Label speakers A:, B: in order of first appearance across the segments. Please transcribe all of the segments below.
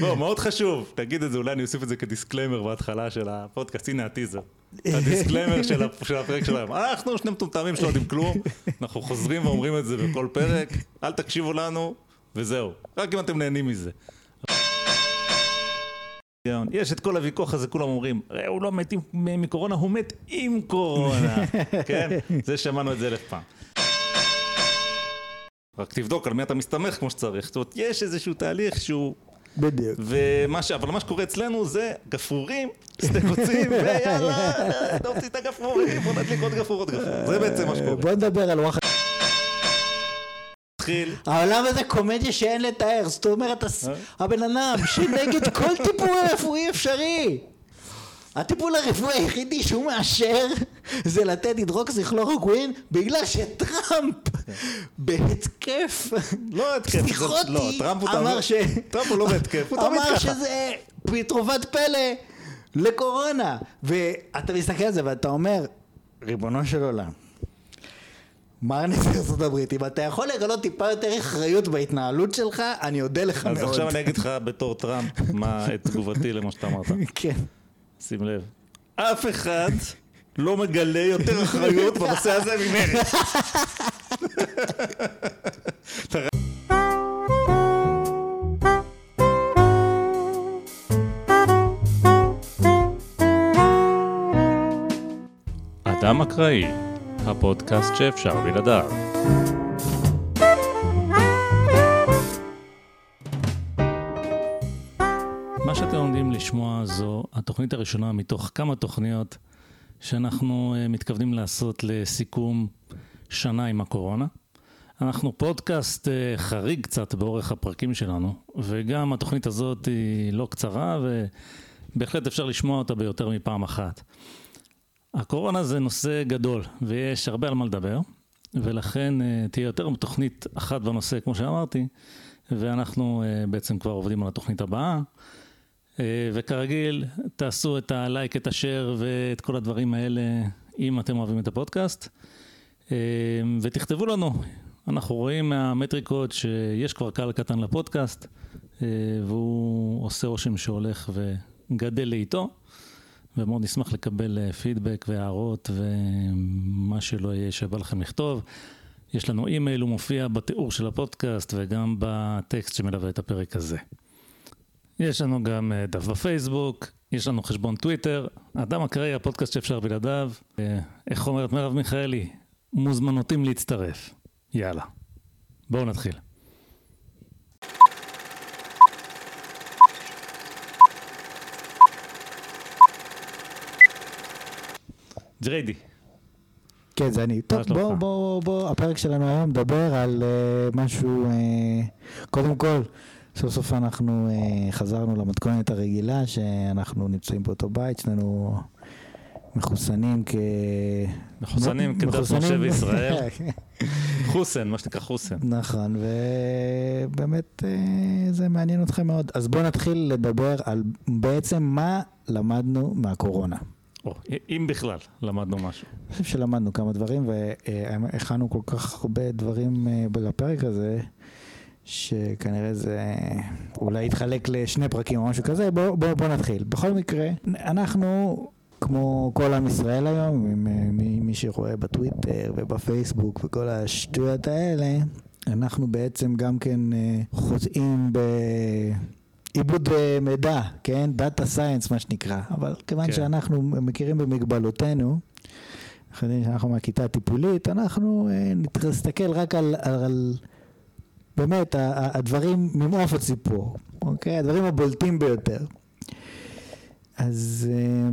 A: בוא, מאוד חשוב, תגיד את זה, אולי אני אוסיף את זה כ disclaimer בהתחלה של הפודקאסט, הנה הטיזר. ה disclaimer של, של הפרק שלהם. אנחנו שני מטומטמים שלא יודעים כלום, אנחנו חוזרים ואומרים את זה בכל פרק, אל תקשיבו לנו, וזהו. רק אם אתם נהנים מזה. יש את כל הוויכוח הזה, כולם אומרים, הוא לא מת מקורונה, הוא מת עם קורונה, כן? זה שמענו את זה אלף פעם. רק תבדוק על מי אתה מסתמך כמו שצריך. זאת אומרת, יש איזשהו תהליך שהוא...
B: בדיוק.
A: ומה ש... אבל מה שקורה אצלנו זה גפרורים, סטקוצים, ויאללה, נוציא את הגפרורים, בוא נדליק עוד גפרור, עוד גפרור. זה בעצם מה שקורה.
B: בוא נדבר על וואחד.
A: מתחיל,
B: העולם הזה קומדיה שאין לתאר, זאת אומרת, הס- הבן אדם שנגד כל טיפול רפואי אפשרי. הטיפול הרפואי היחידי שהוא מאשר זה לתת הידרוקסיכלורוקווין בגלל שטראמפ בהתקף
A: לא התקף,
B: פסיכוטי
A: לא, הוא
B: אמר ש...
A: טראמפ הוא לא בהתקף, הוא תמיד
B: אמר
A: ככה.
B: שזה תרופת פלא לקורונה ואתה מסתכל על זה ואתה אומר ריבונו של עולם מר נשיא ארצות הברית, אם אתה יכול לגלות טיפה יותר אחריות בהתנהלות שלך, אני אודה לך מאוד.
A: אז עכשיו אני אגיד לך בתור טראמפ, מה את תגובתי למה שאתה אמרת.
B: כן.
A: שים לב. אף אחד לא מגלה יותר אחריות בנושא הזה ממרץ. אדם אקראי, הפודקאסט שאפשר בלעדיו. שאתם עומדים לשמוע זו התוכנית הראשונה מתוך כמה תוכניות שאנחנו אה, מתכוונים לעשות לסיכום שנה עם הקורונה. אנחנו פודקאסט אה, חריג קצת באורך הפרקים שלנו, וגם התוכנית הזאת היא לא קצרה, ובהחלט אפשר לשמוע אותה ביותר מפעם אחת. הקורונה זה נושא גדול, ויש הרבה על מה לדבר, ולכן אה, תהיה יותר מתוכנית אחת בנושא, כמו שאמרתי, ואנחנו בעצם כבר עובדים על התוכנית הבאה. אה, וכרגיל, תעשו את הלייק, את השאר ואת כל הדברים האלה, אם אתם אוהבים את הפודקאסט. אה, ותכתבו לנו, אנחנו רואים מהמטריקות שיש כבר קהל קטן לפודקאסט, אה, והוא עושה רושם שהולך וגדל לאיתו, ומאוד נשמח לקבל פידבק והערות ומה שלא יהיה שבא לכם לכתוב. יש לנו אימייל, הוא מופיע בתיאור של הפודקאסט וגם בטקסט שמלווה את הפרק הזה. יש לנו גם אה, דף בפייסבוק, יש לנו חשבון טוויטר, אדם אקראי, הפודקאסט שאפשר בלעדיו. אה, איך אומרת מרב מיכאלי? מוזמנותים להצטרף. יאללה, בואו נתחיל. ג'ריידי,
B: כן, זה אני. טוב,
A: שלומך?
B: בוא, בוא, בוא, הפרק שלנו היום מדבר על uh, משהו, uh, קודם כל, סוף סוף אנחנו uh, חזרנו למתכונת הרגילה, שאנחנו נמצאים באותו בית, שנינו מחוסנים כ...
A: מחוסנים כדת
B: מחוסנים-
A: משה וישראל. חוסן, מה שנקרא חוסן.
B: נכון, ובאמת אה, זה מעניין אתכם מאוד. אז בואו נתחיל לדבר על בעצם מה למדנו מהקורונה.
A: או, אם בכלל למדנו משהו.
B: אני חושב שלמדנו כמה דברים והכנו כל כך הרבה דברים אה, בפרק הזה, שכנראה זה אולי יתחלק לשני פרקים או משהו כזה. בואו בוא, בוא נתחיל. בכל מקרה, אנחנו, כמו כל עם ישראל היום, עם, אה, מי, מי שרואה בטוויטר ובפייסבוק וכל השטויות האלה, אנחנו בעצם גם כן אה, חוטאים ב... עיבוד אה, מידע, כן? דאטה סיינס מה שנקרא, אבל כיוון
A: כן.
B: שאנחנו מכירים במגבלותינו, אנחנו יודעים שאנחנו מהכיתה הטיפולית, אנחנו נסתכל רק על, על, על באמת הדברים ממעוף הציפור, אוקיי? הדברים הבולטים ביותר. אז אה,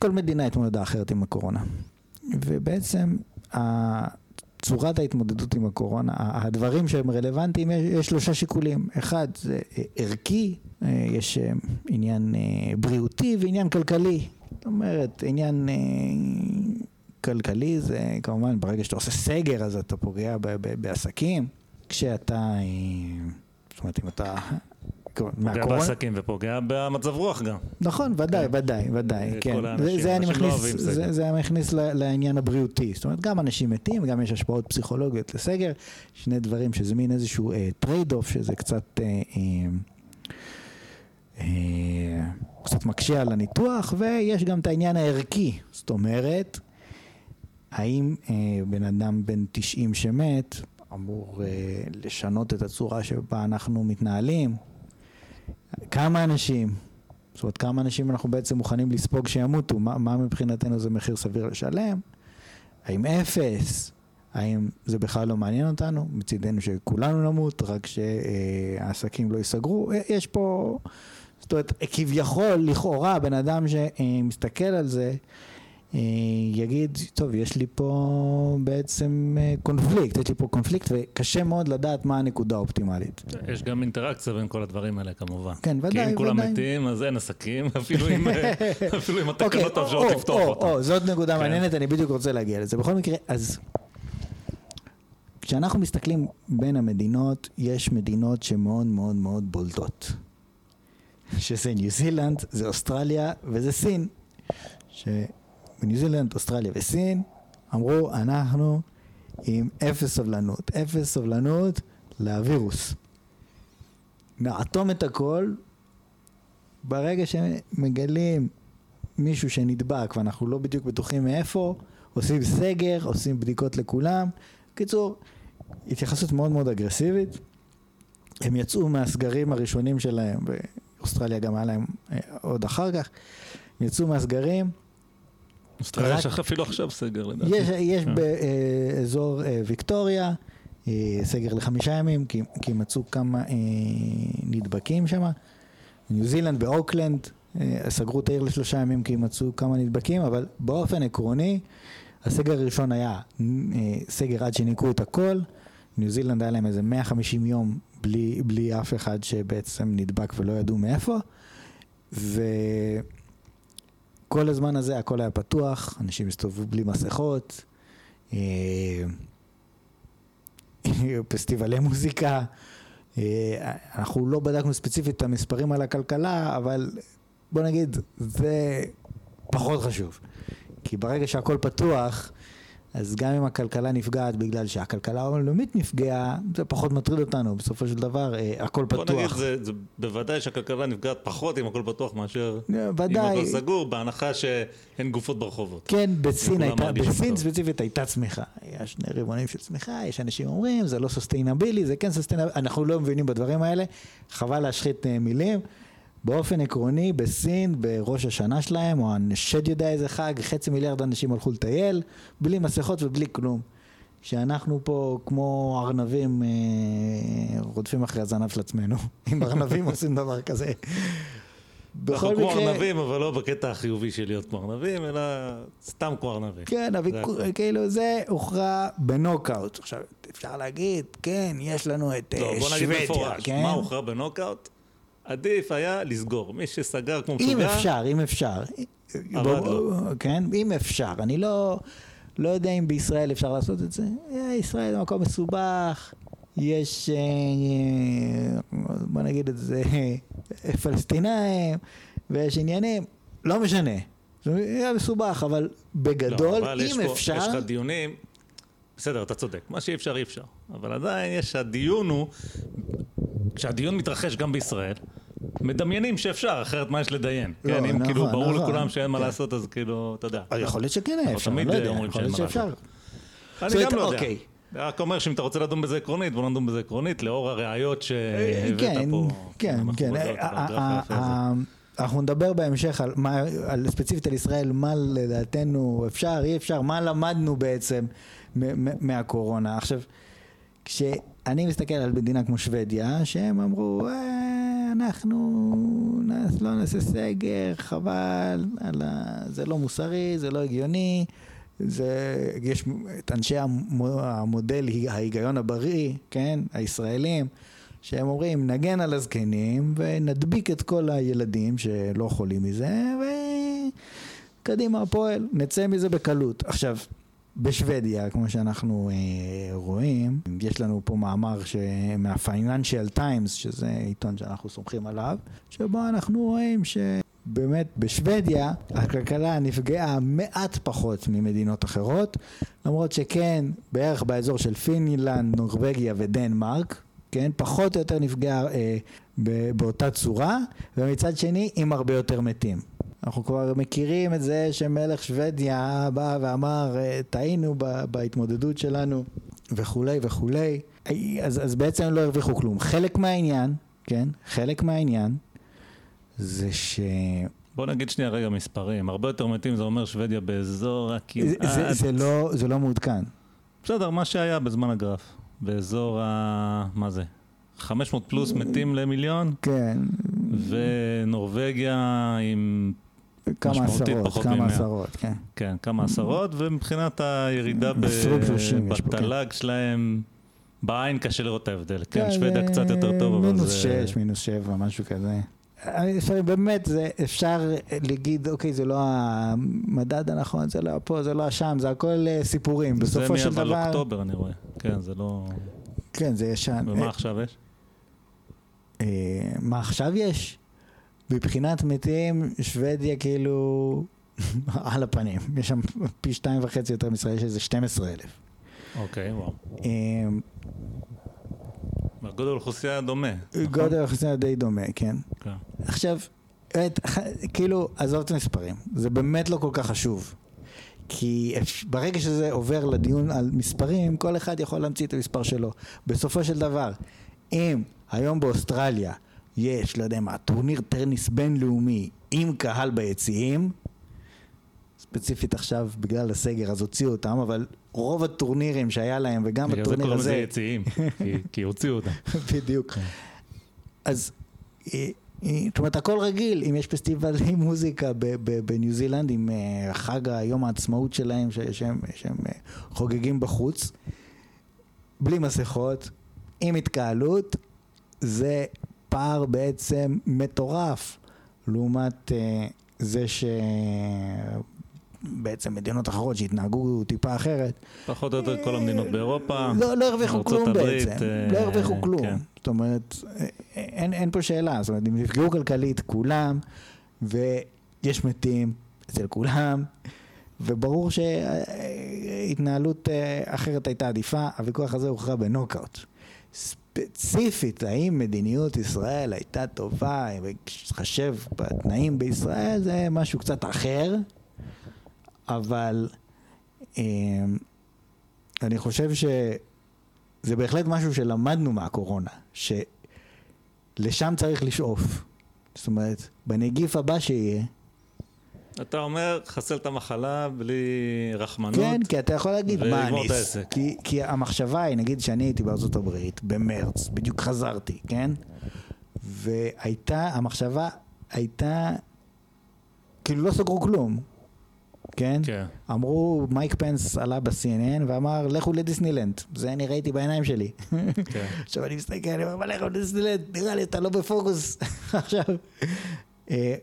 B: כל מדינה התמודדה אחרת עם הקורונה, ובעצם צורת ההתמודדות עם הקורונה, הדברים שהם רלוונטיים, יש, שלושה שיקולים. אחד זה אה, ערכי, אה, יש עניין בריאותי ועניין כלכלי. זאת אומרת, עניין כלכלי זה כמובן ברגע שאתה עושה סגר אז אתה פוגע בעסקים. כשאתה, אה, זאת אומרת אם אתה...
A: פוגע בעסקים ופוגע במצב רוח גם.
B: נכון, ודאי,
A: כן.
B: ודאי, ודאי,
A: כל
B: כן. זה, אני מכניס. זה, אני מכניס לעניין הבריאותי. זאת אומרת, גם אנשים מתים, גם יש השפעות פסיכולוגיות לסגר. שני דברים שזה מין איזשהו trade off, שזה קצת אה, אה, קצת מקשה על הניתוח, ויש גם את העניין הערכי, זאת אומרת, האם אה, בן אדם בן 90 שמת אמור אה, לשנות את הצורה שבה אנחנו מתנהלים? כמה אנשים? זאת אומרת, כמה אנשים אנחנו בעצם מוכנים לספוג שימותו? מה, מה מבחינתנו זה מחיר סביר לשלם? האם אפס? האם זה בכלל לא מעניין אותנו? מצידנו שכולנו נמות, רק שהעסקים לא ייסגרו? יש פה, זאת אומרת, כביכול, לכאורה, בן אדם שמסתכל על זה, יגיד, טוב, יש לי פה בעצם אה, קונפליקט, יש לי פה קונפליקט וקשה מאוד לדעת מה הנקודה האופטימלית.
A: יש גם אינטראקציה בין כל הדברים האלה כמובן.
B: כן, ודאי, ודאי.
A: כי אם כולם מתים, אז אין עסקים, אפילו אם, התקנות אפשרות לפתוח אותם.
B: זאת נקודה כן. מעניינת, אני בדיוק רוצה להגיע לזה. בכל מקרה, אז כשאנחנו מסתכלים בין המדינות, יש מדינות שמאוד מאוד מאוד בולטות. שזה ניו זילנד, זה אוסטרליה וזה סין. שבניו זילנד, אוסטרליה וסין אמרו, אנחנו עם אפס סבלנות. אפס סבלנות לווירוס. נאטום את הכל, ברגע שמגלים מישהו שנדבק ואנחנו לא בדיוק בטוחים מאיפה, עושים סגר, עושים בדיקות לכולם. בקיצור, התייחסות מאוד מאוד אגרסיבית. הם יצאו מהסגרים הראשונים שלהם, באוסטרליה גם היה להם אה, עוד אחר כך, הם יצאו מהסגרים.
A: אוסטרליה יש אפילו עכשיו סגר לדעתי.
B: יש, יש כן. באזור אה, ויקטוריה, אה, סגר לחמישה ימים, כי, כי מצאו כמה נדבקים שם. ניו זילנד באוקלנד, סגרו את העיר לשלושה ימים כי מצאו כמה נדבקים, אבל באופן עקרוני, הסגר הראשון היה סגר עד שניקו את הכל. ניו זילנד היה להם איזה 150 יום בלי, בלי אף אחד שבעצם נדבק ולא ידעו מאיפה, וכל הזמן הזה הכל היה פתוח, אנשים הסתובבו בלי מסכות, אה, פסטיבלי מוזיקה, אה, אנחנו לא בדקנו ספציפית את המספרים על הכלכלה, אבל בוא נגיד, זה פחות חשוב. כי ברגע שהכל פתוח, אז גם אם הכלכלה נפגעת בגלל שהכלכלה העולמית נפגעה, זה פחות מטריד אותנו, בסופו של דבר אה, הכל פתוח. בוא
A: נגיד, זה, זה בוודאי שהכלכלה נפגעת פחות אם הכל פתוח מאשר ודאי. אם הכל סגור, בהנחה שאין גופות ברחובות.
B: כן, בסין, הייתה, בסין ספציפית הייתה צמיחה. היה שני רבעונים של צמיחה, יש אנשים אומרים, זה לא סוסטיינבילי, זה כן סוסטיינבילי, אנחנו לא מבינים בדברים האלה, חבל להשחית אה, מילים. באופן עקרוני, בסין, בראש השנה שלהם, או השד יודע איזה חג, חצי מיליארד אנשים הלכו לטייל, בלי מסכות ובלי כלום. שאנחנו פה כמו ארנבים אה, רודפים אחרי הזנב של עצמנו, אם ארנבים עושים דבר כזה.
A: בכל מקרה... כמו ארנבים, אבל לא בקטע החיובי של להיות כמו ארנבים, אלא סתם כמו ארנבים.
B: כן, אבל כאילו זה הוכרע בנוקאוט. עכשיו, אפשר להגיד, כן, יש לנו את לא, שוודיה, כן? בוא נגיד מפורש,
A: מה הוכרע בנוקאוט? עדיף היה לסגור. מי שסגר כמו משוגע...
B: אם אפשר, אם אפשר.
A: עבד לו.
B: כן, אם אפשר. אני לא, לא יודע אם בישראל אפשר לעשות את זה. אה, ישראל זה מקום מסובך, יש, אה, בוא נגיד את זה, פלסטינאים, ויש עניינים, לא משנה. זה יהיה מסובך, אבל בגדול, לא, אבל אם
A: יש
B: אפשר...
A: יש לך דיונים, בסדר, אתה צודק, מה שאי אפשר אי אפשר. אבל עדיין יש, הדיון הוא כשהדיון מתרחש גם בישראל, מדמיינים שאפשר, אחרת מה יש לדיין? לא, כן, אם נכון, כאילו ברור נכון, לכולם שאין מה כן. לעשות, אז כאילו, אתה יודע.
B: יכול להיות שכן אפשר, לא יודע, יכול להיות שאפשר.
A: אני גם לא יודע. אוקיי. רק אומר שאם אתה רוצה לדון בזה עקרונית, בוא נדון בזה עקרונית, לאור הראיות שהבאת
B: כן,
A: פה.
B: כן, כן. אנחנו נדבר בהמשך על, מה, על ספציפית על ישראל, מה לדעתנו אפשר, אי אפשר, מה למדנו בעצם מהקורונה. עכשיו, כש... אני מסתכל על מדינה כמו שוודיה, שהם אמרו, אה, אנחנו לא נעשה סגר, חבל, זה לא מוסרי, זה לא הגיוני, זה, יש את אנשי המודל, ההיגיון הבריא, כן, הישראלים, שהם אומרים, נגן על הזקנים ונדביק את כל הילדים שלא חולים מזה, וקדימה הפועל, נצא מזה בקלות. עכשיו, בשוודיה, כמו שאנחנו אה, רואים, יש לנו פה מאמר מה-Financial Times, שזה עיתון שאנחנו סומכים עליו, שבו אנחנו רואים שבאמת בשוודיה הכלכלה נפגעה מעט פחות ממדינות אחרות, למרות שכן, בערך באזור של פינלנד, נורבגיה ודנמרק, כן? פחות או יותר נפגעה אה, באותה צורה, ומצד שני עם הרבה יותר מתים. אנחנו כבר מכירים את זה שמלך שוודיה בא ואמר, אה, טעינו בהתמודדות שלנו וכולי וכולי, אז, אז בעצם לא הרוויחו כלום. חלק מהעניין, כן? חלק מהעניין זה ש...
A: בוא נגיד שנייה רגע מספרים, הרבה יותר מתים זה אומר שוודיה באזור
B: הכמעט... זה, זה, לא, זה לא מעודכן.
A: בסדר, מה שהיה בזמן הגרף, באזור ה... מה זה? 500 פלוס מתים למיליון?
B: כן.
A: ונורבגיה עם
B: כמה עשרות, כמה עשרות, כן.
A: כן, כמה עשרות, ומבחינת הירידה בתל"ג שלהם, בעין קשה לראות את ההבדל. כן, כן שוודיה קצת יותר טוב,
B: אבל זה... מינוס שש, מינוס שבע, משהו כזה. באמת, זה אפשר להגיד, אוקיי, זה לא המדד הנכון, זה לא פה, זה לא השם, זה הכל אה, סיפורים. בסופו של דבר...
A: זה מאבל אוקטובר, אני רואה. כן, זה לא...
B: כן, זה ישן.
A: ומה עכשיו יש?
B: אה, מה עכשיו יש? מבחינת מתים, שוודיה כאילו על הפנים. יש שם פי שתיים וחצי יותר מישראל, יש איזה 12 אלף.
A: אוקיי, וואו. אמ, גודל האוכלוסייה דומה.
B: גודל האוכלוסייה די דומה, כן. כן. עכשיו, את, כאילו, עזוב את המספרים, זה באמת לא כל כך חשוב. כי ברגע שזה עובר לדיון על מספרים, כל אחד יכול להמציא את המספר שלו. בסופו של דבר, אם היום באוסטרליה יש, לא יודע מה, טורניר טניס בינלאומי עם קהל ביציעים, ספציפית עכשיו בגלל הסגר אז הוציאו אותם, אבל רוב הטורנירים שהיה להם וגם בטורניר הזה...
A: בגלל זה קוראים לזה יציעים, כי הוציאו אותם.
B: בדיוק. אז אה, אה, זאת אומרת הכל רגיל, אם יש פסטיבלי מוזיקה בניו זילנד עם אה, חג היום העצמאות שלהם שהם, שהם חוגגים בחוץ, בלי מסכות, עם התקהלות, זה פער בעצם מטורף לעומת זה ש... בעצם מדינות אחרות שהתנהגו טיפה אחרת.
A: פחות או יותר כל המדינות באירופה.
B: לא, לא הרוויחו כלום בעצם. לא הרוויחו כלום. כן. זאת אומרת, אין, אין פה שאלה. זאת אומרת, הם נפגעו כלכלית כולם, ויש מתים אצל כולם, וברור שהתנהלות אה, אחרת הייתה עדיפה. הוויכוח הזה הוכרע בנוקאוט. ספציפית, האם מדיניות ישראל הייתה טובה, בהתחשב בתנאים בישראל, זה משהו קצת אחר. אבל אה, אני חושב שזה בהחלט משהו שלמדנו מהקורונה, שלשם צריך לשאוף. זאת אומרת, בנגיף הבא שיהיה,
A: אתה אומר, חסל את המחלה בלי רחמנות.
B: כן, כי אתה יכול להגיד, מה אני... כי, כי המחשבה היא, נגיד שאני הייתי בארצות הברית, במרץ, בדיוק חזרתי, כן? והייתה, המחשבה הייתה, כאילו לא סגרו כלום. כן? כן. אמרו, מייק פנס עלה ב-CNN ואמר, לכו לדיסנילנד. זה אני ראיתי בעיניים שלי. כן. עכשיו אני מסתכל, אני אומר, מה לכו לדיסנילנד? נראה לי אתה לא בפוקוס. עכשיו, אה,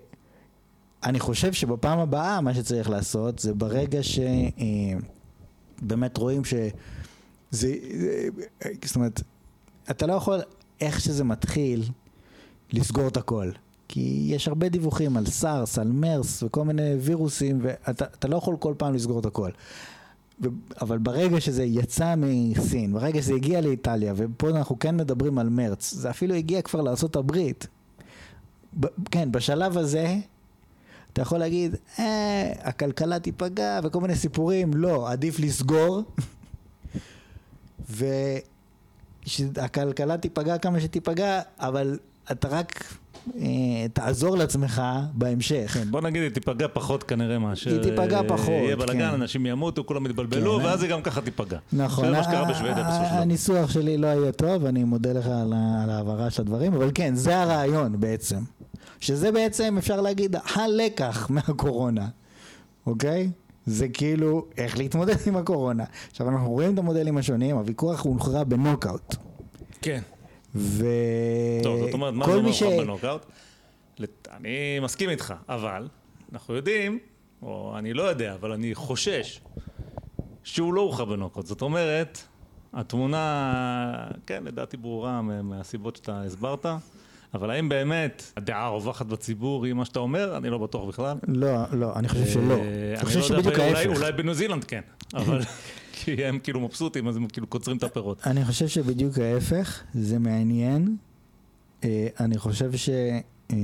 B: אני חושב שבפעם הבאה מה שצריך לעשות זה ברגע שבאמת אה, רואים שזה, זאת אומרת, אתה לא יכול, איך שזה מתחיל, לסגור את הכל. כי יש הרבה דיווחים על סארס, על מרס וכל מיני וירוסים, ואתה לא יכול כל פעם לסגור את הכל. ו, אבל ברגע שזה יצא מסין, ברגע שזה הגיע לאיטליה, ופה אנחנו כן מדברים על מרץ, זה אפילו הגיע כבר לארה"ב. כן, בשלב הזה, אתה יכול להגיד, אה, הכלכלה תיפגע וכל מיני סיפורים, לא, עדיף לסגור. ושהכלכלה תיפגע כמה שתיפגע, אבל אתה רק אה, תעזור לעצמך בהמשך.
A: כן, בוא נגיד, היא תיפגע פחות כנראה מאשר...
B: היא תיפגע פחות,
A: יהיה בלאגן, כן. אנשים ימותו, כולם יתבלבלו, כן, ואז היא גם ככה תיפגע.
B: נכון.
A: זה מה שקרה בשוודיה בסופו של דבר.
B: הניסוח שלי לא יהיה טוב, אני מודה לך על ההעברה של הדברים, אבל כן, זה הרעיון בעצם. שזה בעצם, אפשר להגיד, הלקח מהקורונה, אוקיי? זה כאילו איך להתמודד עם הקורונה. עכשיו אנחנו רואים את המודלים השונים, הוויכוח הוכרע בנוקאוט.
A: כן.
B: ו...
A: טוב, זאת אומרת, מה זה אומר ש... בנוקאוט? אני מסכים איתך, אבל אנחנו יודעים, או אני לא יודע, אבל אני חושש שהוא לא הוכרע בנוקאוט. זאת אומרת, התמונה, כן, לדעתי ברורה מהסיבות שאתה הסברת. אבל האם באמת הדעה הרווחת בציבור היא מה שאתה אומר? אני לא בטוח בכלל.
B: לא, לא, אני חושב שלא. אה, אני חושב לא שבדיוק ההפך.
A: אולי בניו זילנד כן, אבל... כי הם כאילו מבסוטים, אז הם כאילו קוצרים את הפירות.
B: אני חושב שבדיוק ההפך, זה מעניין. אה, אני חושב ש... אה,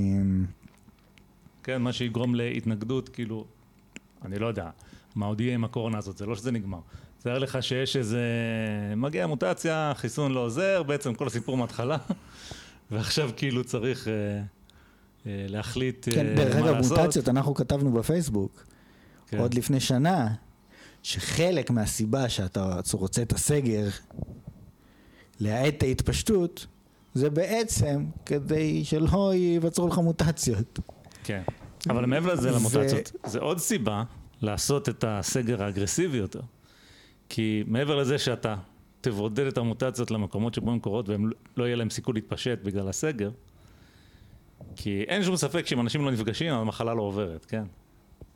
A: כן, מה שיגרום להתנגדות, כאילו, אני לא יודע, מה עוד יהיה עם הקורונה הזאת, זה לא שזה נגמר. תאר לך שיש איזה... מגיע מוטציה, חיסון לא עוזר, בעצם כל הסיפור מההתחלה, ועכשיו כאילו צריך אה, אה, להחליט
B: כן,
A: אה,
B: דרך
A: מה
B: אגב,
A: לעשות.
B: מוטציות, אנחנו כתבנו בפייסבוק,
A: כן.
B: עוד לפני שנה, שחלק מהסיבה שאתה רוצה את הסגר, להאט את ההתפשטות, זה בעצם כדי שלא ייווצרו לך מוטציות.
A: כן. אבל מעבר לזה, למוטציות, זה עוד סיבה לעשות את הסגר האגרסיבי יותר. כי מעבר לזה שאתה תבודד את המוטציות למקומות שבו הן קורות והם לא יהיה להם סיכוי להתפשט בגלל הסגר, כי אין שום ספק שאם אנשים לא נפגשים, המחלה לא עוברת, כן?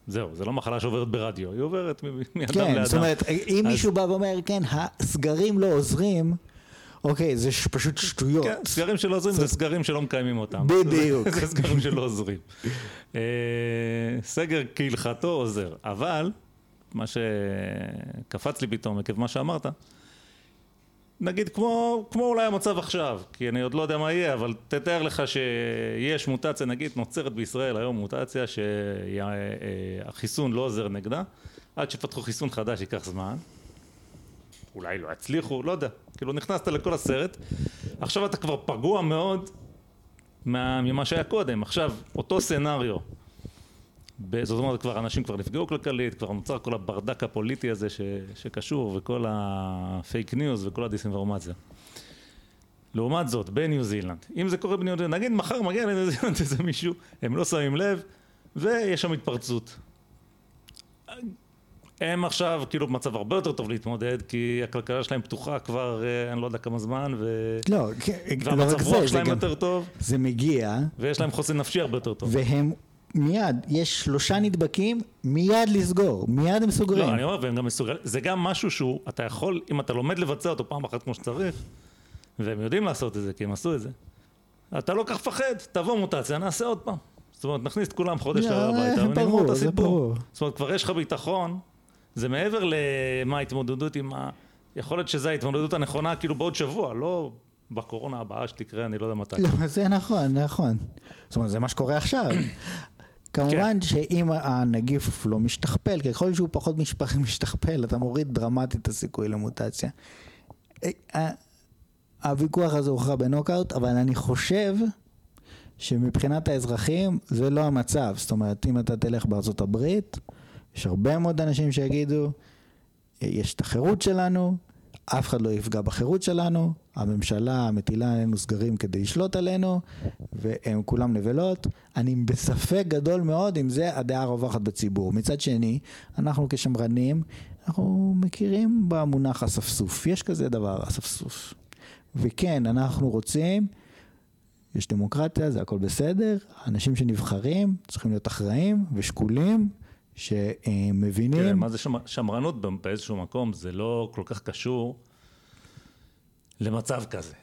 A: זהו, זה לא מחלה שעוברת ברדיו, היא עוברת מאדם
B: כן,
A: לאדם.
B: זאת אומרת, אם
A: אז-
B: מישהו בא ואומר, כן, הסגרים לא עוזרים, אוקיי, זה ש- פשוט שטויות.
A: כן, סגרים שלא עוזרים זה סגרים שלא מקיימים אותם.
B: בדיוק.
A: זה סגרים שלא עוזרים. אה, סגר כהלכתו עוזר, אבל מה שקפץ לי פתאום עקב מה שאמרת, נגיד כמו, כמו אולי המצב עכשיו, כי אני עוד לא יודע מה יהיה, אבל תתאר לך שיש מוטציה, נגיד נוצרת בישראל היום מוטציה שהחיסון לא עוזר נגדה, עד שיפתחו חיסון חדש ייקח זמן, אולי לא יצליחו, לא יודע, כאילו נכנסת לכל הסרט, עכשיו אתה כבר פגוע מאוד מה, ממה שהיה קודם, עכשיו אותו scenario, ב- זאת אומרת כבר אנשים כבר נפגעו כלכלית, כבר נוצר כל הברדק הפוליטי הזה ש, שקשור וכל הפייק ניוז וכל הדיסאינפורמציה. לעומת זאת, בניו זילנד, אם זה קורה בניו זילנד, נגיד מחר מגיע לניו זילנד איזה מישהו, הם לא שמים לב, ויש שם התפרצות. הם עכשיו כאילו במצב הרבה יותר טוב להתמודד, כי הכלכלה שלהם פתוחה כבר, אה, אני לא יודע כמה זמן, ו...
B: לא, כן, לא
A: והמצב
B: זה,
A: רוח
B: זה
A: שלהם
B: גם,
A: יותר טוב,
B: זה מגיע,
A: ויש להם חוסן נפשי הרבה יותר טוב.
B: והם מיד, יש שלושה נדבקים, מיד לסגור, מיד הם סוגרים.
A: לא, אני אומר, והם גם מסוגלים, זה גם משהו שהוא, אתה יכול, אם אתה לומד לבצע אותו פעם אחת כמו שצריך, והם יודעים לעשות את זה, כי הם עשו את זה, אתה לא כך מפחד, תבוא מוטציה, נעשה עוד פעם. זאת אומרת, נכניס את כולם חודש הביתה, ונגמור את הסיפור. זאת אומרת, כבר יש לך ביטחון, זה מעבר למה ההתמודדות עם ה... יכול להיות שזו ההתמודדות הנכונה כאילו בעוד שבוע, לא בקורונה הבאה שתקרה, אני לא יודע מתי.
B: לא, זה נכון, נכון. זאת אומרת, זה מה שקורה עכשיו. כמובן שאם הנגיף לא משתכפל, ככל שהוא פחות משתכפל, אתה מוריד דרמטית את הסיכוי למוטציה. אה, ה- הוויכוח הזה הוכרע בנוקאוט, אבל אני חושב שמבחינת האזרחים זה לא המצב. זאת אומרת, אם אתה תלך בארצות הברית, יש הרבה מאוד אנשים שיגידו, "אה, יש את החירות שלנו, אף אחד לא יפגע בחירות שלנו, הממשלה מטילה עלינו סגרים כדי לשלוט עלינו, והם כולם נבלות. אני בספק גדול מאוד אם זה הדעה הרווחת בציבור. מצד שני, אנחנו כשמרנים, אנחנו מכירים במונח אספסוף. יש כזה דבר, אספסוף. וכן, אנחנו רוצים, יש דמוקרטיה, זה הכל בסדר, האנשים שנבחרים צריכים להיות אחראים ושקולים, שמבינים.
A: תראה, מה זה שמ- שמרנות באיזשהו מקום, זה לא כל כך קשור למצב כזה.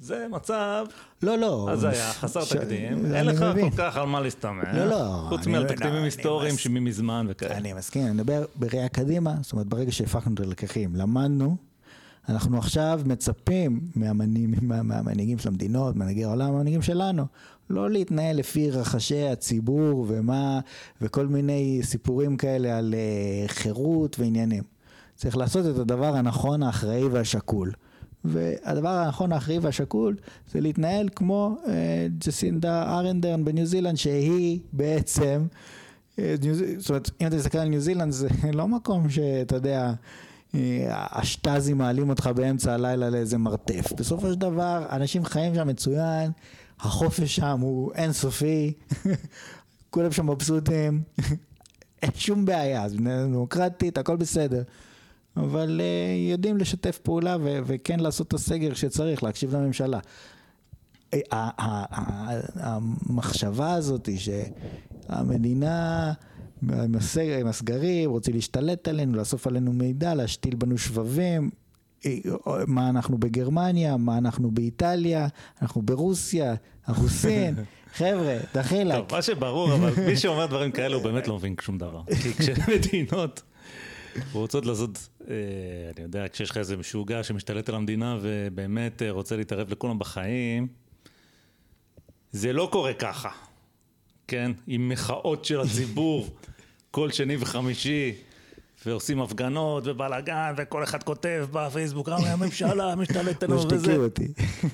A: זה מצב
B: לא, לא.
A: אז היה חסר
B: ש-
A: תקדים,
B: אני
A: אין לך
B: מבין.
A: כל כך על מה להסתמך,
B: לא, לא,
A: חוץ מעל
B: לא,
A: תקדימים היסטוריים
B: מס-
A: שממזמן וכאלה.
B: אני מסכים, אני מדבר בראייה קדימה, זאת אומרת ברגע שהפקנו את הלקחים, למדנו, אנחנו עכשיו מצפים מהמנהיגים, מה, מהמנהיגים של המדינות, מנהיגי העולם, המנהיגים שלנו, לא להתנהל לפי רחשי הציבור ומה, וכל מיני סיפורים כאלה על uh, חירות ועניינים. צריך לעשות את הדבר הנכון, האחראי והשקול. והדבר הנכון, האחראי והשקול, זה להתנהל כמו uh, ג'סינדה ארנדרן בניו זילנד, שהיא בעצם אה, ניו זאת אומרת, אם אתה מסתכל על ניו זילנד זה לא מקום שאתה יודע, השטאזים מעלים אותך באמצע הלילה לאיזה מרתף. בסופו של דבר, אנשים חיים שם מצוין, החופש שם הוא אינסופי, כולם שם מבסוטים, אין שום בעיה, זה מדינה דמוקרטית, הכל בסדר. אבל uh, יודעים לשתף פעולה ו- וכן לעשות את הסגר שצריך, להקשיב לממשלה. ה- ה- ה- המחשבה הזאת היא שהמדינה עם הסגר- עם הסגרים רוצים להשתלט עלינו, לאסוף עלינו מידע, להשתיל בנו שבבים, אה, מה אנחנו בגרמניה, מה אנחנו באיטליה, אנחנו ברוסיה, אנחנו סין, חבר'ה, דחילק.
A: טוב, מה שברור, אבל מי שאומר דברים כאלה הוא באמת לא מבין שום דבר. כי כשמדינות רוצות לעשות, אה, אני יודע, כשיש לך איזה משוגע שמשתלט על המדינה ובאמת אה, רוצה להתערב לכולם בחיים, זה לא קורה ככה, כן? עם מחאות של הציבור כל שני וחמישי, ועושים הפגנות ובלאגן, וכל אחד כותב בפייסבוק, "אה, הממשלה משתלטת עלינו וזה.
B: משתיקים אותי.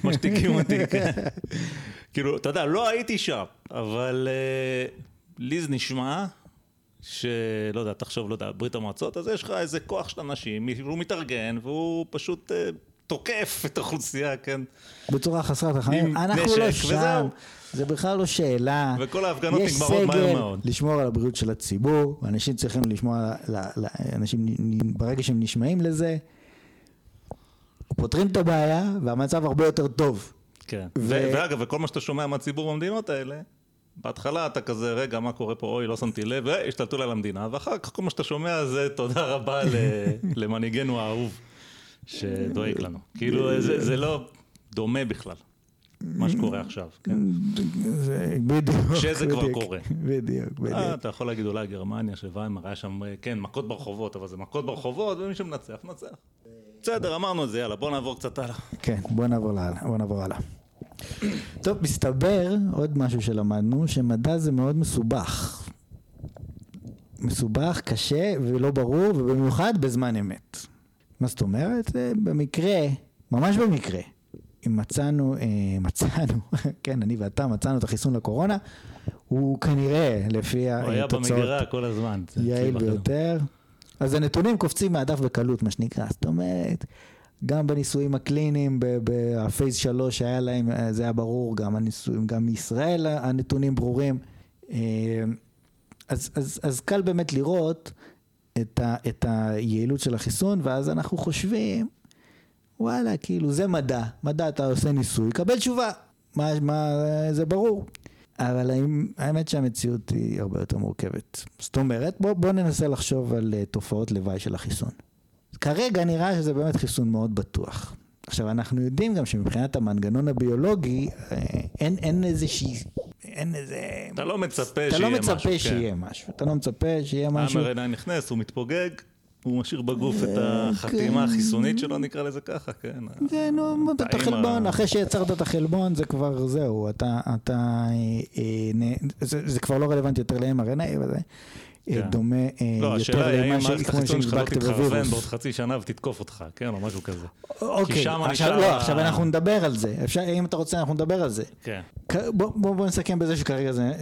A: משתיקים אותי, כן. כאילו, אתה יודע, לא הייתי שם, אבל אה, לי זה נשמע שלא יודע, תחשוב, לא יודע, ברית המועצות, אז יש לך איזה כוח של אנשים, הוא מתארגן, והוא פשוט אה, תוקף את האוכלוסייה, כן?
B: בצורה חסרת רחמים. אנחנו לא שם,
A: וזהו.
B: זה בכלל לא שאלה.
A: וכל ההפגנות
B: יש
A: נגמרות מהר
B: סגל
A: מאוד.
B: לשמור על הבריאות של הציבור, אנשים צריכים לשמור, אנשים, ברגע שהם נשמעים לזה, פותרים את הבעיה, והמצב הרבה יותר טוב.
A: כן.
B: ו-
A: ו- ואגב, וכל מה שאתה שומע מהציבור במדינות האלה, בהתחלה אתה כזה, רגע, מה קורה פה, אוי, לא שמתי לב, והשתלטו לה על המדינה, ואחר כך כל מה שאתה שומע זה תודה רבה ל- למנהיגנו האהוב, שדואג לנו. כאילו, זה, זה לא דומה בכלל, מה שקורה עכשיו, כן?
B: זה בדיוק.
A: כשזה כבר. קורה.
B: בדיוק,
A: אה,
B: בדיוק.
A: אתה יכול להגיד אולי גרמניה, שוויימר, היה שם, אה, כן, מכות ברחובות, אבל זה מכות ברחובות, ומי שמנצח, מנצח. בסדר, אמרנו את זה, יאללה, בוא נעבור קצת הלאה.
B: כן, בוא נעבור הלאה, בוא נעבור הלאה. טוב, מסתבר, עוד משהו שלמדנו, שמדע זה מאוד מסובך. מסובך, קשה ולא ברור, ובמיוחד בזמן אמת. מה זאת אומרת? זה במקרה, ממש במקרה, מצאנו, אה, מצאנו, כן, אני ואתה מצאנו את החיסון לקורונה, הוא כנראה, לפי
A: הוא היה
B: התוצאות,
A: במגירה כל הזמן.
B: יעיל. ביותר. אז הנתונים קופצים מהדף בקלות, מה שנקרא. זאת אומרת, גם בניסויים הקליניים, בפייס 3 שהיה להם, אה, זה היה ברור, גם הניסויים, גם מישראל הנתונים ברורים. אה, אז, אז, אז קל באמת לראות את, ה, את היעילות של החיסון, ואז אנחנו חושבים, וואלה, כאילו זה מדע, מדע אתה עושה ניסוי, קבל תשובה, מה, מה, זה ברור. אבל האמת שהמציאות היא הרבה יותר מורכבת. זאת אומרת, בוא, בוא ננסה לחשוב על uh, תופעות לוואי של החיסון. כרגע נראה שזה באמת חיסון מאוד בטוח. עכשיו, אנחנו יודעים גם שמבחינת המנגנון הביולוגי, אה, אין, אין איזושהי, אין איזה...
A: אתה לא מצפה
B: אתה
A: שיהיה
B: לא
A: משהו.
B: מצפה
A: כן.
B: שיהיה משהו. אתה לא מצפה שיהיה משהו.
A: ה-mRNA נכנס, הוא מתפוגג, הוא משאיר בגוף את
B: אה,
A: החתימה
B: כן.
A: החיסונית שלו, נקרא לזה ככה, כן.
B: זה נו, את
A: האם
B: החלבון, אחרי שיצרת את החלבון זה כבר זהו, אתה, אתה, אה, אה, זה, כבר לא רלוונטי יותר ל-mRNA, וזה אה,
A: כן.
B: דומה אה,
A: לא,
B: יותר
A: השאלה היא האם
B: למה
A: מערכת החיסון שלך לא
B: שנדבקת
A: תתחרבן
B: בווירוס.
A: בעוד חצי שנה ותתקוף אותך, כן, או משהו כזה.
B: אוקיי, עכשיו, לא, עכשיו אנחנו נדבר על זה, אם אתה רוצה אנחנו נדבר על זה.
A: כן.
B: בוא, נסכם בזה שכרגע זה,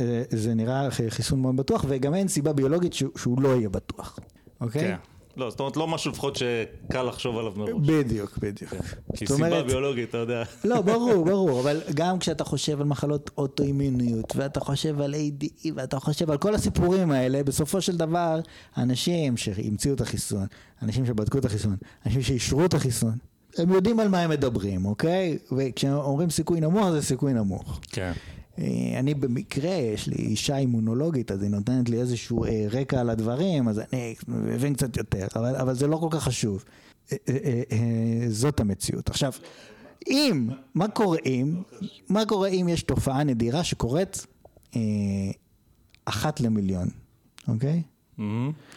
B: אה, נראה חיסון מאוד בטוח, וגם אין סיבה ביולוגית שהוא, שהוא לא יהיה בטוח, אוקיי?
A: כן. לא, זאת אומרת, לא משהו לפחות שקל לחשוב עליו מראש.
B: בדיוק, בדיוק.
A: כי
B: זאת
A: סיבה
B: אומרת-
A: ביולוגית, אתה יודע.
B: לא, ברור, ברור, אבל גם כשאתה חושב על מחלות אוטואימוניות, ואתה חושב על ADE, ואתה חושב על כל הסיפורים האלה, בסופו של דבר, אנשים שהמציאו את החיסון, אנשים שבדקו את החיסון, אנשים שאישרו את החיסון, הם יודעים על מה הם מדברים, אוקיי? וכשאומרים סיכוי נמוך, זה סיכוי נמוך.
A: כן.
B: אה, אני במקרה, יש לי אישה אימונולוגית, אז היא נותנת לי איזשהו אה, רקע על הדברים, אז אני מבין קצת יותר, אבל, אבל זה לא כל כך חשוב. אה, זאת המציאות. עכשיו, אם, מה קורה אם, מה קורה אם יש תופעה נדירה שקורית אה, אחת למיליון, אוקיי?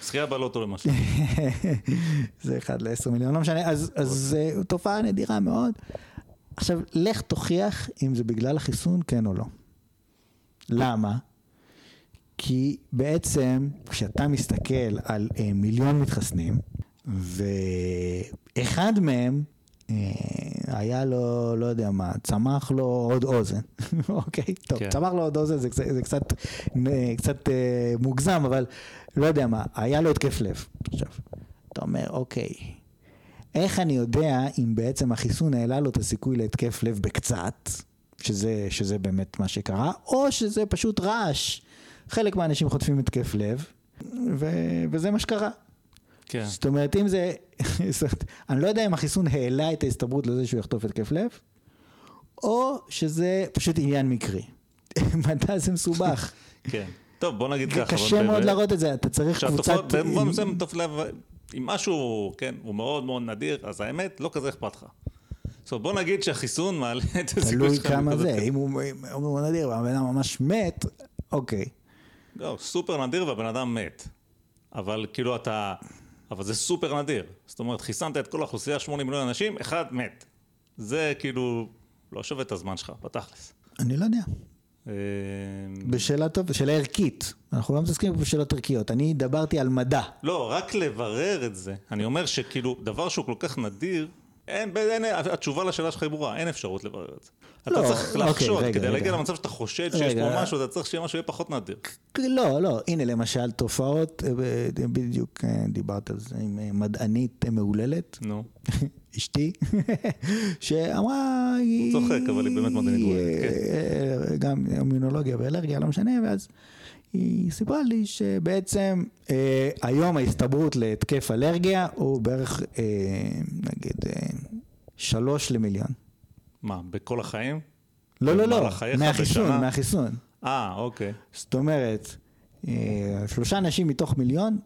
A: זכייה בלוטו למשל.
B: זה אחד לעשר מיליון, לא משנה, אז זו תופעה נדירה מאוד. עכשיו, לך תוכיח אם זה בגלל החיסון, כן או לא. למה? כי בעצם כשאתה מסתכל על אה, מיליון מתחסנים, ואחד מהם אה, היה לו, לא יודע מה, צמח לו עוד אוזן, אוקיי? טוב,
A: כן.
B: צמח לו עוד אוזן זה, קצת- זה קצת, אה, קצת אה, מוגזם, אבל לא יודע מה, היה לו התקף לב. עכשיו, אתה אומר, אוקיי, איך אני יודע אם בעצם החיסון העלה לו את הסיכוי להתקף לב בקצת, שזה, שזה באמת מה שקרה, או שזה פשוט רעש. חלק מהאנשים חוטפים התקף לב, ו, וזה מה שקרה.
A: כן.
B: זאת אומרת, אם זה... אני לא יודע אם החיסון העלה את ההסתברות לזה שהוא יחטוף התקף לב, או שזה פשוט עניין מקרי. מדע זה מסובך.
A: כן. טוב, בוא נגיד ככה.
B: קשה מאוד להראות את זה, אתה צריך קבוצת...
A: במובן מסוים אם משהו, כן, הוא מאוד מאוד נדיר, אז האמת, לא כזה אכפת לך. אומרת, בוא נגיד שהחיסון מעלה את הסיכוי
B: תלוי
A: שלך.
B: כמה
A: לכזה
B: זה. אם הוא נדיר והבן אדם ממש מת, אוקיי.
A: לא, סופר נדיר והבן אדם מת. אבל כאילו אתה, אבל זה סופר נדיר. זאת אומרת, חיסנת את כל האוכלוסייה, 80 מיליון אנשים, אחד מת. זה כאילו לא שווה את הזמן שלך, בתכלס.
B: אני לא יודע.
A: אה,
B: בשאלה טובה, שאלה ערכית. אנחנו לא מתעסקים בשאלות ערכיות. אני דיברתי על מדע.
A: לא, רק לברר את זה. אני אומר שכאילו, דבר שהוא כל כך נדיר, אין, אין, התשובה לשאלה שלך היא ברורה, אין אפשרות לברר את זה.
B: לא,
A: אתה צריך
B: אוקיי,
A: לחשוד,
B: רגע,
A: כדי. להגיע למצב שאתה חושד שיש
B: רגע.
A: פה משהו, אתה צריך שיהיה משהו יהיה פחות נדיר.
B: לא, לא, הנה למשל תופעות, אה, בדיוק אה, דיברת על זה עם אה, מדענית מהוללת,
A: נו.
B: אשתי, שאמרה... היא-
A: צוחק, אבל היא באמת מדענית מהוללת, כן.
B: גם אימונולוגיה ואלרגיה, לא משנה, ואז היא סיפרה לי שבעצם אה, היום ההסתברות להתקף אלרגיה הוא בערך, אה, נגיד, אה, שלוש למיליון.
A: מה, בכל החיים?
B: לא, לא, לא, מהחיסון,
A: בשנה?
B: מהחיסון.
A: אה, אוקיי.
B: זאת אומרת, אה, שלושה אנשים מתוך מיליון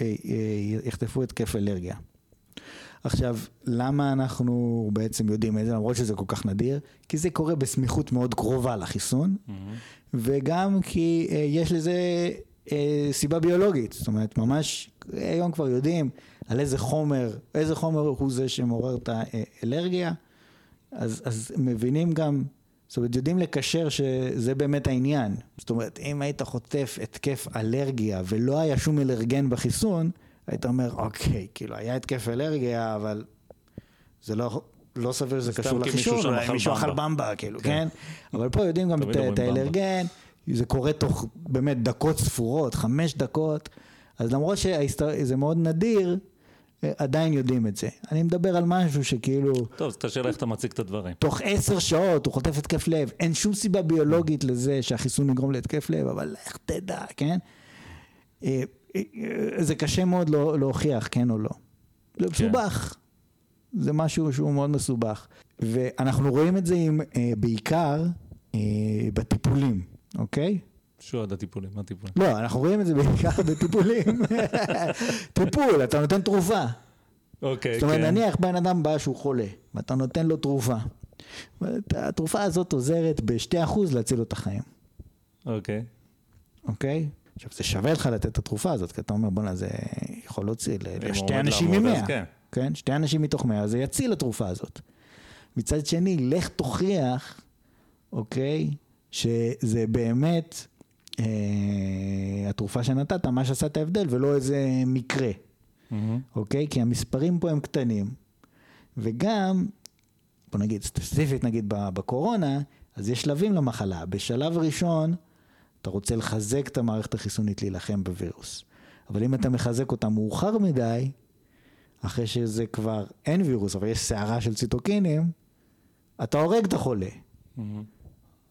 B: אה, אה, יחטפו התקף אלרגיה. עכשיו, למה אנחנו בעצם יודעים את זה, למרות שזה כל כך נדיר? כי זה קורה בסמיכות מאוד קרובה לחיסון, וגם כי אה, יש לזה אה, סיבה ביולוגית. זאת אומרת, ממש היום כבר יודעים על איזה חומר, איזה חומר הוא זה שמעורר את האלרגיה, אז, אז מבינים גם, זאת אומרת, יודעים לקשר שזה באמת העניין. זאת אומרת, אם היית חוטף התקף אלרגיה ולא היה שום אלרגן בחיסון, היית אומר, אוקיי, כאילו, היה התקף אלרגיה, אבל זה לא... לא סביר שזה קשור
A: שם
B: אולי מישהו אכל
A: במבה.
B: כאילו,
A: כן.
B: כן? אבל פה יודעים גם את-. האלרגן, זה קורה תוך באמת דקות ספורות, חמש דקות, אז למרות שזה מאוד נדיר, עדיין יודעים את זה. אני מדבר על משהו שכאילו,
A: טוב, אז תשאיר איך אתה מציג את הדברים.
B: תוך עשר שעות הוא חוטף התקף לב, אין שום סיבה ביולוגית לזה שהחיסון יגרום להתקף לב, אבל איך תדע, כן? אה, אה, אה, זה קשה מאוד לא- להוכיח, כן או לא. זה מסובך. זה משהו שהוא מאוד מסובך. ואנחנו רואים את זה עם, אה, בעיקר אה, בטיפולים, אוקיי?
A: שועד הטיפולים, מה הטיפולים?
B: לא, אנחנו רואים את זה בעיקר בטיפולים. טיפול, אתה נותן תרופה.
A: אוקיי,
B: זאת אומרת,
A: כן.
B: נניח בן אדם בא שהוא חולה, ואתה נותן לו תרופה. התרופה הזאת עוזרת ב-2% להציל לו את החיים,
A: אוקיי.
B: אוקיי? עכשיו, זה שווה לך לתת את התרופה הזאת, כי אתה אומר, בואנה, זה יכול להוציא לשתי אנשים ממאה.
A: כן.
B: כן? שתי אנשים מתוך מאה, זה יציל התרופה הזאת. מצד שני, לך תוכיח, אוקיי, שזה באמת אה, התרופה שנתת, מה שעשה את ההבדל, ולא איזה מקרה,
A: מהמם.
B: אוקיי? כי המספרים פה הם קטנים, וגם, בוא נגיד, ספציפית נגיד בקורונה, אז יש שלבים למחלה. בשלב ראשון, אתה רוצה לחזק את המערכת החיסונית להילחם בווירוס. אבל אם אתה מחזק אותה מאוחר מדי, אחרי שזה כבר אין וירוס, אבל יש סערה של ציטוקינים, אתה הורג את החולה.
A: מהמם.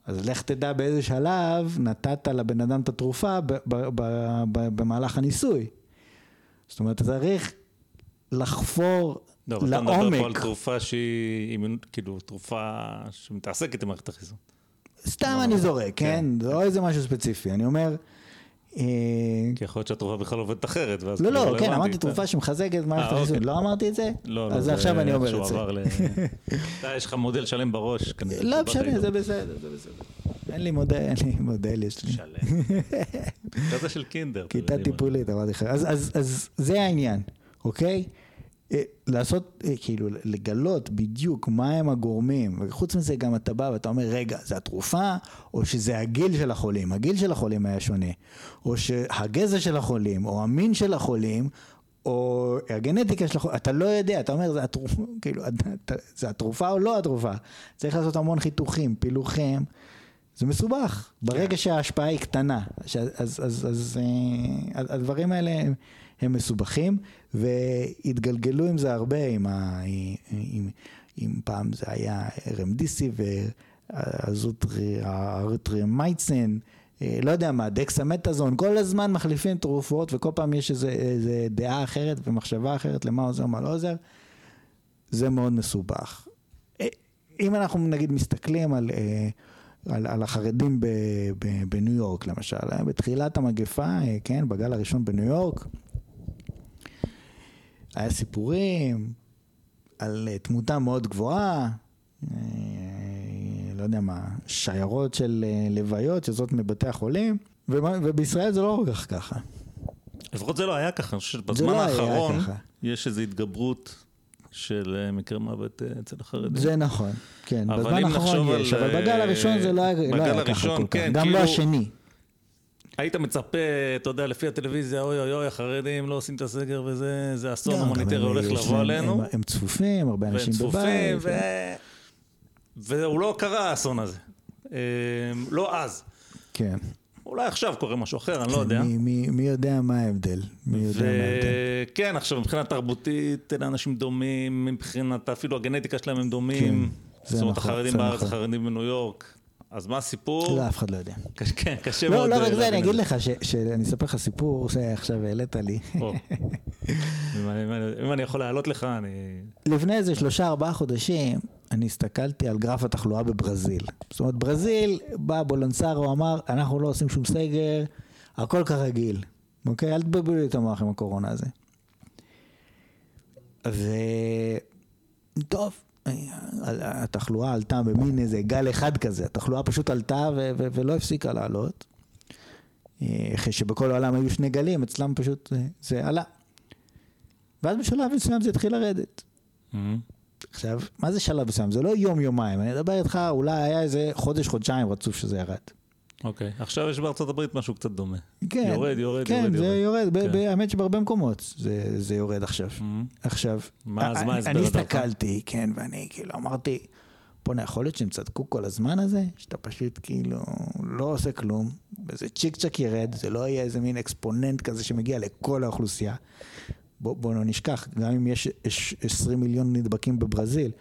B: אז לך תדע באיזה שלב נתת לבן אדם את התרופה ב- ב- ב- ב- במהלך הניסוי. זאת אומרת, אתה צריך לחפור
A: לא, אבל אתה מדבר פה על
B: לעומק.
A: תרופה שהיא, כאילו, תרופה שמתעסקת עם מערכת החיסון.
B: סתם אני זורק, כן? זה לא איזה משהו ספציפי. אני אומר... אה,
A: כי יכול להיות שהתרופה בכלל עובדת אחרת,
B: לא,
A: כאילו
B: לא, כן,
A: רלוונטית.
B: אמרתי תרופה שמחזקת את מערכת
A: אה,
B: החיסון.
A: אוקיי.
B: לא אמרתי את זה?
A: לא, לא,
B: אז עכשיו אני אומר את זה.
A: אתה, יש לך מודל שלם בראש.
B: לא משנה. זה בסדר, זה בסדר. אין לי מודל, אין לי מודל, יש לי.
A: שלם. כזה של קינדר.
B: כיתה. טיפולית, אמרתי לך. אז זה העניין, אוקיי? אה, לעשות, אה, כאילו, לגלות בדיוק מה הם הגורמים, וחוץ מזה גם אתה בא ואתה אומר, רגע, זה התרופה, או שזה הגיל של החולים, הגיל של החולים היה שונה, או שהגזע של החולים, או המין של החולים, או הגנטיקה של החולים, אתה לא יודע, אתה אומר, זה התרופה, כאילו, זה התרופה או לא התרופה? צריך לעשות המון חיתוכים, פילוחים. זה מסובך, ברגע שההשפעה היא קטנה, אז, אז, אז, אז אה, הדברים האלה הם, הם מסובכים, והתגלגלו עם זה הרבה, עם, ה, עם, עם פעם זה היה רמדיסיבר, הארטרמייצן, אה, לא יודע מה, דקסמטאזון, כל הזמן מחליפים תרופות וכל פעם יש איזה, איזה דעה אחרת ומחשבה אחרת למה עוזר, מה לא עוזר, זה מאוד מסובך. אה, אם אנחנו נגיד מסתכלים על, אה, על, על החרדים בניו יורק למשל, בתחילת המגפה, כן, בגל הראשון בניו יורק, היה סיפורים על אה, תמותה מאוד גבוהה, אה, לא יודע מה, שיירות של אה, לוויות שיוצאות מבתי החולים, ובישראל זה לא כל כך ככה.
A: לפחות זה לא היה ככה, אני חושב שבזמן
B: לא
A: האחרון. יש איזו התגברות של מקרי מוות אצל החרדים.
B: זה נכון, כן, בזמן האחרון יש,
A: על,
B: אבל בגל הראשון זה לא היה לא היה ככה כל כך,
A: כן,
B: גם לא
A: כאילו-
B: השני.
A: היית מצפה, אתה יודע, לפי הטלוויזיה, אוי אוי אוי, החרדים לא עושים את הסגר וזה, זה אסון הומניטרי הולך לבוא עלינו.
B: הם- צפופים, הרבה אנשים בבית.
A: ו... והוא לא קרה האסון הזה. אה, לא אז.
B: כן.
A: אולי עכשיו קורה משהו אחר, אני לא יודע.
B: מי- מי מי יודע מה ההבדל? מי יודע מה ההבדל?
A: וכן, עכשיו מבחינה תרבותית, אלה אנשים דומים, מבחינת אפילו הגנטיקה שלהם הם דומים.
B: כן, זה
A: זאת אומרת,
B: נכון,
A: החרדים
B: זה
A: בארץ,
B: נכון.
A: החרדים בניו יורק. אז מה הסיפור?
B: לא, אף אחד לא יודע.
A: קשה- כן, קשה
B: לא,
A: מאוד
B: לא
A: אה,
B: רק זה, אני אגיד לך, ש- שאני אספר לך סיפור שעכשיו העלית לי.
A: או. אם אני- אם אני- יכול לעלות לך, אני...
B: לפני איזה שלושה ארבעה חודשים, אני הסתכלתי על גרף התחלואה בברזיל. זאת אומרת, ברזיל, בא בולונסרו, אמר, אנחנו לא עושים שום סגר, הכל כרגיל. אוקיי? אל תבלבלו לי את המוח עם הקורונה הזה. ו... טוב, התחלואה עלתה במין איזה גל אחד כזה, התחלואה פשוט עלתה ו- ו- ולא הפסיקה לעלות. אה, אחרי שבכל העולם היו שני גלים, אצלם פשוט אה, זה עלה. ואז בשלב מסוים זה התחיל לרדת. עכשיו, מה זה שלב מסוים? זה לא יום-יומיים, אני אדבר איתך, אולי היה איזה חודש-חודשיים רצוף שזה ירד.
A: אוקיי, עכשיו יש בארצות הברית משהו קצת דומה.
B: כן,
A: יורד, יורד,
B: כן,
A: יורד,
B: זה
A: יורד.
B: יורד,
A: כן.
B: האמת שבהרבה מקומות זה, זה יורד עכשיו. עכשיו,
A: מה- אז מה
B: אני-? הסתכלתי, כן, ואני כאילו אמרתי, בוא'נה, יכול להיות שהם צדקו כל הזמן הזה? שאתה פשוט כאילו לא עושה כלום, וזה צ'יק צ'ק ירד, זה לא יהיה איזה מין אקספוננט כזה שמגיע לכל האוכלוסייה. בוא, בוא לא נשכח, גם אם יש 20 מיליון נדבקים בברזיל,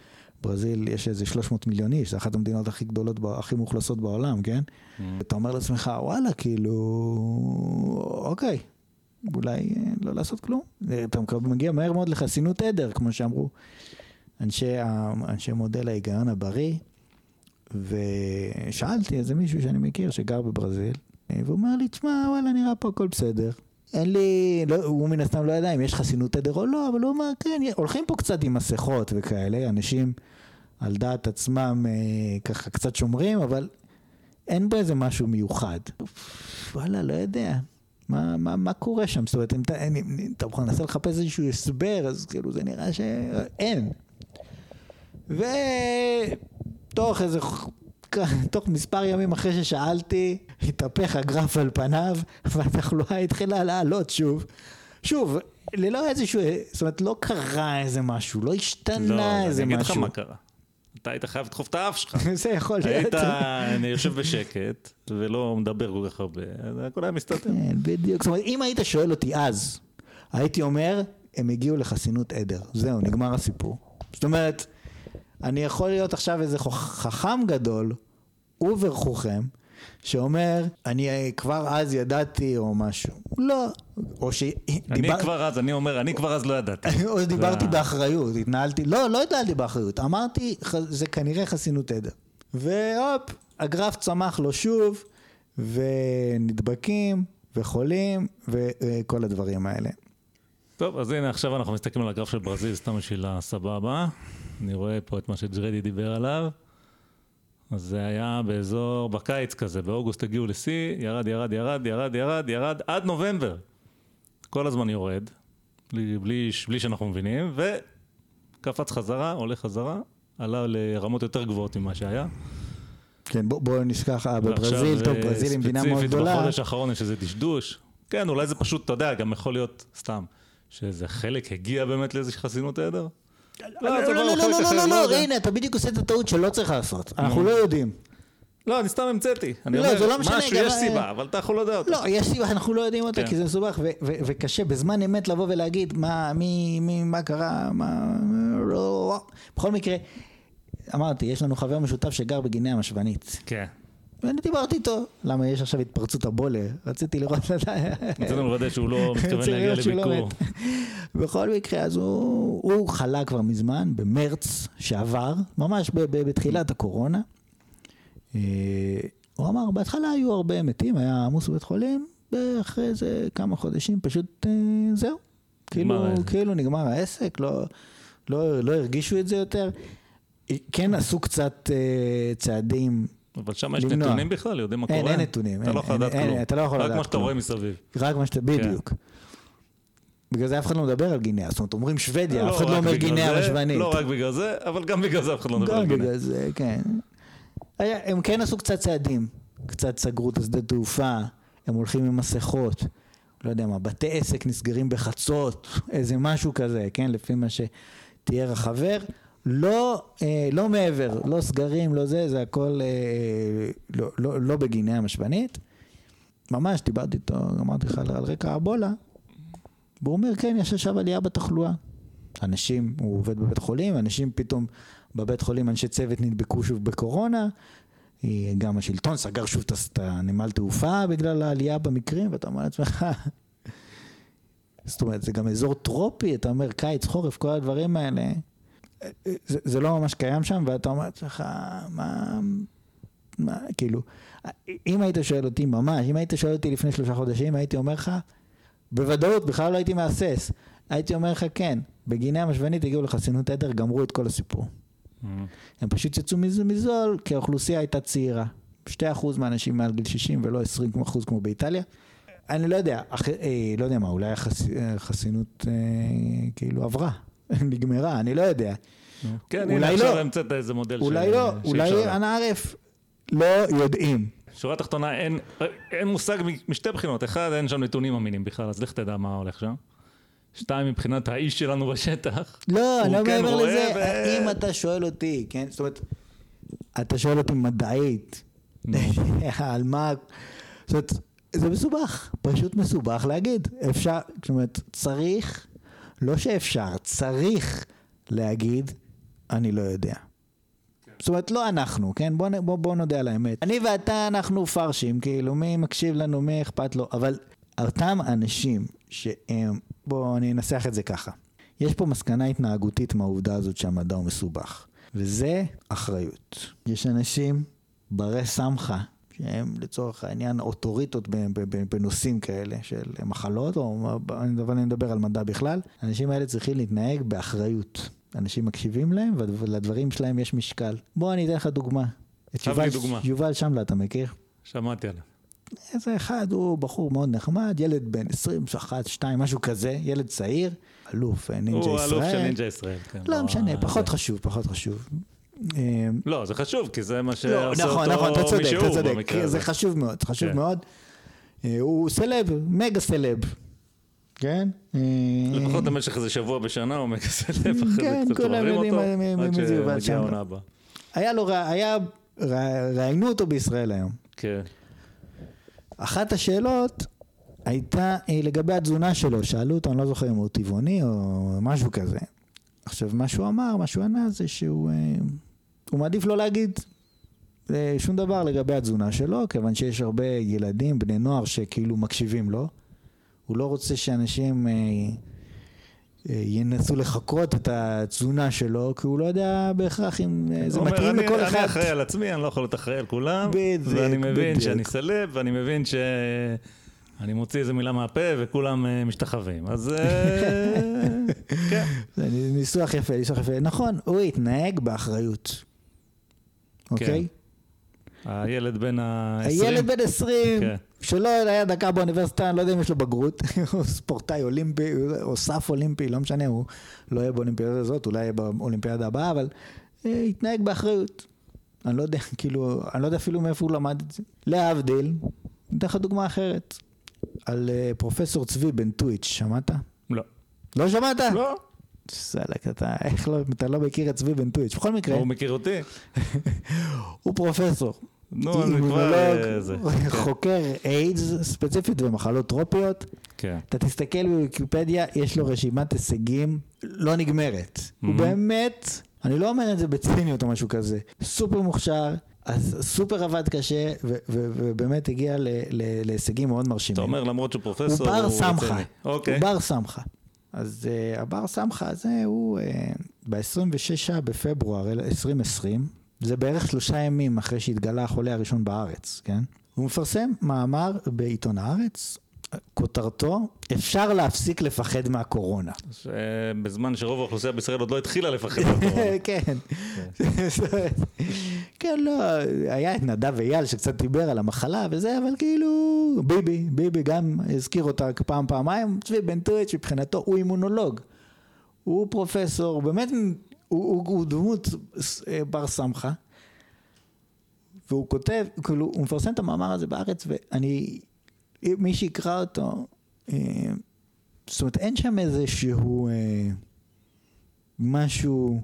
B: ברזיל יש איזה 300 מיליון איש, זו אחת המדינות הכי גדולות, הכי מאוכלסות בעולם, כן? אתה אומר לעצמך, וואלה, כאילו, אוקיי, אולי אה, לא לעשות כלום. אתה מגיע מהר מאוד לחסינות עדר, כמו שאמרו אנשי, אנשי מודל ההיגיון הבריא, ושאלתי איזה מישהו שאני מכיר שגר בברזיל, אה, והוא אומר לי, תשמע, וואלה, נראה פה הכל בסדר. אין לי, לא, הוא מן הסתם לא ידע אם יש חסינות עדר או לא, אבל הוא אמר, כן, הולכים פה קצת עם מסכות וכאלה, אנשים על דעת עצמם אה, ככה קצת שומרים, אבל אין בו איזה משהו מיוחד. וואלה, לא יודע. מה, מה, מה קורה שם? זאת אומרת, אם אתה, אם, אם אתה מנסה לחפש איזשהו הסבר, אז כאילו זה נראה שאין. ותוך איזה, תוך מספר ימים אחרי ששאלתי, התהפך הגרף על פניו, והתחלואה התחילה לעלות שוב. שוב, ללא איזשהו, זאת אומרת, לא קרה איזה משהו, לא השתנה
A: לא,
B: איזה
A: אני
B: משהו.
A: אגיד לך מה קרה. אתה היית חייב לדחוף את האף שלך.
B: זה יכול להיות.
A: היית, אני יושב בשקט, ולא מדבר כל כך הרבה, הכל היה מסתדר.
B: כן, בדיוק. זאת אומרת, אם היית שואל אותי אז, הייתי אומר, הם הגיעו לחסינות עדר. זהו, נגמר הסיפור. זאת אומרת, אני יכול להיות עכשיו איזה חכם גדול, וברכוכם, שאומר, אני כבר אז ידעתי או משהו. לא. או ש...
A: אני כבר אז, אני אומר, אני כבר אז לא ידעתי.
B: או שדיברתי
A: זה-
B: באחריות, התנהלתי, לא, לא התנהלתי באחריות, אמרתי, זה כנראה חסינות עדר. והופ, הגרף צמח לו שוב, ונדבקים, וחולים, וכל הדברים האלה.
A: טוב, אז הנה עכשיו אנחנו מסתכלים על הגרף של ברזיל, סתם בשביל הסבבה. אני רואה פה את מה שג'רדי דיבר עליו. אז זה היה באזור, בקיץ כזה, באוגוסט הגיעו לשיא, ירד, ירד, ירד, ירד, ירד, ירד, עד נובמבר. כל הזמן יורד, בלי, בלי, בלי שאנחנו מבינים, וקפץ חזרה, עולה חזרה, עלה לרמות יותר גבוהות ממה שהיה.
B: כן, בואו בוא נשכח, אה, בברזיל,
A: ועכשיו,
B: טוב,
A: אה,
B: ברזיל היא מדינה מאוד
A: ספציפית
B: גדולה.
A: בחודש האחרון יש איזה דשדוש. כן, אולי זה פשוט, אתה יודע, גם יכול להיות סתם, שאיזה חלק הגיע באמת לאיזושהי חסינות עדר.
B: לא, לא,
A: זה
B: לא, לא,
A: חלק
B: לא,
A: אחר,
B: לא,
A: לא
B: לא,
A: יודע.
B: הנה, אתה בדיוק עושה את הטעות שלא צריך לעשות. אנחנו לא יודעים.
A: לא, אני סתם המצאתי. אני
B: לא, זה לא
A: אומר,
B: משנה,
A: משהו,
B: גם-
A: יש סיבה, אבל אתה יכול לדעת.
B: לא, יש סיבה, אנחנו לא יודעים אותה,
A: כן.
B: כי זה מסובך, ו- ו- וקשה בזמן אמת לבוא ולהגיד מה, מי, מי, מה קרה, מה... לא. בכל מקרה, אמרתי, יש לנו חבר משותף שגר בגיני המשוונית.
A: כן.
B: ואני דיברתי איתו, למה יש עכשיו התפרצות הבולר, רציתי לראות...
A: רצינו לוודא שהוא לא מתכוון להגיע
B: לא
A: לביקור.
B: בכל מקרה, אז הוא, חלה כבר מזמן, במרץ שעבר, ממש בתחילת הקורונה. אה, הוא אמר, בהתחלה היו הרבה מתים, היה עמוס בבית חולים, ואחרי איזה כמה חודשים פשוט אה, זהו. כאילו. כאילו נגמר העסק, לא, לא, לא הרגישו את זה יותר. כן עשו קצת אה, צעדים,
A: אבל שם יש
B: למנוע.
A: נתונים בכלל, יודעים מה
B: אין,
A: קורה.
B: אין נתונים,
A: אתה
B: אין,
A: לא יכול
B: אין,
A: לדעת
B: אין,
A: כלום.
B: אתה לא יכול
A: רק
B: לדעת
A: מה שאתה
B: כלום.
A: רואה מסביב.
B: רק מה שאתה, בדיוק. בגלל זה אף אחד לא מדבר על גינאה, זאת אומרת, אומרים שוודיה,
A: לא
B: אף אחד לא
A: רק
B: אומר גינאה המשוונית.
A: לא רק בגלל זה, אבל גם בגלל זה אף אחד לא מדבר על
B: גם
A: גינאה.
B: בגלל זה, כן. הם כן עשו קצת צעדים, קצת סגרו את השדה תעופה, הם הולכים עם מסכות, לא יודע מה, בתי עסק נסגרים בחצות, איזה משהו כזה, כן, לפי מה שתיאר החבר. לא, אה, לא מעבר, לא סגרים, לא זה, זה הכל אה, לא, לא, לא בגינאה המשוונית. ממש, דיברתי איתו, אמרתי לך על, רקע אבולה, והוא אומר, כן, יש עכשיו עלייה בתחלואה. אנשים, הוא עובד בבית חולים, אנשים פתאום בבית חולים, אנשי צוות נדבקו שוב בקורונה, אה, גם השלטון סגר שוב את הנמל תעופה בגלל העלייה במקרים, ואתה אומר לעצמך, זאת אומרת, זה גם אזור טרופי, אתה אומר קיץ, חורף, כל הדברים האלה, זה, זה לא ממש קיים שם, ואתה אומר לעצמך, מה, מה, כאילו, אם היית שואל אותי ממש, אם היית שואל אותי לפני שלושה חודשים, הייתי אומר לך, בוודאות, בכלל לא הייתי מהסס. הייתי אומר לך, כן, בגינאה המשוונית הגיעו לחסינות עדר, גמרו את כל הסיפור.
A: אה,
B: הם פשוט יצאו מזה מזול, כי האוכלוסייה הייתה צעירה. 2% מהאנשים מעל גיל 60 ולא 20% כמו באיטליה. אני לא יודע, אח, אה, לא יודע מה, אולי החס, אה, החסינות אה, כאילו עברה, נגמרה, אני לא יודע.
A: כן, הנה
B: לא.
A: עכשיו המצאת איזה מודל
B: אולי לא, אולי. אנא ערף, לא יודעים.
A: שורה תחתונה, אין, אין מושג משתי בחינות. אחד, אין שם נתונים אמינים בכלל, אז לך תדע מה הולך שם. שתיים, מבחינת האיש שלנו בשטח.
B: לא, לא
A: כן
B: מעבר לזה,
A: ו-
B: אם אתה שואל אותי, כן, זאת אומרת, אתה שואל אותי מדעית. על מה, זאת אומרת, זה מסובך, פשוט מסובך להגיד, אפשר, זאת אומרת, צריך, לא שאפשר, צריך להגיד, אני לא יודע. זאת אומרת, לא אנחנו, כן? בוא, בוא, בוא נודה על האמת. אני ואתה, אנחנו פרשים, כאילו, מי מקשיב לנו, מי אכפת לו, אבל אותם אנשים שהם, בואו אני אנסח את זה ככה. יש פה מסקנה התנהגותית מהעובדה הזאת שהמדע הוא מסובך, וזה אחריות. יש אנשים ברי סמכה, שהם לצורך העניין אוטוריטות בנושאים כאלה של מחלות, או, אבל אני מדבר על מדע בכלל, האנשים האלה צריכים להתנהג באחריות. אנשים מקשיבים להם ולדברים שלהם יש משקל. בוא אני אתן לך דוגמה. את יובל,
A: דוגמה.
B: יובל שמלה אתה מכיר?
A: שמעתי עליו.
B: איזה אחד, הוא בחור מאוד נחמד, ילד בן 21, 2, משהו כזה, ילד צעיר, אלוף אה, נינג'ה
A: הוא
B: ישראל.
A: אלוף של נינג'ה ישראל. כן,
B: לא משנה,
A: זה-
B: פחות חשוב, פחות חשוב. אה,
A: לא, זה חשוב, כי זה מה
B: לא,
A: שעושה
B: נכון, נכון, אתה
A: אותו
B: צודק, אתה
A: מישהו
B: צודק, זה. חשוב מאוד, זה חשוב
A: כן.
B: מאוד. אה, הוא סלב, מגה סלב, כן? אה,
A: לפחות במשך איזה שבוע בשנה הוא מגסה לב, אחרי זה
B: כן,
A: קצת
B: יודעים
A: אותו, עד
B: שמלה.
A: העונה הבאה.
B: היה לו, היה, רא- ראיינו אותו בישראל היום.
A: כן.
B: אחת השאלות הייתה אה, לגבי התזונה שלו, שאלו אותו, אני לא זוכר אם הוא טבעוני או משהו כזה. עכשיו, מה שהוא אמר, מה שהוא ענה זה שהוא אה, הוא מעדיף לא להגיד אה, שום דבר לגבי התזונה שלו, כיוון שיש הרבה ילדים, בני נוער, שכאילו מקשיבים לו. הוא לא רוצה שאנשים אה, אה, ינסו לחקות את התזונה שלו, כי הוא לא יודע בהכרח אם אה, זה
A: אומר,
B: מתאים
A: "אני-
B: לכל
A: אני
B: אחד.
A: אחראי על עצמי, אני לא יכול להיות אחראי על כולם,
B: בדיוק,
A: ואני מבין
B: בדיוק.
A: שאני סלב, ואני מבין שאני מוציא איזה מילה מהפה וכולם אה, משתחווים. אז כן.
B: זה ניסוח יפה, ניסוח יפה. נכון, הוא התנהג באחריות. אוקיי?
A: הילד בן ה-20.
B: הילד בן 20,
A: כן.
B: שלא היה דקה באוניברסיטה, אני לא יודע אם יש לו בגרות, הוא ספורטאי אולימפי, או סף אולימפי, לא משנה, הוא לא יהיה באולימפיאדה הזאת, אולי יהיה באולימפיאדה הבאה, אבל אה, התנהג באחריות. אני לא יודע, כאילו, אני לא יודע אפילו מאיפה הוא למד את זה. להבדיל, אני אתן לך דוגמה אחרת, על אה, פרופסור צבי בן טוויץ', שמעת?
A: לא.
B: לא שמעת?
A: לא.
B: סלק, אתה, איך לא, אתה לא מכיר את צבי בן טוויץ'. בכל מקרה,
A: הוא מכיר אותי?
B: הוא פרופסור.
A: נו, אני כבר... אה. כן.
B: חוקר איידס ספציפית ומחלות טרופיות.
A: כן.
B: אתה תסתכל בוויקיפדיה, יש לו רשימת הישגים לא נגמרת. הוא. באמת, אני לא אומר את זה בציניות או משהו כזה, סופר מוכשר, אז סופר עבד קשה, ובאמת הגיע להישגים מאוד מרשימים.
A: אתה אומר למרות שהוא
B: הוא
A: פרופסור,
B: בר סמכה.
A: אוקיי.
B: הוא בר סמכה. אז uh, הבר סמכה הזה הוא uh, ב-26 בפברואר 2020, זה בערך שלושה ימים אחרי שהתגלה החולה הראשון בארץ, כן? הוא מפרסם מאמר בעיתון הארץ, כותרתו, אפשר להפסיק לפחד מהקורונה.
A: בזמן שרוב האוכלוסייה בישראל עוד לא התחילה לפחד מהקורונה.
B: כן. כן, כן, לא, היה את נדב אייל שקצת דיבר על המחלה וזה, אבל כאילו, ביבי, ביבי גם הזכיר אותה פעם, פעמיים, צבי בן טוויץ' מבחינתו הוא אימונולוג. הוא פרופסור, באמת, הוא, הוא, הוא דמות אה, בר סמכה. והוא כותב, כאילו, הוא מפרסם את המאמר הזה בארץ, ואני, מי שיקרא אותו, אה, זאת אומרת, אין שם איזה שהוא אה, משהו,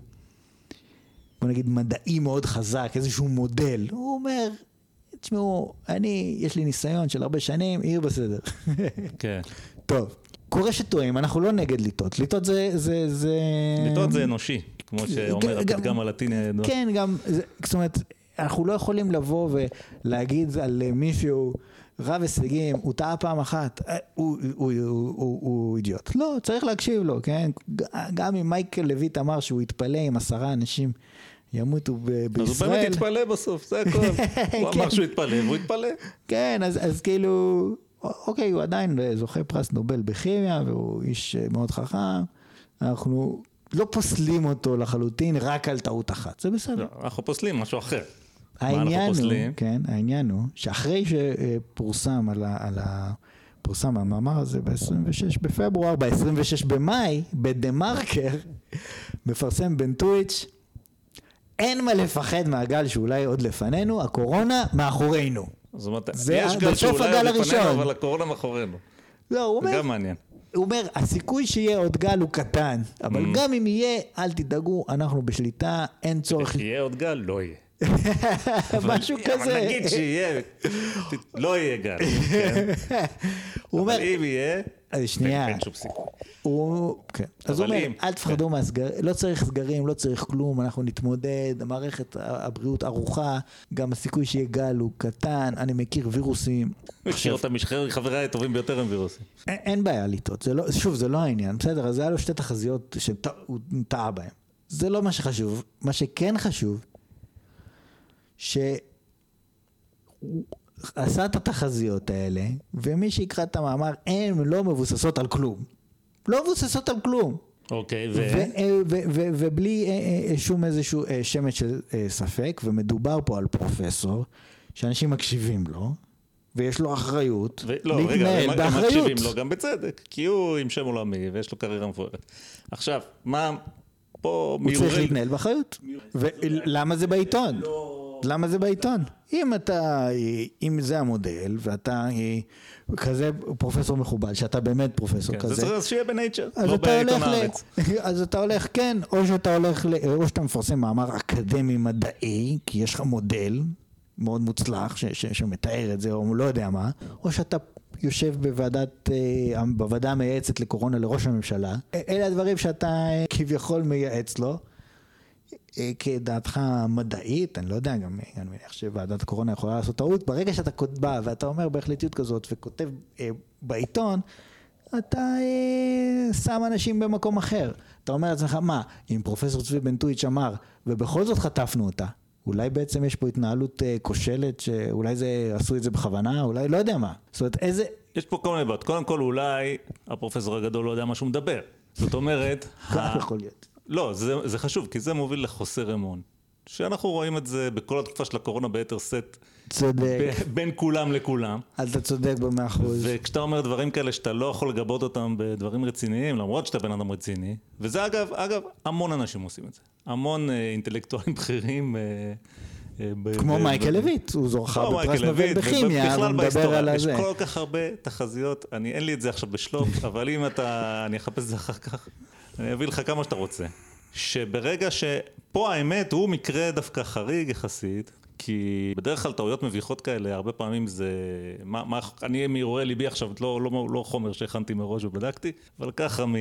B: בוא נגיד, מדעי מאוד חזק, איזשהו מודל. הוא אומר, תשמעו, אני, יש לי ניסיון של הרבה שנים, עיר בסדר.
A: כן.
B: טוב, קורה שטועים, אנחנו לא נגד לטעות. לטעות זה... זה, זה...
A: לטעות זה אנושי, כמו שאומר
B: גם-
A: הפתגם הלטיני.
B: כן, גם, זאת אומרת, אנחנו לא יכולים לבוא ולהגיד על מישהו רב הישגים, הוא טעה פעם אחת, אה, הוא, הוא, הוא, הוא, הוא אידיוט. לא, צריך להקשיב לו, כן? גם אם מייקל לויט אמר שהוא יתפלא אם עשרה אנשים ימותו ב- בישראל.
A: אז הוא באמת יתפלא בסוף, זה הכל. הוא אמר
B: כן.
A: שהוא יתפלא, והוא יתפלא.
B: כן, אז, אז כאילו, אוקיי, הוא עדיין זוכה פרס נובל בכימיה, והוא איש אה, מאוד חכם. אנחנו לא פוסלים אותו לחלוטין רק על טעות אחת, זה בסדר.
A: לא, אנחנו פוסלים משהו אחר.
B: העניין הוא? כן, העניין הוא שאחרי שפורסם על ה... על ה פורסם המאמר הזה ב-26 בפברואר, ב-26 במאי, בדה מרקר, מפרסם בן טוויץ', אין מה לפחד מהגל שאולי עוד לפנינו, הקורונה מאחורינו.
A: זאת אומרת,
B: זה
A: יש גל שאולי עוד לפנינו. אבל הקורונה מאחורינו.
B: לא, הוא
A: זה
B: אומר,
A: גם מעניין.
B: הוא אומר, הסיכוי שיהיה עוד גל הוא קטן, אבל
A: Mm.
B: גם אם יהיה, אל תדאגו, אנחנו בשליטה, אין צורך,
A: יהיה עוד גל? לא יהיה.
B: משהו
A: אבל
B: כזה.
A: נגיד שיהיה, לא יהיה גל. כן? אבל אם יהיה,
B: אז שנייה,
A: אין שום סיכוי.
B: הוא, כן. אז הוא
A: אבל
B: אומר, אל תפחדו מהסגרים, לא צריך סגרים, לא צריך כלום, אנחנו נתמודד, מערכת הבריאות ערוכה, גם הסיכוי שיהיה גל הוא קטן, אני מכיר וירוסים.
A: מכיר אותם מחבריי הטובים ביותר הם וירוסים.
B: אין, בעיה לטעות, לא, שוב, זה לא העניין, בסדר, אז היה לו שתי תחזיות שהוא טעה בהן. זה לא מה שחשוב, מה שכן חשוב, שהוא עשה את התחזיות האלה, ומי שיקרא את המאמר, הן לא מבוססות על כלום. לא מבוססות על כלום.
A: אוקיי, ו...
B: ו- ו- ו- ו- ובלי אה, אה, שום איזשהו אה, שמץ של אה, ספק, ומדובר פה על פרופסור, שאנשים מקשיבים לו, ויש לו אחריות
A: ו- לא, רגע,
B: להתנהל
A: הם- הם
B: באחריות.
A: מקשיבים לו גם בצדק, כי הוא עם שם עולמי ויש לו קריירה מפוארת. עכשיו, מה, פה
B: הוא צריך. להתנהל באחריות. ולמה זה בעיתון? למה זה בעיתון? אם אתה, אם זה המודל, ואתה אה, כזה פרופסור מכובד, שאתה באמת פרופסור
A: כן, זה
B: כזה,
A: צריך שיהיה בנייצ'ר,
B: אז
A: לא בעיתון. הארץ.
B: אז אתה הולך, כן, או שאתה הולך ל... או שאתה מפרסם מאמר אקדמי מדעי, כי יש לך מודל מאוד מוצלח ש... ש... שמתאר את זה, או לא יודע מה, או שאתה יושב בוועדת, אה, בוועדה המייעצת לקורונה לראש הממשלה. אלה הדברים שאתה אה, כביכול מייעץ לו. אה, כדעתך המדעית, אני לא יודע, גם אני מניח שוועדת הקורונה יכולה לעשות טעות, ברגע שאתה בא ואתה אומר בהחלטיות כזאת וכותב אה, בעיתון, אתה אה, שם אנשים במקום אחר. אתה אומר לעצמך, מה, אם פרופסור צבי בן טוויץ' אמר, ובכל זאת חטפנו אותה, אולי בעצם יש פה התנהלות אה, כושלת, שאולי זה, עשו את זה בכוונה, אולי לא יודע מה. זאת אומרת, איזה...
A: יש פה כל מיני בעיות. קודם כל, אולי הפרופסור הגדול לא יודע מה שהוא מדבר. זאת אומרת...
B: כך
A: ה-
B: יכול להיות.
A: לא, זה, זה חשוב, כי זה מוביל לחוסר אמון. שאנחנו רואים את זה בכל התקופה של הקורונה ביתר שאת,
B: צודק,
A: ב- בין כולם לכולם.
B: אתה צודק במאה אחוז.
A: וכשאתה אומר דברים כאלה שאתה לא יכול לגבות אותם בדברים רציניים, למרות שאתה בן אדם רציני, וזה אגב, אגב, המון אנשים עושים את זה. המון אה, אינטלקטואלים בכירים. אה, אה, ב-
B: כמו
A: ב-
B: מייקל לויט, הוא זוכה
A: כמו
B: בפרס נובל בכימיה, והוא מדבר. על
A: יש
B: הזה.
A: כל כך הרבה תחזיות, אני, אין לי את זה עכשיו בשלוף, אבל אם אתה, אני אחפש את זה אחר כך, אני אביא לך כמה שאתה רוצה. שברגע ש... פה האמת הוא מקרה דווקא חריג יחסית, כי בדרך כלל טעויות מביכות כאלה, הרבה פעמים זה... מה, מה, אני מהרהורי ליבי עכשיו, לא, לא, לא חומר שהכנתי מראש ובדקתי, אבל ככה מ,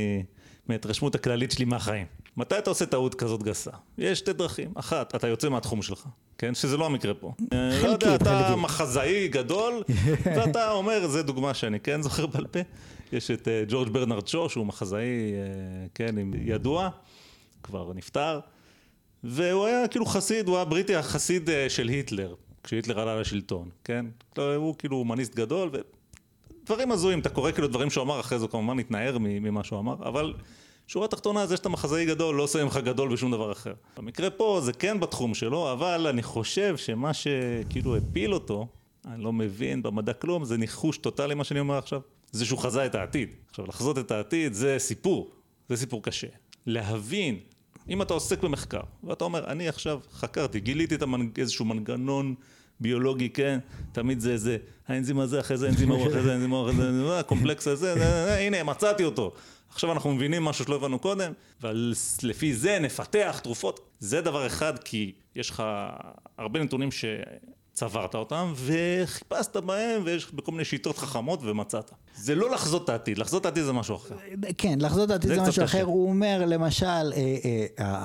A: מההתרשמות הכללית שלי מהחיים. מתי אתה עושה טעות כזאת גסה? יש שתי דרכים. אחת, אתה יוצא מהתחום שלך, כן? שזה לא המקרה פה. אה, לא יודע,
B: חלקית,
A: אתה
B: חלקית.
A: מחזאי גדול, ואתה אומר, זו דוגמה שאני כן זוכר בעל פה. יש את אה, ג'ורג' ברנרד שו, שהוא מחזאי, אה, כן, עם- ידוע, כבר נפטר, והוא היה כאילו חסיד, הוא היה בריטי החסיד אה, של היטלר, כשהיטלר עלה לשלטון, כן? לא, הוא כאילו הומניסט גדול, ודברים הזויים, אתה קורא כאילו דברים שהוא אמר, אחרי זה כמובן התנער ממה שהוא אמר, אבל שורה תחתונה, זה שאתה מחזאי גדול לא עושה ממך גדול בשום דבר אחר. במקרה פה זה כן בתחום שלו, אבל אני חושב שמה שכאילו הפיל אותו, אני לא מבין במדע כלום, זה ניחוש טוטאלי מה שאני אומר עכשיו. זה שהוא חזה את העתיד. עכשיו, לחזות את העתיד זה סיפור, זה סיפור קשה. להבין, אם אתה עוסק במחקר, ואתה אומר, אני עכשיו חקרתי, גיליתי את המנג... איזשהו מנגנון ביולוגי, כן, תמיד זה איזה, האנזים הזה, אחרי זה האנזים ההוא, אחרי זה האנזים ההוא, אחרי זה הקומפלקס הזה, זה, זה, הנה, מצאתי אותו. עכשיו אנחנו מבינים משהו שלא הבנו קודם, ולפי זה נפתח תרופות. זה דבר אחד, כי יש לך הרבה נתונים שצברת אותם, וחיפשת בהם, ויש בכל מיני שיטות חכמות, ומצאת. זה לא לחזות את העתיד, לחזות את העתיד זה משהו אחר.
B: כן, לחזות העתיד
A: זה
B: זה משהו. אחר. הוא אומר, למשל, אה, אה,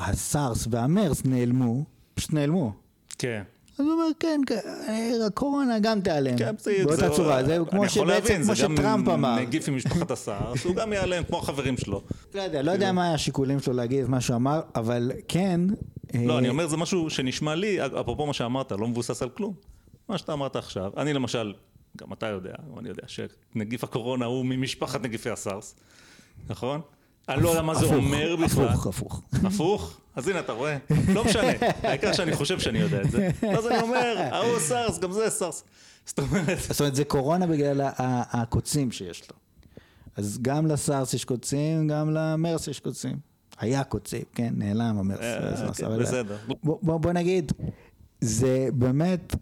B: הסארס והמרס נעלמו, פשוט נעלמו.
A: כן.
B: אז הוא אומר, כן, כן, אה, הקורונה גם תיעלם.
A: כן, זה-
B: באותה
A: זה-
B: צורה, זה
A: אני
B: כמו
A: יכול להבין,
B: שבעצם, כמו
A: זה גם
B: שטראמפ אמר.
A: נגיף עם משפחת הסארס, הוא גם ייעלם כמו החברים שלו.
B: לא יודע, לא יודע מה היה השיקולים שלו להגיד את מה שהוא אמר, אבל כן...
A: לא,
B: אה,
A: אני אומר, זה משהו שנשמע לי, אפרופו מה שאמרת, לא מבוסס על כלום. מה שאתה אמרת עכשיו, אני למשל, גם אתה יודע, גם אני יודע, שנגיף הקורונה הוא ממשפחת נגיפי הסארס, נכון? אני לא יודע מה זה אומר בכלל.
B: הפוך, הפוך.
A: הפוך? אז הנה, אתה רואה? לא משנה, העיקר שאני חושב שאני יודע את זה. ואז אני אומר, ההוא סארס, גם זה סארס. זאת אומרת,
B: זאת אומרת, זה קורונה בגלל הקוצים שיש לו. אז גם לסארס יש קוצים, גם למרס יש קוצים. היה קוצים, כן, נעלם המרס.
A: אה,
B: הסארס,
A: אוקיי, בסדר.
B: בוא, נגיד, זה באמת,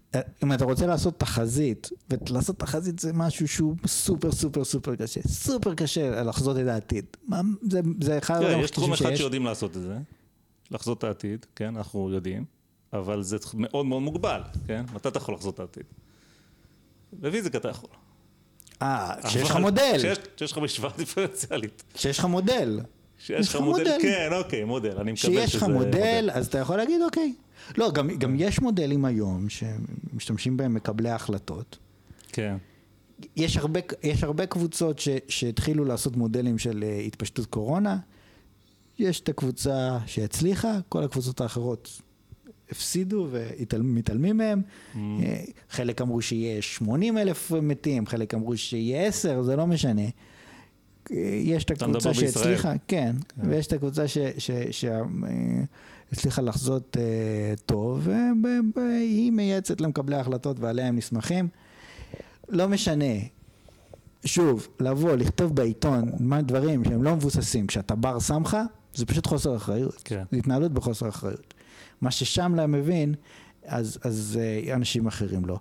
B: אם אתה רוצה לעשות תחזית, ולעשות תחזית זה משהו שהוא סופר סופר סופר קשה, סופר קשה לחזות את העתיד. זה, זה אחד הדברים
A: יש
B: הכי
A: תחום אחד
B: שיש.
A: שיודעים לעשות את זה, לחזות את העתיד, כן, אנחנו יודעים, אבל זה מאוד מאוד מוגבל, כן? מתי אתה יכול לחזות את העתיד? בפיזיקה אתה יכול.
B: אה, כשיש לך מודל,
A: כשיש לך משוואה דיפרנציאלית.
B: כשיש לך מודל.
A: כשיש לך מודל, כן, אוקיי, מודל, אני מקבל שזה
B: כשיש לך
A: מודל.
B: מודל, אז אתה יכול להגיד, אוקיי. לא, גם, גם יש מודלים היום שמשתמשים בהם מקבלי ההחלטות.
A: כן,
B: יש הרבה, יש הרבה קבוצות ש, שהתחילו לעשות מודלים של אה, התפשטות קורונה. יש את הקבוצה שהצליחה, כל הקבוצות האחרות הפסידו ומתעלמים מהם.
A: Mm.
B: אה, חלק אמרו שיהיה 80 אלף מתים, חלק אמרו שיהיה 10, זה לא משנה. אה, יש את הקבוצה. שהצליחה, כן, ויש את הקבוצה שהצליחה לחזות אה, טוב, והיא מייעצת למקבלי ההחלטות ועליה הם נסמכים. לא משנה. שוב, לבוא, לכתוב בעיתון מה דברים שהם לא מבוססים, כשאתה בר סמכה, זה פשוט חוסר אחריות.
A: כן.
B: זה התנהלות בחוסר אחריות. מה ששם לא מבין, אז, אז אה, אנשים אחרים לא.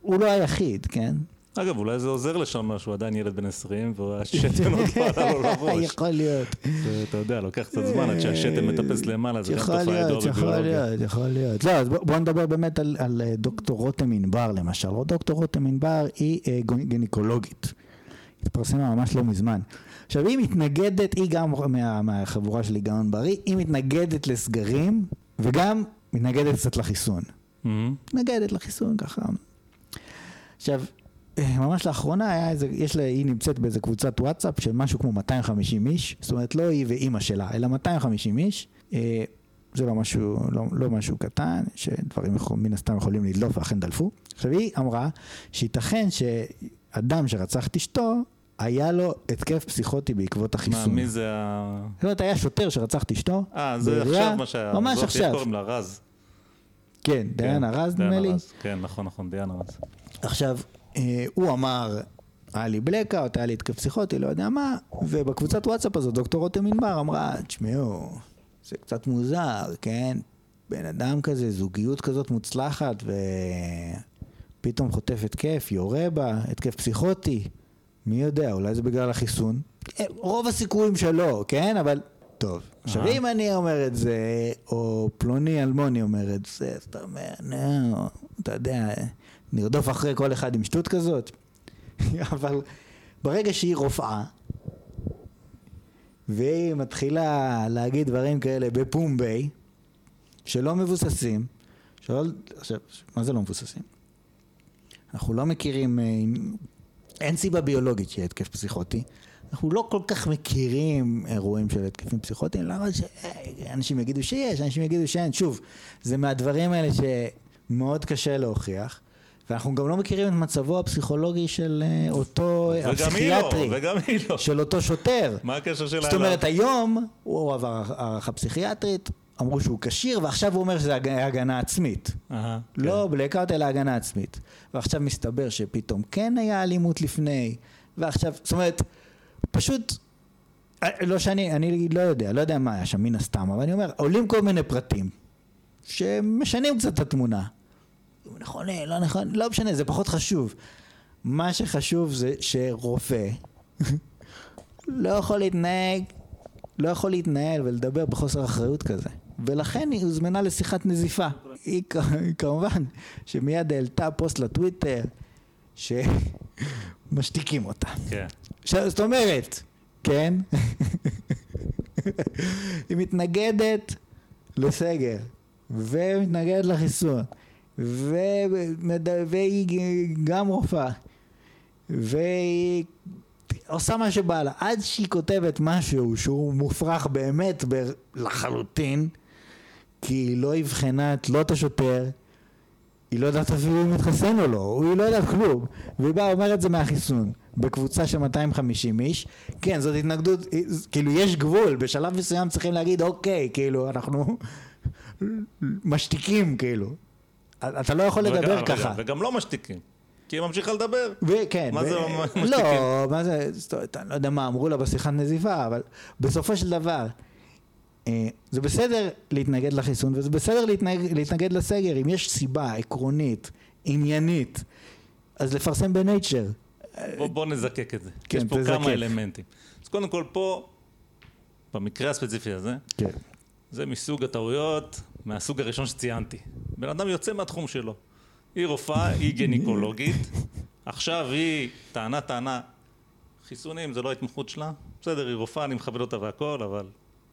B: הוא לא היחיד, כן?
A: אגב, אולי זה עוזר לשם שהוא עדיין ילד בן 20, והשתן עוד לא עלה לו לראש.
B: יכול להיות.
A: אתה יודע, לוקח קצת זמן עד שהשתן מטפס למעלה, זה גם תופעה ידועה
B: להיות, יכול
A: בביולוגיה.
B: להיות, יכול להיות. לא, אז בוא, בוא נדבר באמת על, אה, דוקטור רותם ענבר למשל. דוקטור רותם ענבר היא אה, גינקולוגית. התפרסמה ממש לא מזמן. עכשיו היא מתנגדת, היא גם מה, מהחבורה של היגיון בריא, היא מתנגדת לסגרים וגם מתנגדת קצת לחיסון. מתנגדת לחיסון ככה. עכשיו, ממש לאחרונה היה איזה, יש לה, היא נמצאת באיזה קבוצת וואטסאפ של משהו כמו 250 איש, זאת אומרת לא היא ואימא שלה, אלא 250 איש. אה, זה לא משהו, לא, לא משהו קטן, שדברים יכול, מן הסתם יכולים לדלוף ואכן דלפו. עכשיו היא אמרה שייתכן שאדם שרצח את אשתו, היה לו התקף פסיכוטי בעקבות
A: מה,
B: החיסון.
A: מי זה ה...
B: זאת אומרת, היה שוטר שרצח את אשתו.
A: אה, זה עכשיו מה שהיה.
B: ממש עכשיו.
A: קוראים לה? רז.
B: כן, דיין ארז
A: דיין
B: נדמה לי.
A: כן, נכון, נכון, דיין ארז.
B: עכשיו, אה, הוא אמר, היה לי בלקאוט, היה לי התקף פסיכוטי, לא יודע מה, ובקבוצת וואטסאפ הזאת דוקטור רותם ענבר אמרה, תשמעו, זה קצת מוזר, כן? בן אדם כזה, זוגיות כזאת מוצלחת, ופתאום חוטף התקף, יורה בה, התקף פסיכוטי, מי יודע, אולי זה בגלל החיסון. אה, רוב הסיכויים שלא, כן? אבל... טוב. עכשיו,
A: אהה.
B: אם אני אומר את זה, או פלוני אלמוני אומר את זה, אז אתה אומר, נו, אתה יודע, נרדוף אחרי כל אחד עם שטות כזאת. אבל ברגע שהיא רופאה, והיא מתחילה להגיד דברים כאלה בפומבי, שלא מבוססים, שלא, עכשיו, מה זה לא מבוססים? אנחנו לא מכירים, אה, אין סיבה ביולוגית שיהיה התקף פסיכוטי. אנחנו לא כל כך מכירים אירועים של התקפים פסיכוטיים, למה שאנשים יגידו שיש, אנשים יגידו שאין. שוב, זה מהדברים האלה שמאוד קשה להוכיח. ואנחנו גם לא מכירים את מצבו הפסיכולוגי של אה, אותו
A: לא,
B: הפסיכיאטרי,
A: וגם היא לא.
B: של אותו שוטר.
A: מה הקשר שלה
B: זאת אומרת, היום הוא עבר הערכה פסיכיאטרית, אמרו שהוא כשיר, ועכשיו הוא אומר שזה הג- הגנה עצמית.
A: אהה, כן.
B: לא בלקאוט אלא הגנה עצמית. ועכשיו מסתבר שפתאום כן היה אלימות לפני, ועכשיו, זאת אומרת, פשוט, אה, לא שאני, אני לא יודע, לא יודע מה היה שם מן הסתם, אבל אני אומר, עולים כל מיני פרטים, שמשנים קצת את התמונה. הוא נכון, לא נכון, לא משנה, זה פחות חשוב. מה שחשוב זה שרופא לא יכול להתנהג, לא יכול להתנהל ולדבר בחוסר אחריות כזה. ולכן היא הוזמנה לשיחת נזיפה. היא, כמובן שמיד העלתה פוסט לטוויטר שמשתיקים אותה.
A: כן.
B: זאת אומרת, כן, היא מתנגדת לסגר, ומתנגדת לחיסון. והיא גם רופאה, והיא עושה מה שבא לה, עד שהיא כותבת משהו שהוא מופרך באמת ב- לחלוטין, כי היא לא אבחנה את לא את השוטר, היא לא יודעת אפילו אם מתחסן או לא, היא לא יודעת כלום. והיא באה אומרת זה מהחיסון, בקבוצה של 250 איש. כן, זאת התנגדות, כאילו יש גבול, בשלב מסוים צריכים להגיד, אוקיי, כאילו, אנחנו משתיקים, כאילו. אתה לא יכול לדבר
A: וגם-
B: ככה.
A: וגם לא משתיקים, כי היא ממשיכה לדבר.
B: וכן,
A: מה
B: ו-
A: זה לא משתיקים?
B: לא, מה זה, זאת אומרת, אני לא יודע מה אמרו לה בשיחת נזיפה, אבל בסופו של דבר, אה, זה בסדר להתנגד לחיסון, וזה בסדר להתנגד, להתנגד לסגר, אם יש סיבה עקרונית, עניינית, אז לפרסם בנייצ'ר.
A: בוא, בוא נזקק את זה.
B: כן,
A: יש פה
B: תזקק.
A: כמה אלמנטים. אז קודם כל פה, במקרה הספציפי הזה,
B: כן.
A: זה מסוג הטעויות, מהסוג הראשון שציינתי. בן אדם יוצא מהתחום שלו. היא רופאה, היא גינקולוגית, עכשיו היא טענה טענה, חיסונים זה לא ההתמחות שלה, בסדר, היא רופאה, אני מכבד אותה והכל, אבל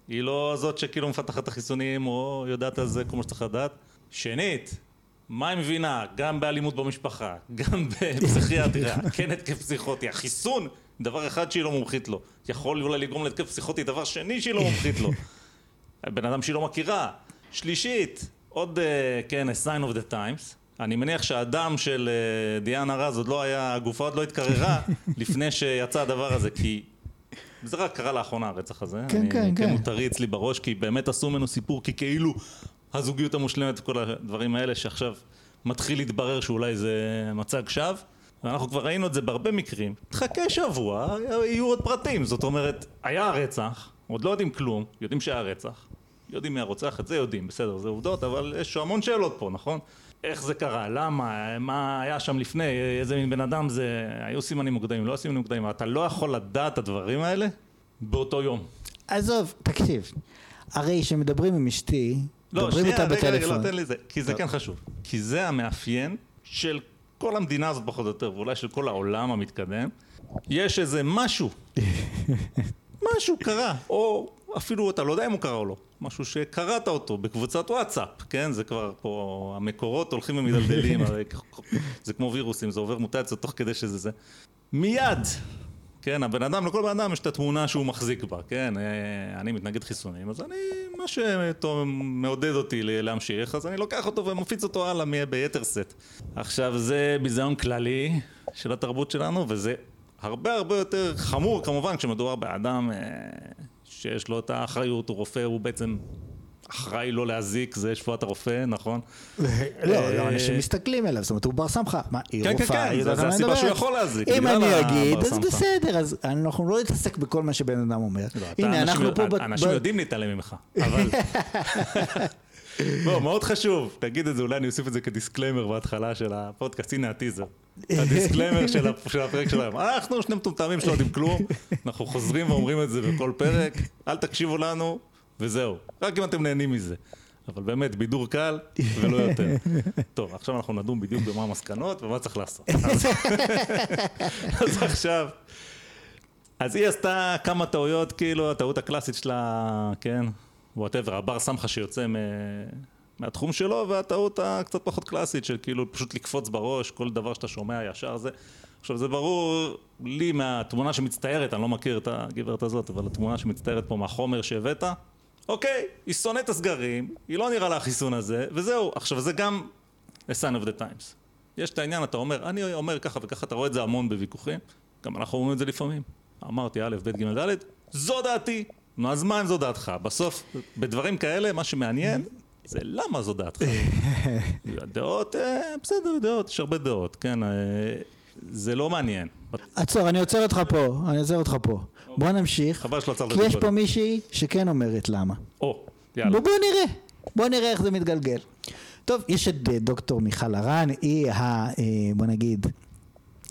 A: היא לא זאת שכאילו מפתחת את החיסונים או יודעת על זה כמו שצריך לדעת. שנית, מה היא מבינה? גם באלימות במשפחה, גם בפסיכיאטריה, כן התקף פסיכוטי, החיסון, דבר אחד שהיא לא מומחית לו. יכול אולי לגרום להתקף פסיכוטי, דבר שני שהיא לא מומחית לו. בן אדם שהיא לא מכירה. שלישית, עוד, אה, כן, a sign of the times. אני מניח שהדם של אה, דיאנה רז עוד לא היה, הגופה עוד לא התקררה לפני שיצא הדבר הזה, כי זה רק קרה לאחרונה הרצח הזה.
B: כן,
A: אני,
B: כן, כן.
A: הוא טרי אצלי בראש, כי באמת עשו ממנו סיפור, כי כאילו הזוגיות המושלמת וכל הדברים האלה שעכשיו מתחיל להתברר שאולי זה מצג שווא. ואנחנו כבר ראינו את זה בהרבה מקרים. תחכה שבוע, יהיו עוד פרטים. זאת אומרת, היה רצח, עוד לא יודעים כלום, יודעים שהיה רצח. יודעים מי הרוצח, את זה יודעים, בסדר, זה עובדות, אבל יש המון שאלות פה, נכון? איך זה קרה, למה, מה היה שם לפני, איזה מין בן אדם זה, היו סימנים מוקדמים, לא היו סימנים מוקדמים, אתה לא יכול לדעת את הדברים האלה באותו יום.
B: עזוב, תקשיב, הרי שמדברים עם אשתי,
A: לא,
B: מדברים
A: שנייה,
B: איתה
A: רגע, רגע,
B: בטלפון.
A: לא, תן לי זה, כי זה
B: טוב.
A: כן חשוב. כי זה המאפיין של כל המדינה הזאת פחות או יותר, ואולי של כל העולם המתקדם. יש איזה משהו, משהו קרה, או אפילו אתה לא יודע אם הוא קרה או לא, משהו שקראת אותו בקבוצת וואטסאפ, כן? זה כבר פה, המקורות הולכים ומדלדלים, זה כמו וירוסים, זה עובר מוטציות תוך כדי שזה זה. מיד, כן, הבן אדם, לכל בן אדם יש את התמונה שהוא מחזיק בה, כן? אה, אני מתנגד חיסונים, אז אני, מה שמעודד אותי להמשיך, אז אני לוקח אותו ומפיץ אותו הלאה ביתר שאת. עכשיו, זה ביזיון כללי של התרבות שלנו, וזה הרבה הרבה יותר חמור כמובן כשמדובר באדם אה, שיש לו את האחריות, הוא רופא, הוא בעצם אחראי לא להזיק, זה שבועת הרופא, נכון?
B: לא, לא,
A: אה,
B: אנשים מסתכלים אליו, זאת אומרת, הוא בר סמכה. מה, היא
A: כן, כן,
B: רופאה,
A: כן, זה
B: על מה
A: הסיבה שהוא. יכול להזיק,
B: אם אני אגיד, אז. בסדר, אז אנחנו לא נתעסק בכל מה שבן אדם אומר.
A: לא,
B: הנה, אנחנו פה...
A: אנשים יודעים להתעלם ממך, אבל... בוא, מאוד חשוב, תגיד את זה, אולי אני אוסיף את זה כ disclaimer בהתחלה של הפודקאסט, הנה הטיזר. ה disclaimer של הפ- של הפרק שלהם. אנחנו שני מטומטמים שלא יודעים כלום, אנחנו חוזרים ואומרים את זה בכל פרק, אל תקשיבו לנו, וזהו. רק אם אתם נהנים מזה. אבל באמת, בידור קל ולא יותר. טוב, עכשיו אנחנו נדון בדיוק במה המסקנות ומה צריך לעשות. אז- אז עכשיו... אז היא עשתה כמה טעויות, כאילו, הטעות הקלאסית שלה, כן, whatever, הבר סמכה שיוצא מ... מהתחום שלו, והטעות הקצת פחות קלאסית של כאילו פשוט לקפוץ בראש, כל דבר שאתה שומע ישר זה. עכשיו זה ברור לי מהתמונה שמצטיירת, אני לא מכיר את הגברת הזאת, אבל התמונה שמצטיירת פה מהחומר שהבאת, אוקיי, היא שונאת הסגרים, היא לא נראה לה החיסון הזה, וזהו. עכשיו זה גם a sign of the times. יש את העניין, אתה אומר, אני אומר ככה וככה, אתה רואה את זה המון בוויכוחים, גם אנחנו אומרים את זה לפעמים. אמרתי א', ב', ג', ד', זו דעתי. נו, אז מה אם זו דעתך? בסוף, בדברים כאלה, מה שמעניין זה למה זו דעתך. דעות, אה, בסדר, דעות, יש הרבה דעות, כן, אה, זה לא מעניין.
B: עצור, אני עוצר אותך פה, אני עוצר אותך פה. בוא נמשיך,
A: חבל שלא עצרת
B: כי יש פה. מישהי שכן אומרת למה.
A: או, יאללה.
B: בוא, נראה, בוא נראה איך זה מתגלגל. טוב, יש את אה, דוקטור מיכל הרן, היא ה... בוא נגיד,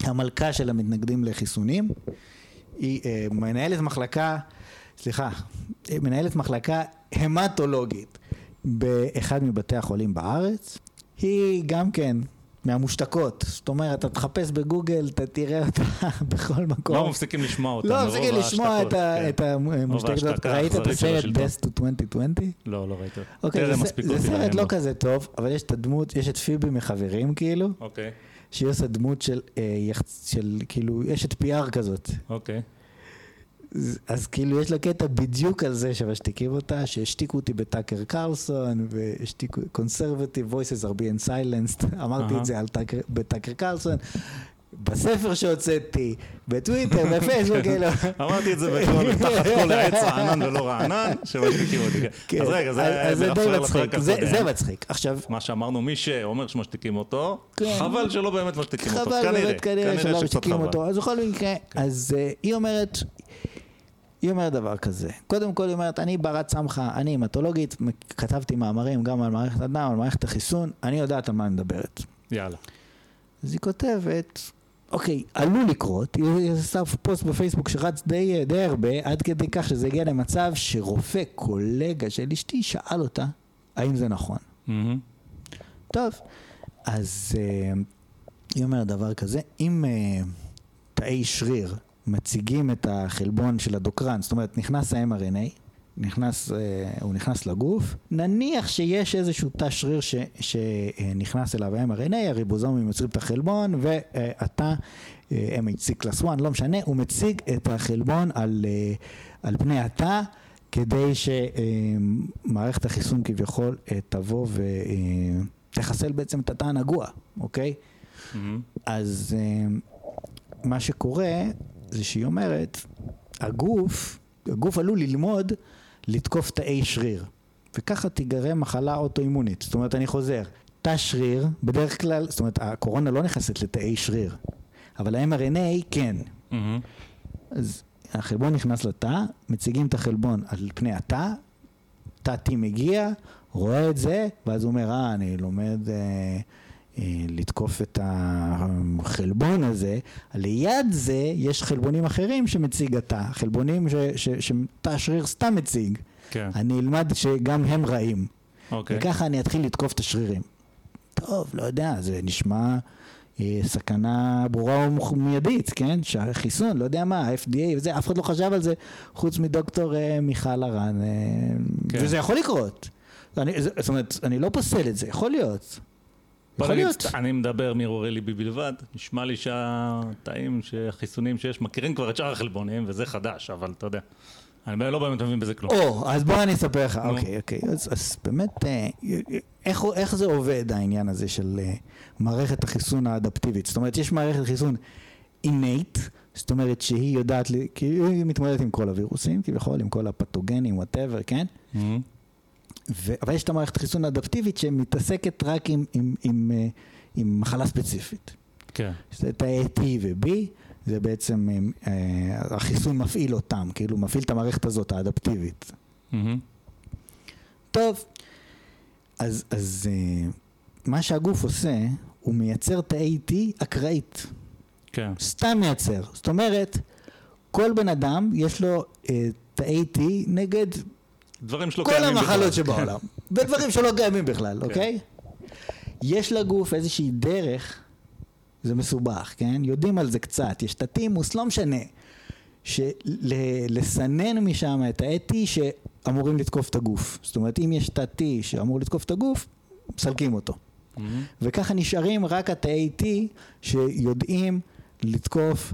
B: המלכה של המתנגדים לחיסונים. היא מנהלת מחלקה, סליחה, מנהלת מחלקה המטולוגית באחד מבתי החולים בארץ. היא גם כן מהמושתקות, זאת אומרת, אתה תחפש בגוגל, אתה תראה אותה בכל מקום.
A: לא מפסיקים לשמוע אותה.
B: לא מפסיקים לשמוע את
A: ההשתקות,
B: את המושתקות. ראית את הסרט. Best to 2020?
A: כן. לא, לא ראיתי.
B: אוקיי, זה, זה סרט לא. כזה טוב, אבל יש את הדמות, יש את פיבי מחברים כאילו,
A: אוקיי,
B: שהיא עושה דמות של, אה, של כאילו, יש את PR כזאת.
A: אוקיי.
B: אז, כאילו יש לה קטע בדיוק על זה שמשתיקים אותה, שהשתיקו אותי בטאקר קרלסון, והשתיקו, conservative voices are being silenced, אמרתי. את זה בטאקר קרלסון, בספר שהוצאתי, בטוויטר, בפייסבוק, כאילו.
A: אמרתי את זה בקול, תחת כל העץ רענן ולא רענן, שמשתיקים אותי. כן.
B: כן,
A: אז רגע, זה
B: די מצחיק, זה- מצחיק. עכשיו,
A: מה שאמרנו, מי שאומר שמשתיקים אותו,
B: כן.
A: חבל שלא באמת משתיקים אותו.
B: חבל
A: כנראה,
B: באמת כנראה שלא משתיקים
A: חבל.
B: אותו. אז בכל מקרה, אז אה, היא אומרת, היא אומרת דבר כזה. קודם כל היא אומרת, אני ברת סמכה, אני המטולוגית, כתבתי מאמרים גם על מערכת הדם, על מערכת החיסון, אני יודעת על מה אני מדברת.
A: יאללה.
B: אז היא כותבת, אוקיי, עלול לקרות, היא עושה פוסט בפייסבוק שרץ די, די הרבה, עד כדי כך שזה הגיע למצב שרופא, קולגה של אשתי, שאל אותה, האם זה נכון?
A: מהמם.
B: טוב, אז אה, היא אומרת דבר כזה, אם אה, תאי שריר מציגים את החלבון של הדוקרן, זאת אומרת נכנס ה-mRNA, נכנס, אה, הוא נכנס לגוף, נניח שיש איזשהו תא שריר ש, שנכנס אליו ה-mRNA, הריבוזומים יוצרים את החלבון, ואתה, אה, MHC קלאס 1, לא משנה, הוא מציג את החלבון על, אה, על פני התא. כדי שמערכת החיסון כביכול אה, תבוא ותחסל בעצם את התא הנגוע, אוקיי?
A: מהמם.
B: אז אה, מה שקורה זה שהיא אומרת, הגוף, הגוף עלול ללמוד לתקוף תאי שריר, וככה תיגרם מחלה אוטואימונית. זאת אומרת, אני חוזר, תא שריר, בדרך כלל, זאת אומרת, הקורונה לא נכנסת לתאי שריר, אבל ה-mRNA כן.
A: מהמם.
B: אז החלבון נכנס לתא, מציגים את החלבון על פני התא, תא T מגיע, רואה את זה, ואז הוא אומר, אה, אני לומד אה, לתקוף את החלבון הזה. ליד זה יש חלבונים אחרים שמציג התא, חלבונים ש- ש- שתא שריר סתם מציג.
A: כן,
B: אני אלמד שגם הם רעים,
A: אוקיי.
B: וככה אני אתחיל לתקוף את השרירים. טוב, לא יודע, זה נשמע אה, סכנה ברורה ומיידית, כן? שהחיסון, לא יודע מה, ה-FDA וזה, אף אחד לא חשב על זה, חוץ מדוקטור אה, מיכל הרן, אה,
A: כן.
B: וזה יכול לקרות. אני, זאת אומרת, אני לא פוסל את זה, יכול להיות. יכול להיות.
A: אני מדבר מהרהורי ליבי בלבד, נשמע לי שהתאים, שהחיסונים שיש, מכירים כבר את שאר החלבונים, וזה חדש, אבל אתה יודע. אני לא באמת מבין בזה כלום.
B: או, אז בוא אני אספר לך. אוקיי, אוקיי, אז, באמת, אה, איך, הוא- איך זה עובד העניין הזה של אה, מערכת החיסון האדפטיבית? זאת אומרת, יש מערכת חיסון innate, זאת אומרת שהיא יודעת, כי היא מתמודדת עם כל הווירוסים, כביכול, עם כל הפתוגנים, whatever, כן? ו- אבל יש את המערכת החיסון האדפטיבית שמתעסקת רק עם, עם, עם, אה, עם מחלה ספציפית.
A: כן.
B: שזה תאי T ו-B, זה בעצם, אה, החיסון מפעיל אותם, כאילו מפעיל את המערכת הזאת, האדפטיבית.
A: מהמם.
B: טוב, אז, אז אה, מה שהגוף עושה, הוא מייצר תאי T אקראית.
A: כן.
B: סתם מייצר. זאת אומרת, כל בן אדם יש לו אה, תאי T נגד
A: דברים שלא
B: כל
A: קיימים בכלל.
B: המחלות שבעולם. ודברים שלא קיימים בכלל,
A: כן.
B: אוקיי? יש לגוף איזושהי דרך, זה מסובך, כן? יודעים על זה קצת, יש את הטימוס, לא משנה. לסנן משם את ה-T שאמורים לתקוף את הגוף. זאת אומרת, אם יש את ה-T שאמור לתקוף את הגוף, מסלקים אותו.
A: מהמם.
B: וככה נשארים רק התאי T שיודעים לתקוף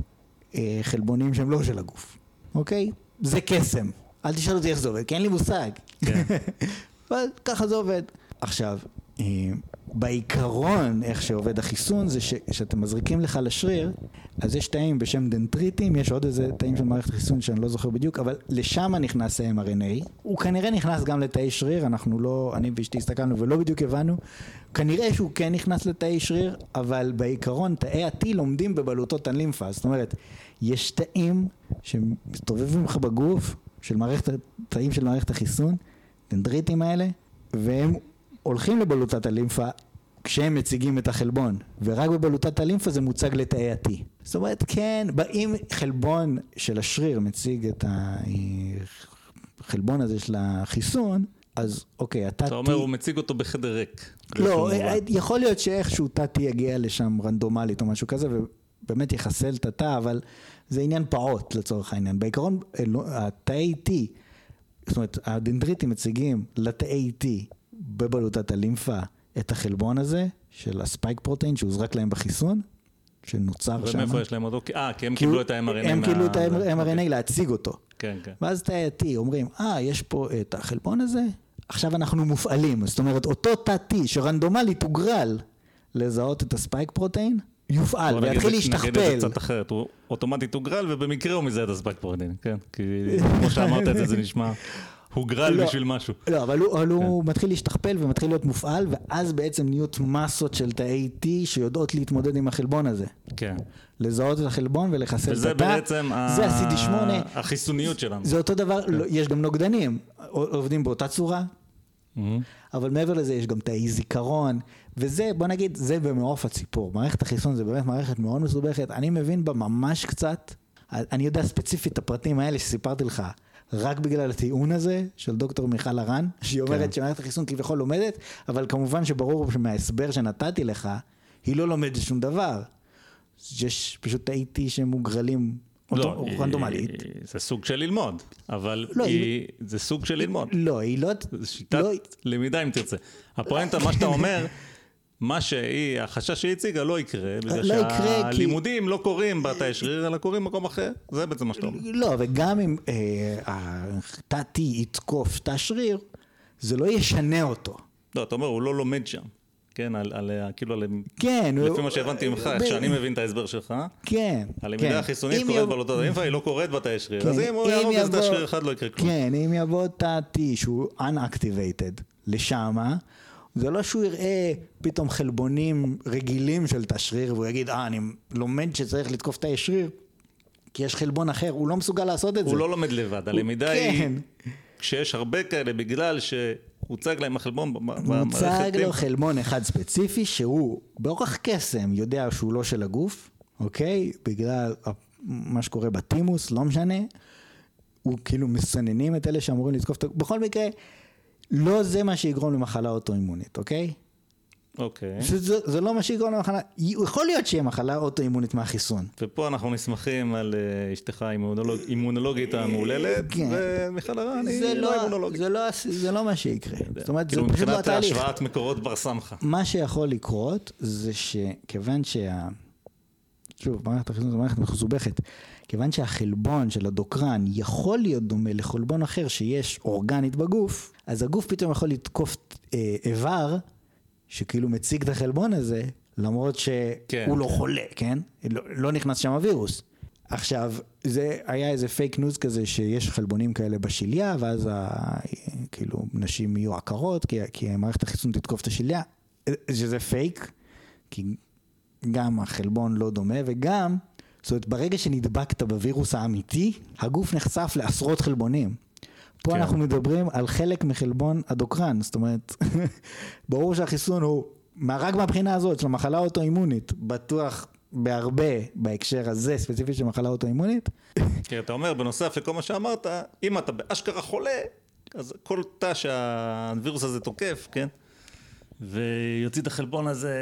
B: אה, חלבונים שהם לא של הגוף, אוקיי? זה קסם. אל תשאל אותי איך זה עובד, כי אין לי מושג.
A: כן.
B: אבל ככה זה עובד. עכשיו, אה, בעיקרון, איך שעובד החיסון, זה שכשאתם מזריקים לך לשריר, אז יש תאים בשם דנטריטים, יש עוד איזה תאים של מערכת חיסון שאני לא זוכר בדיוק, אבל לשם נכנס ה-mRNA. הוא כנראה נכנס גם לתאי שריר, אנחנו לא, אני ואשתי הסתכלנו ולא בדיוק הבנו. כנראה שהוא כן נכנס לתאי שריר, אבל בעיקרון תאי ה-T לומדים בבלוטות הלימפה. זאת אומרת, יש תאים שמסתובבים לך בגוף, של מערכת, תאים של מערכת החיסון, דנדריטים האלה, והם הולכים לבלוטת הלימפה כשהם מציגים את החלבון, ורק בבלוטת הלימפה זה מוצג לתאי ה-T. זאת אומרת, כן, אם חלבון של השריר מציג את החלבון הזה של החיסון, אז אוקיי, אתה...
A: אתה אומר, הוא מציג אותו בחדר ריק.
B: לא, יכול להיות שאיכשהו תא T יגיע לשם רנדומלית או משהו כזה, ובאמת יחסל את התא, אבל זה עניין פעוט לצורך העניין. בעיקרון, התאי T, זאת אומרת, הדנדריטים מציגים לתאי T בבלוטת הלימפה את החלבון הזה של הספייק פרוטאין שהוזרק להם בחיסון, שנוצר שם.
A: ומאיפה יש להם אותו? אה, כי הם קיבלו את ה-mRNA.
B: הם קיבלו את ה-mRNA
A: אוקיי.
B: להציג אותו.
A: כן, כן.
B: ואז תאי ה-T אומרים, אה, יש פה את החלבון הזה, עכשיו אנחנו מופעלים. זאת אומרת, אותו תא T שרנדומלית הוגרל לזהות את הספייק פרוטאין, יופעל ויתחיל להשתכפל. נגיד
A: את זה קצת אחרת, הוא אוטומטית הוגרל ובמקרה הוא מזהה את הספייק פרוטאין, כן? כי כמו שאמרת את זה, זה נשמע... הוגרל לא, בשביל משהו.
B: לא, אבל הוא, כן. הוא מתחיל להשתכפל ומתחיל להיות מופעל, ואז בעצם נהיות מסות של תאי T שיודעות להתמודד עם החלבון הזה.
A: כן.
B: לזהות את החלבון ולחסל את התא.
A: וזה בעצם
B: זה ה-CD8.
A: החיסוניות שלנו.
B: זה אותו דבר, כן. לא, יש גם נוגדנים, עובדים באותה צורה. Mm-hmm. אבל מעבר לזה יש גם תאי זיכרון, וזה, בוא נגיד, זה במעוף הציפור. מערכת החיסון זה באמת מערכת מאוד מסובכת, אני מבין בה ממש קצת, אני יודע ספציפית את הפרטים האלה שסיפרתי לך, רק בגלל הטיעון הזה של דוקטור מיכל הרן, שהיא אומרת כן. שמערכת החיסון כביכול לומדת, אבל כמובן שברור שמההסבר שנתתי לך, היא לא לומדת שום דבר. יש פשוט תאי T שמוגרלים לא, רנדומלית.
A: זה סוג של ללמוד, אבל לא, היא, היא... זה סוג של ללמוד.
B: לא, היא לא...
A: זה שיטת לא... למידה אם תרצה. הפואנטה, מה שאתה אומר, מה שהיא, החשש שהיא הציגה לא יקרה, בגלל לא שהלימודים כי... לא קורים בתאי שריר, אלא קורים במקום אחר, זה בעצם מה שאתה אומר.
B: לא, וגם אם אה, תא T יתקוף תא שריר, זה לא ישנה אותו.
A: לא, אתה אומר, הוא לא לומד שם. כן, על, על, כאילו, על,
B: כן,
A: לפי הוא, מה שהבנתי ממך, איך שאני מבין את ההסבר שלך,
B: כן,
A: הלמידה
B: כן.
A: החיסונית קורית בלוטות האינפה, היא לא קורית בתאי שריר, כן, אז אם הוא יהרוג איזה תא שריר אחד לא יקרה כלום.
B: כן, אם יבוא תא T שהוא unactivated לשמה, זה לא שהוא יראה פתאום חלבונים רגילים של תא שריר והוא יגיד, אה, אני לומד שצריך לתקוף תאי שריר, כי יש חלבון אחר, הוא לא מסוגל לעשות את
A: הוא
B: זה.
A: הוא לא לומד לבד, הלמידה כן. היא, כשיש הרבה כאלה, בגלל שהוצג להם החלבון
B: במערכת... מוצג לו חלבון אחד ספציפי, שהוא באורח קסם יודע שהוא לא של הגוף, אוקיי? בגלל מה שקורה בטימוס, לא משנה. הוא כאילו מסננים את אלה שאמורים לתקוף את... בכל מקרה, לא זה מה שיגרום למחלה אוטואימונית, אוקיי?
A: אוקיי.
B: זה, זה לא מה שיגרום למחלה, יכול להיות שיהיה מחלה אוטואימונית מהחיסון.
A: ופה אנחנו נסמכים על uh, אשתך האימונולוג, אימונולוגית המהוללת, כן. ומיכל הרן היא לא, לא אימונולוגית.
B: זה לא, זה לא מה שיקרה.
A: זאת אומרת, כאילו זה פשוט לא התהליך. מבחינת השוואת מקורות בר סמכה.
B: מה שיכול לקרות זה שכיוון שה... שוב, מערכת החיסון זו מערכת מסובכת. כיוון שהחלבון של הדוקרן יכול להיות דומה לחלבון אחר שיש אורגנית בגוף, אז הגוף פתאום יכול לתקוף אה, איבר שכאילו מציג את החלבון הזה, למרות שהוא כן. לא חולה, כן? לא, לא נכנס שם הווירוס. עכשיו, זה היה איזה פייק ניוז כזה שיש חלבונים כאלה בשליה, ואז ה, כאילו נשים יהיו עקרות, כי, כי מערכת החיסון תתקוף את השליה, שזה פייק, כי גם החלבון לא דומה, וגם זאת אומרת, ברגע שנדבקת בווירוס האמיתי, הגוף נחשף לעשרות חלבונים. פה כן. אנחנו מדברים על חלק מחלבון הדוקרן, זאת אומרת, ברור שהחיסון הוא, רק מהבחינה הזאת של המחלה האוטואימונית, בטוח בהרבה בהקשר הזה, ספציפית של מחלה אוטואימונית.
A: כן, אתה אומר, בנוסף לכל מה שאמרת, אם אתה באשכרה חולה, אז כל תא שהווירוס הזה תוקף, כן? ויוציא את החלבון הזה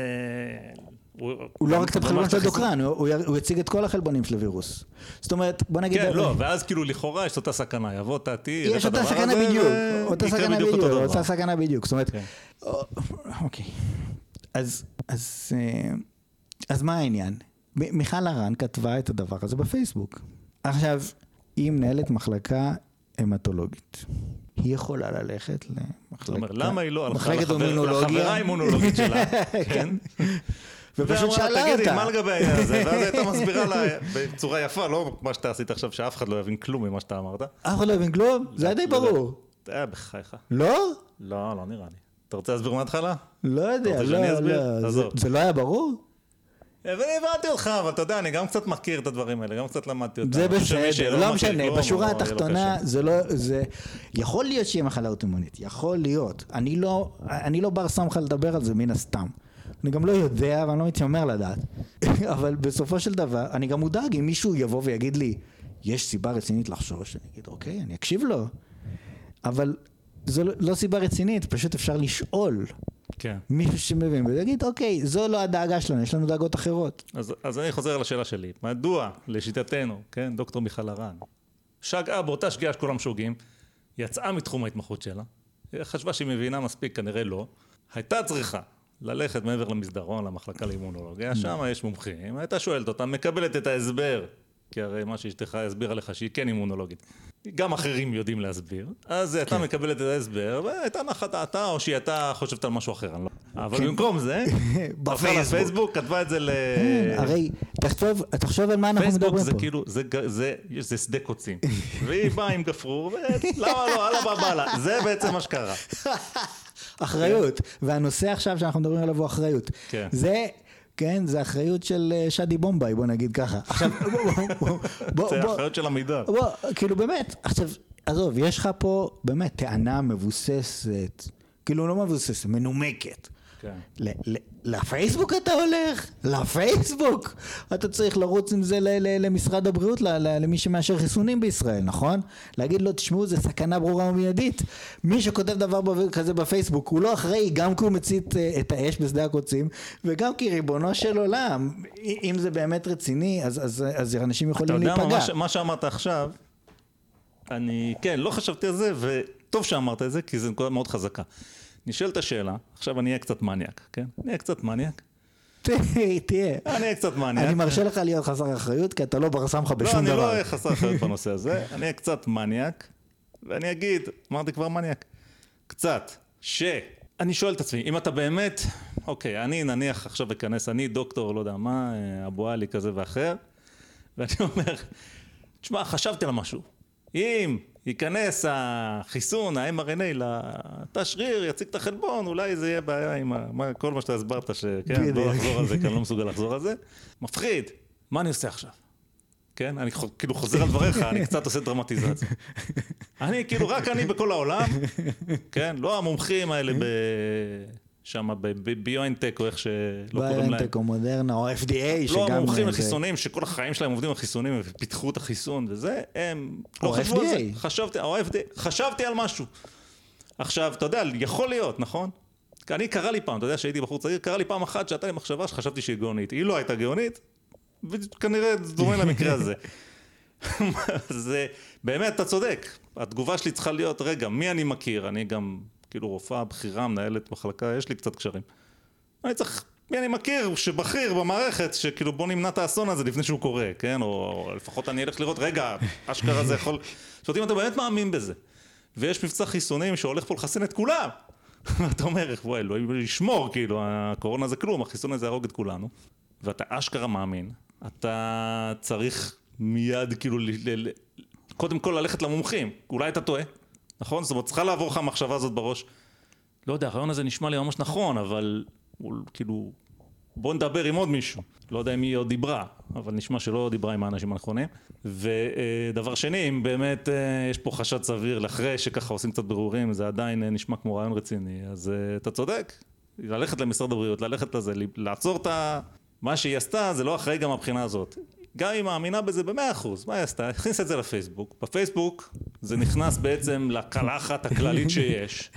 B: הוא לא רק את החלבון של הדוקרן, הוא יציג את כל החלבונים של הווירוס. זאת אומרת, בוא נגיד...
A: כן, לא, ואז כאילו לכאורה יש אותה סכנה, יבוא תעתי,
B: יש אותה סכנה בדיוק, אותה סכנה בדיוק, אותה סכנה בדיוק, זאת אומרת, כן. אוקיי. אז אה, מה העניין? מיכל הרן כתבה את הדבר הזה בפייסבוק. עכשיו, היא מנהלת מחלקה המטולוגית. היא יכולה ללכת
A: זאת אומרת, למה היא לא הלכה. לחברה האימונולוגית שלה, כן?
B: ופשוט שאלה
A: תגידי,
B: אותה."
A: מה לגבי העניין הזה? ואז הייתה מסבירה לה בצורה יפה, לא מה שאתה עשית עכשיו, שאף אחד לא יבין כלום ממה שאתה אמרת.
B: אף אחד לא הבין כלום? זה היה די
A: לא,
B: ברור.
A: אה, בחייך.
B: לא?
A: לא, לא נראה לי. אתה רוצה להסביר מההתחלה?
B: לא יודע,
A: רוצה שאני
B: לא,
A: אסביר?
B: לא. זה-
A: עזוב.
B: זה לא היה ברור?
A: אבל הבנתי אותך, אבל אתה יודע, אני גם קצת מכיר את הדברים האלה, גם קצת למדתי אותם.
B: זה בסדר, לא משנה, בשורה התחתונה. זה לא, זה, יכול להיות שיהיה מחלה אוטומונית, יכול להיות, אני לא, אני לא בר סמכה לדבר על זה מן הסתם, אני גם לא יודע ואני לא מתיימר לדעת, אבל בסופו של דבר, אני גם מודאג אם מישהו יבוא ויגיד לי, יש סיבה רצינית לחשוש, אני אגיד, אוקיי, אני אקשיב לו, אבל זו לא- לא סיבה רצינית, פשוט אפשר לשאול
A: כן.
B: מישהו שמבין ויגיד, אוקיי, זו לא הדאגה שלנו, יש לנו דאגות אחרות.
A: אז, אז אני חוזר לשאלה שלי. מדוע, לשיטתנו, כן, דוקטור מיכל הרן, שגה באותה שגיאה שכולם שוגים, יצאה מתחום ההתמחות שלה, חשבה שהיא מבינה מספיק, כנראה לא, הייתה צריכה ללכת מעבר למסדרון, למחלקה לאימונולוגיה, שם יש מומחים, הייתה שואלת אותם, מקבלת את ההסבר, כי הרי מה שאשתך הסבירה לך שהיא כן אימונולוגית. גם אחרים יודעים להסביר, אז היא הייתה מקבלת את ההסבר, והייתה נחה דעתה, או שהיא הייתה חושבת על משהו אחר, אני לא... אבל במקום זה, הלכה לפייסבוק, כתבה את זה ל...
B: כן, הרי תחשוב, תחשוב על מה אנחנו
A: אה, פייסבוק
B: מדברים
A: זה
B: פה.
A: כאילו, זה, זה, זה שדה קוצים. והיא באה עם גפרור, ולמה לא, אללה בבאללה. זה בעצם מה שקרה.
B: אחריות, והנושא עכשיו שאנחנו מדברים עליו הוא אחריות.
A: כן.
B: זה, כן, זה אחריות של אה, שדי בומביי, בוא נגיד ככה. עכשיו, בוא, בוא,
A: זה
B: בוא,
A: האחריות של המידע.
B: בוא, כאילו באמת, עכשיו, עזוב, יש לך פה באמת טענה מבוססת, כאילו לא מבוססת, מנומקת.
A: כן.
B: לפייסבוק אתה הולך? לפייסבוק! אתה צריך לרוץ עם זה למשרד הבריאות, למי שמאשר חיסונים בישראל, נכון? להגיד לו, תשמעו, זה סכנה ברורה ומיידית. מי שכותב דבר כזה בפייסבוק, הוא לא אחראי גם כי הוא מצית אה, את האש בשדה הקוצים, וגם כי ריבונו של עולם, אם זה באמת רציני, אז, אז, אז אנשים
A: אתה
B: יכולים
A: יודע מה,
B: להיפגע.
A: מה, מה שאמרת עכשיו, אני, כן, לא חשבתי על זה, וטוב שאמרת את זה, כי זו נקודה מאוד חזקה. נשאלת השאלה, עכשיו אני אהיה קצת מניאק, כן? אני אהיה קצת מניאק.
B: תהיה.
A: אני אהיה קצת מניאק.
B: אני מרשה לך להיות חסר אחריות, כי אתה לא בר סמכה
A: לא,
B: בשום
A: אני
B: דבר.
A: לא אהיה חסר אחריות בנושא הזה, אני אהיה קצת מניאק, ואני אגיד, אמרתי כבר מניאק, קצת, שאני שואל את עצמי, אם אתה באמת, אוקיי, אני נניח עכשיו אכנס, אני דוקטור, לא יודע מה, אה, אבו עלי כזה ואחר, ואני אומר, תשמע, חשבתי על משהו, אם ייכנס החיסון, ה-mRNA לתא שריר, יציג את החלבון, אולי זה יהיה בעיה עם ה... מה, כל מה שאתה הסברת, שכן,
B: בדיוק.
A: לא לחזור על זה, כי אני לא מסוגל לחזור על זה. מפחיד, מה אני עושה עכשיו? כן? אני כאילו חוזר על דבריך, אני קצת עושה דרמטיזציה. אני, כאילו, רק אני בכל העולם, כן? לא המומחים האלה ב... שם בביואנטק, או איך שלא קוראים להם.
B: ביונטק או מודרנה או FDA, שגם...
A: לא המומחים
B: זה-
A: לחיסונים, שכל החיים שלהם עובדים על חיסונים ופיתחו את החיסון וזה, הם לא
B: או
A: חשבו על זה.
B: FDA.
A: חשבתי, או FDA, חשבתי על משהו. עכשיו, אתה יודע, יכול להיות, נכון? אני קרה לי פעם, אתה יודע שהייתי בחור צעיר, קרה לי פעם אחת שהייתה לי מחשבה שחשבתי שהיא גאונית. היא לא הייתה גאונית, וכנראה זה דומה למקרה הזה. זה, באמת, אתה צודק. התגובה שלי צריכה להיות, רגע, מי אני מכיר? אני גם, כאילו, רופאה בכירה, מנהלת מחלקה, יש לי קצת קשרים. אני צריך, מי אני מכיר שבכיר במערכת, שכאילו בוא נמנע את האסון הזה לפני שהוא קורה, כן? או, או לפחות אני אלך לראות, רגע, אשכרה זה יכול... זאת אומרת, אם אתה באמת מאמין בזה, ויש מבצע חיסונים שהולך פה לחסן את כולם, ואתה אומר, וואי, אלוהים ישמור, כאילו, הקורונה זה כלום, החיסון הזה יהרוג את כולנו, ואתה אשכרה מאמין, אתה צריך מיד, כאילו, ל- קודם כל ללכת למומחים, אולי אתה טועה, נכון? זאת אומרת, צריכה לעבור לך המחשבה הזאת בראש. לא יודע, הרעיון הזה נשמע לי ממש נכון, אבל הוא כאילו, בוא נדבר עם עוד מישהו. לא יודע אם היא עוד דיברה, אבל נשמע שלא דיברה עם האנשים הנכונים. ודבר שני, אם באמת אה, יש פה חשד סביר, לאחרי שככה עושים קצת בירורים, זה עדיין אה, נשמע כמו רעיון רציני, אז אה, אתה צודק. ללכת למשרד הבריאות, ללכת לזה, לעצור את ה... מה שהיא עשתה זה לא אחראי גם מהבחינה הזאת. גם אם היא מאמינה בזה במאה אחוז, מה היא עשתה? הכניסה את זה לפייסבוק. בפייסבוק זה נכנס בעצם לקלחת הכללית שיש.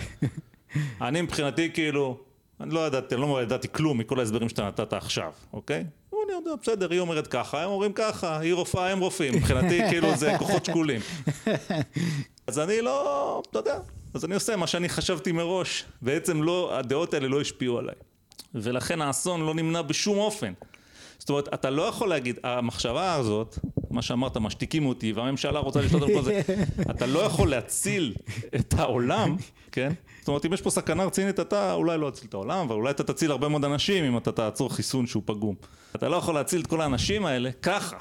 A: אני מבחינתי כאילו, אני לא ידעתי, לא ידעתי כלום מכל ההסברים שאתה נתת עכשיו, אוקיי? אני יודע, בסדר, היא אומרת ככה, הם אומרים ככה, היא רופאה, הם רופאים, מבחינתי כאילו זה כוחות שקולים. אז אני לא, אתה יודע, אז אני עושה מה שאני חשבתי מראש, בעצם לא, הדעות האלה לא השפיעו עליי. ולכן האסון לא נמנע בשום אופן. אומרת, אתה לא יכול להגיד, המחשבה הזאת, מה שאמרת, משתיקים אותי, והממשלה רוצה לשלוט על כל זה. אתה לא יכול להציל את העולם, כן? זאת אומרת, אם יש פה סכנה רצינית, אתה אולי לא תציל את העולם, אבל אולי אתה תציל הרבה מאוד אנשים אם אתה תעצור חיסון שהוא פגום. אתה לא יכול להציל את כל האנשים האלה ככה.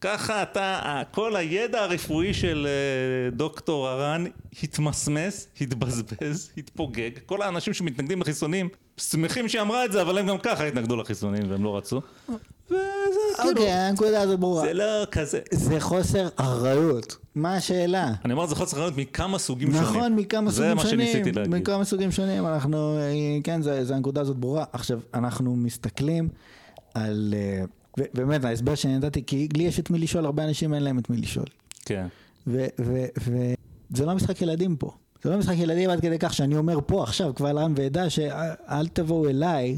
A: ככה אתה, כל הידע הרפואי של אה, דוקטור הרן התמסמס, התבזבז, התפוגג. כל האנשים שמתנגדים לחיסונים שמחים שהיא אמרה את זה, אבל הם גם ככה התנגדו לחיסונים והם לא רצו. וזה כאילו,
B: אוקיי, הנקודה הזאת ברורה.
A: זה לא כזה.
B: זה חוסר אחריות. מה השאלה?
A: אני אומר, זה חוסר אחריות מכמה סוגים שונים.
B: נכון, מכמה
A: זה
B: סוגים
A: מה
B: שונים.
A: שניסיתי להגיד.
B: מכמה סוגים שונים, אנחנו, אה, כן, זה, זה הנקודה הזאת ברורה. עכשיו, אנחנו מסתכלים על, ו- באמת, ההסבר שאני נתתי, כי לי יש את מי לשאול, הרבה אנשים אין להם את מי לשאול.
A: כן.
B: וזה לא משחק ילדים פה. זה לא משחק ילדים עד כדי כך שאני אומר פה עכשיו, קבל עם ועדה, שאל תבואו אליי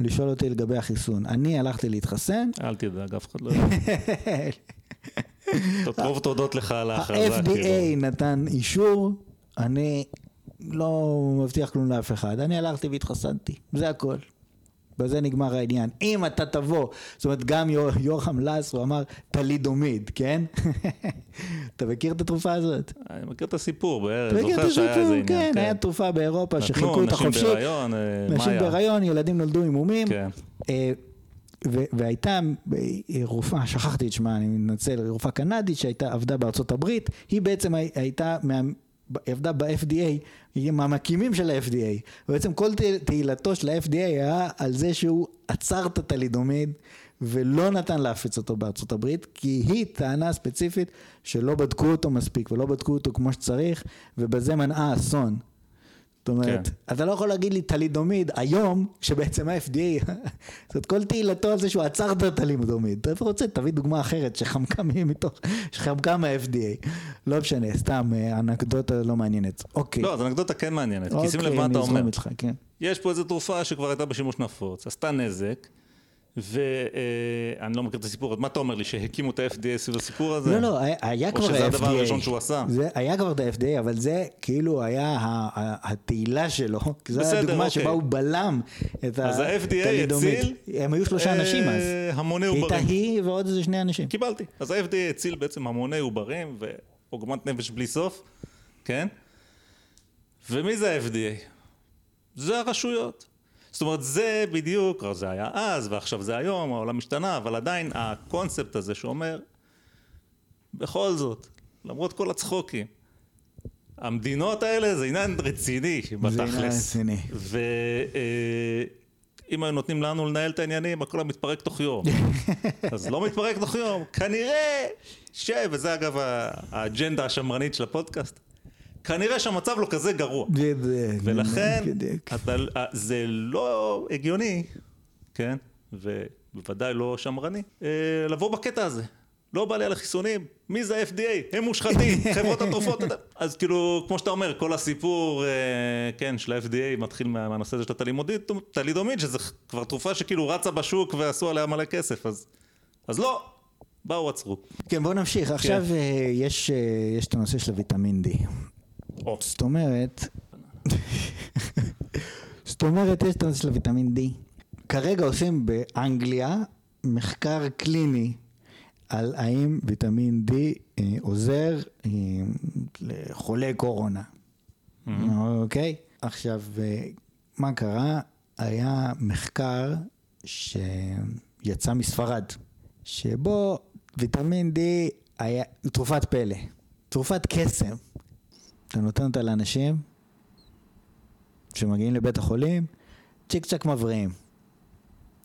B: לשאול אותי לגבי החיסון. אני הלכתי להתחסן,
A: אל תדאג, אף אחד לא יודע. טוב, רוב תודות לך על ההכרזה.
B: ה-FDA
A: כאילו.
B: נתן אישור, אני לא מבטיח כלום לאף אחד, אני הלכתי והתחסנתי, זה הכל. בזה נגמר העניין. אם אתה תבוא, זאת אומרת גם יור, יורם לסרו אמר טלידומיד, כן? אתה מכיר את התרופה הזאת?
A: אני מכיר את הסיפור, בערך,
B: את
A: זוכר שהיה איזה? עניין.
B: כן, היה תרופה באירופה
A: נתנו,
B: שחילקו אותה
A: נשים. בהיריון, אה,
B: נשים? בהיריון, ילדים נולדו עם מומים.
A: כן.
B: אה, והייתה אה, רופאה, שכחתי את שמה, אני מתנצל, רופאה קנדית שהייתה, עבדה בארצות הברית, היא בעצם הי- הייתה, עבדה ב-FDA, היא מהמקימים של ה-FDA, ובעצם כל תה- תהילתו של ה-FDA היה על זה שהוא עצר את הטלידומיד ולא נתן להפיץ אותו בארצות הברית, כי היא טענה ספציפית שלא בדקו אותו מספיק ולא בדקו אותו כמו שצריך, ובזה מנעה אסון. זאת אומרת,
A: כן.
B: אתה לא יכול להגיד לי טלידומיד היום, כשבעצם ה-FDA, זאת אומרת, כל תהילתו על זה שהוא עצר את הטלידומיד. אתה רוצה, תביא דוגמה אחרת שחמקה מתוך, שחמקה מה-FDA. לא משנה, סתם, אה, אנקדוטה לא מעניינת. אוקיי.
A: לא, אז אנקדוטה כן מעניינת, כי שים לב
B: אוקיי,
A: מה
B: אני
A: אתה
B: אזרום
A: אומר.
B: איתך, כן.
A: יש פה איזו תרופה שכבר הייתה בשימוש נפוץ, עשתה נזק, ואני לא מכיר את הסיפור, אז מה אתה אומר לי, שהקימו את ה-FDA סביב הסיפור הזה?
B: לא, לא, היה-
A: או
B: כבר ה-FDA.
A: שזה הדבר הראשון שהוא עשה?
B: זה היה כבר את ה-FDA, אבל זה כאילו היה ה- ה- התהילה שלו. כי זו
A: בסדר,
B: הייתה דוגמה
A: אוקיי.
B: שבה הוא בלם את
A: אז ה-FDA. הציל,
B: הם היו שלושה
A: אה,
B: אנשים אז.
A: המוני
B: הייתה
A: עוברים.
B: היא ועוד איזה שני אנשים.
A: קיבלתי. אז ה-FDA הציל בעצם המוני עוברים ועוגמת נפש בלי סוף, כן? ומי זה ה-FDA? זה הרשויות. זאת אומרת, זה בדיוק, זה היה אז ועכשיו זה היום, העולם השתנה, אבל עדיין הקונספט הזה שאומר, בכל זאת, למרות כל הצחוקים, המדינות האלה זה עניין רציני בתכלס.
B: עניין רציני.
A: ואם היו נותנים לנו לנהל את העניינים, הכל היה מתפרק תוך יום. אז לא מתפרק תוך יום, כנראה ש... וזה אגב האג'נדה השמרנית של הפודקאסט. כנראה שהמצב לא כזה גרוע.
B: בדיוק,
A: ולכן. אתה, זה לא הגיוני, כן? ובוודאי לא שמרני, אה, לבוא בקטע הזה. לא בא לי על החיסונים, מי זה ה-FDA? הם מושחתים, חברות התרופות. אז כאילו, כמו שאתה אומר, כל הסיפור, אה, כן, של ה-FDA מתחיל מה- מהנושא הזה של הטלימודיד- טלידומיד, שזה כבר תרופה שכאילו רצה בשוק ועשו עליה מלא כסף, אז, אז לא, באו עצרו.
B: כן, בואו נמשיך. עכשיו אה, יש, אה, יש את הנושא של הוויטמין D. זאת אומרת, זאת אומרת, יש את הנושא של הוויטמין D. כרגע עושים באנגליה מחקר קליני על האם ויטמין D אה, עוזר אה, לחולי קורונה. אוקיי? עכשיו, אה, מה קרה? היה מחקר שיצא מספרד, שבו ויטמין D היה תרופת פלא, תרופת קסם. אתה נותן אותה לאנשים שמגיעים לבית החולים, צ'יק צ'ק מבריאים.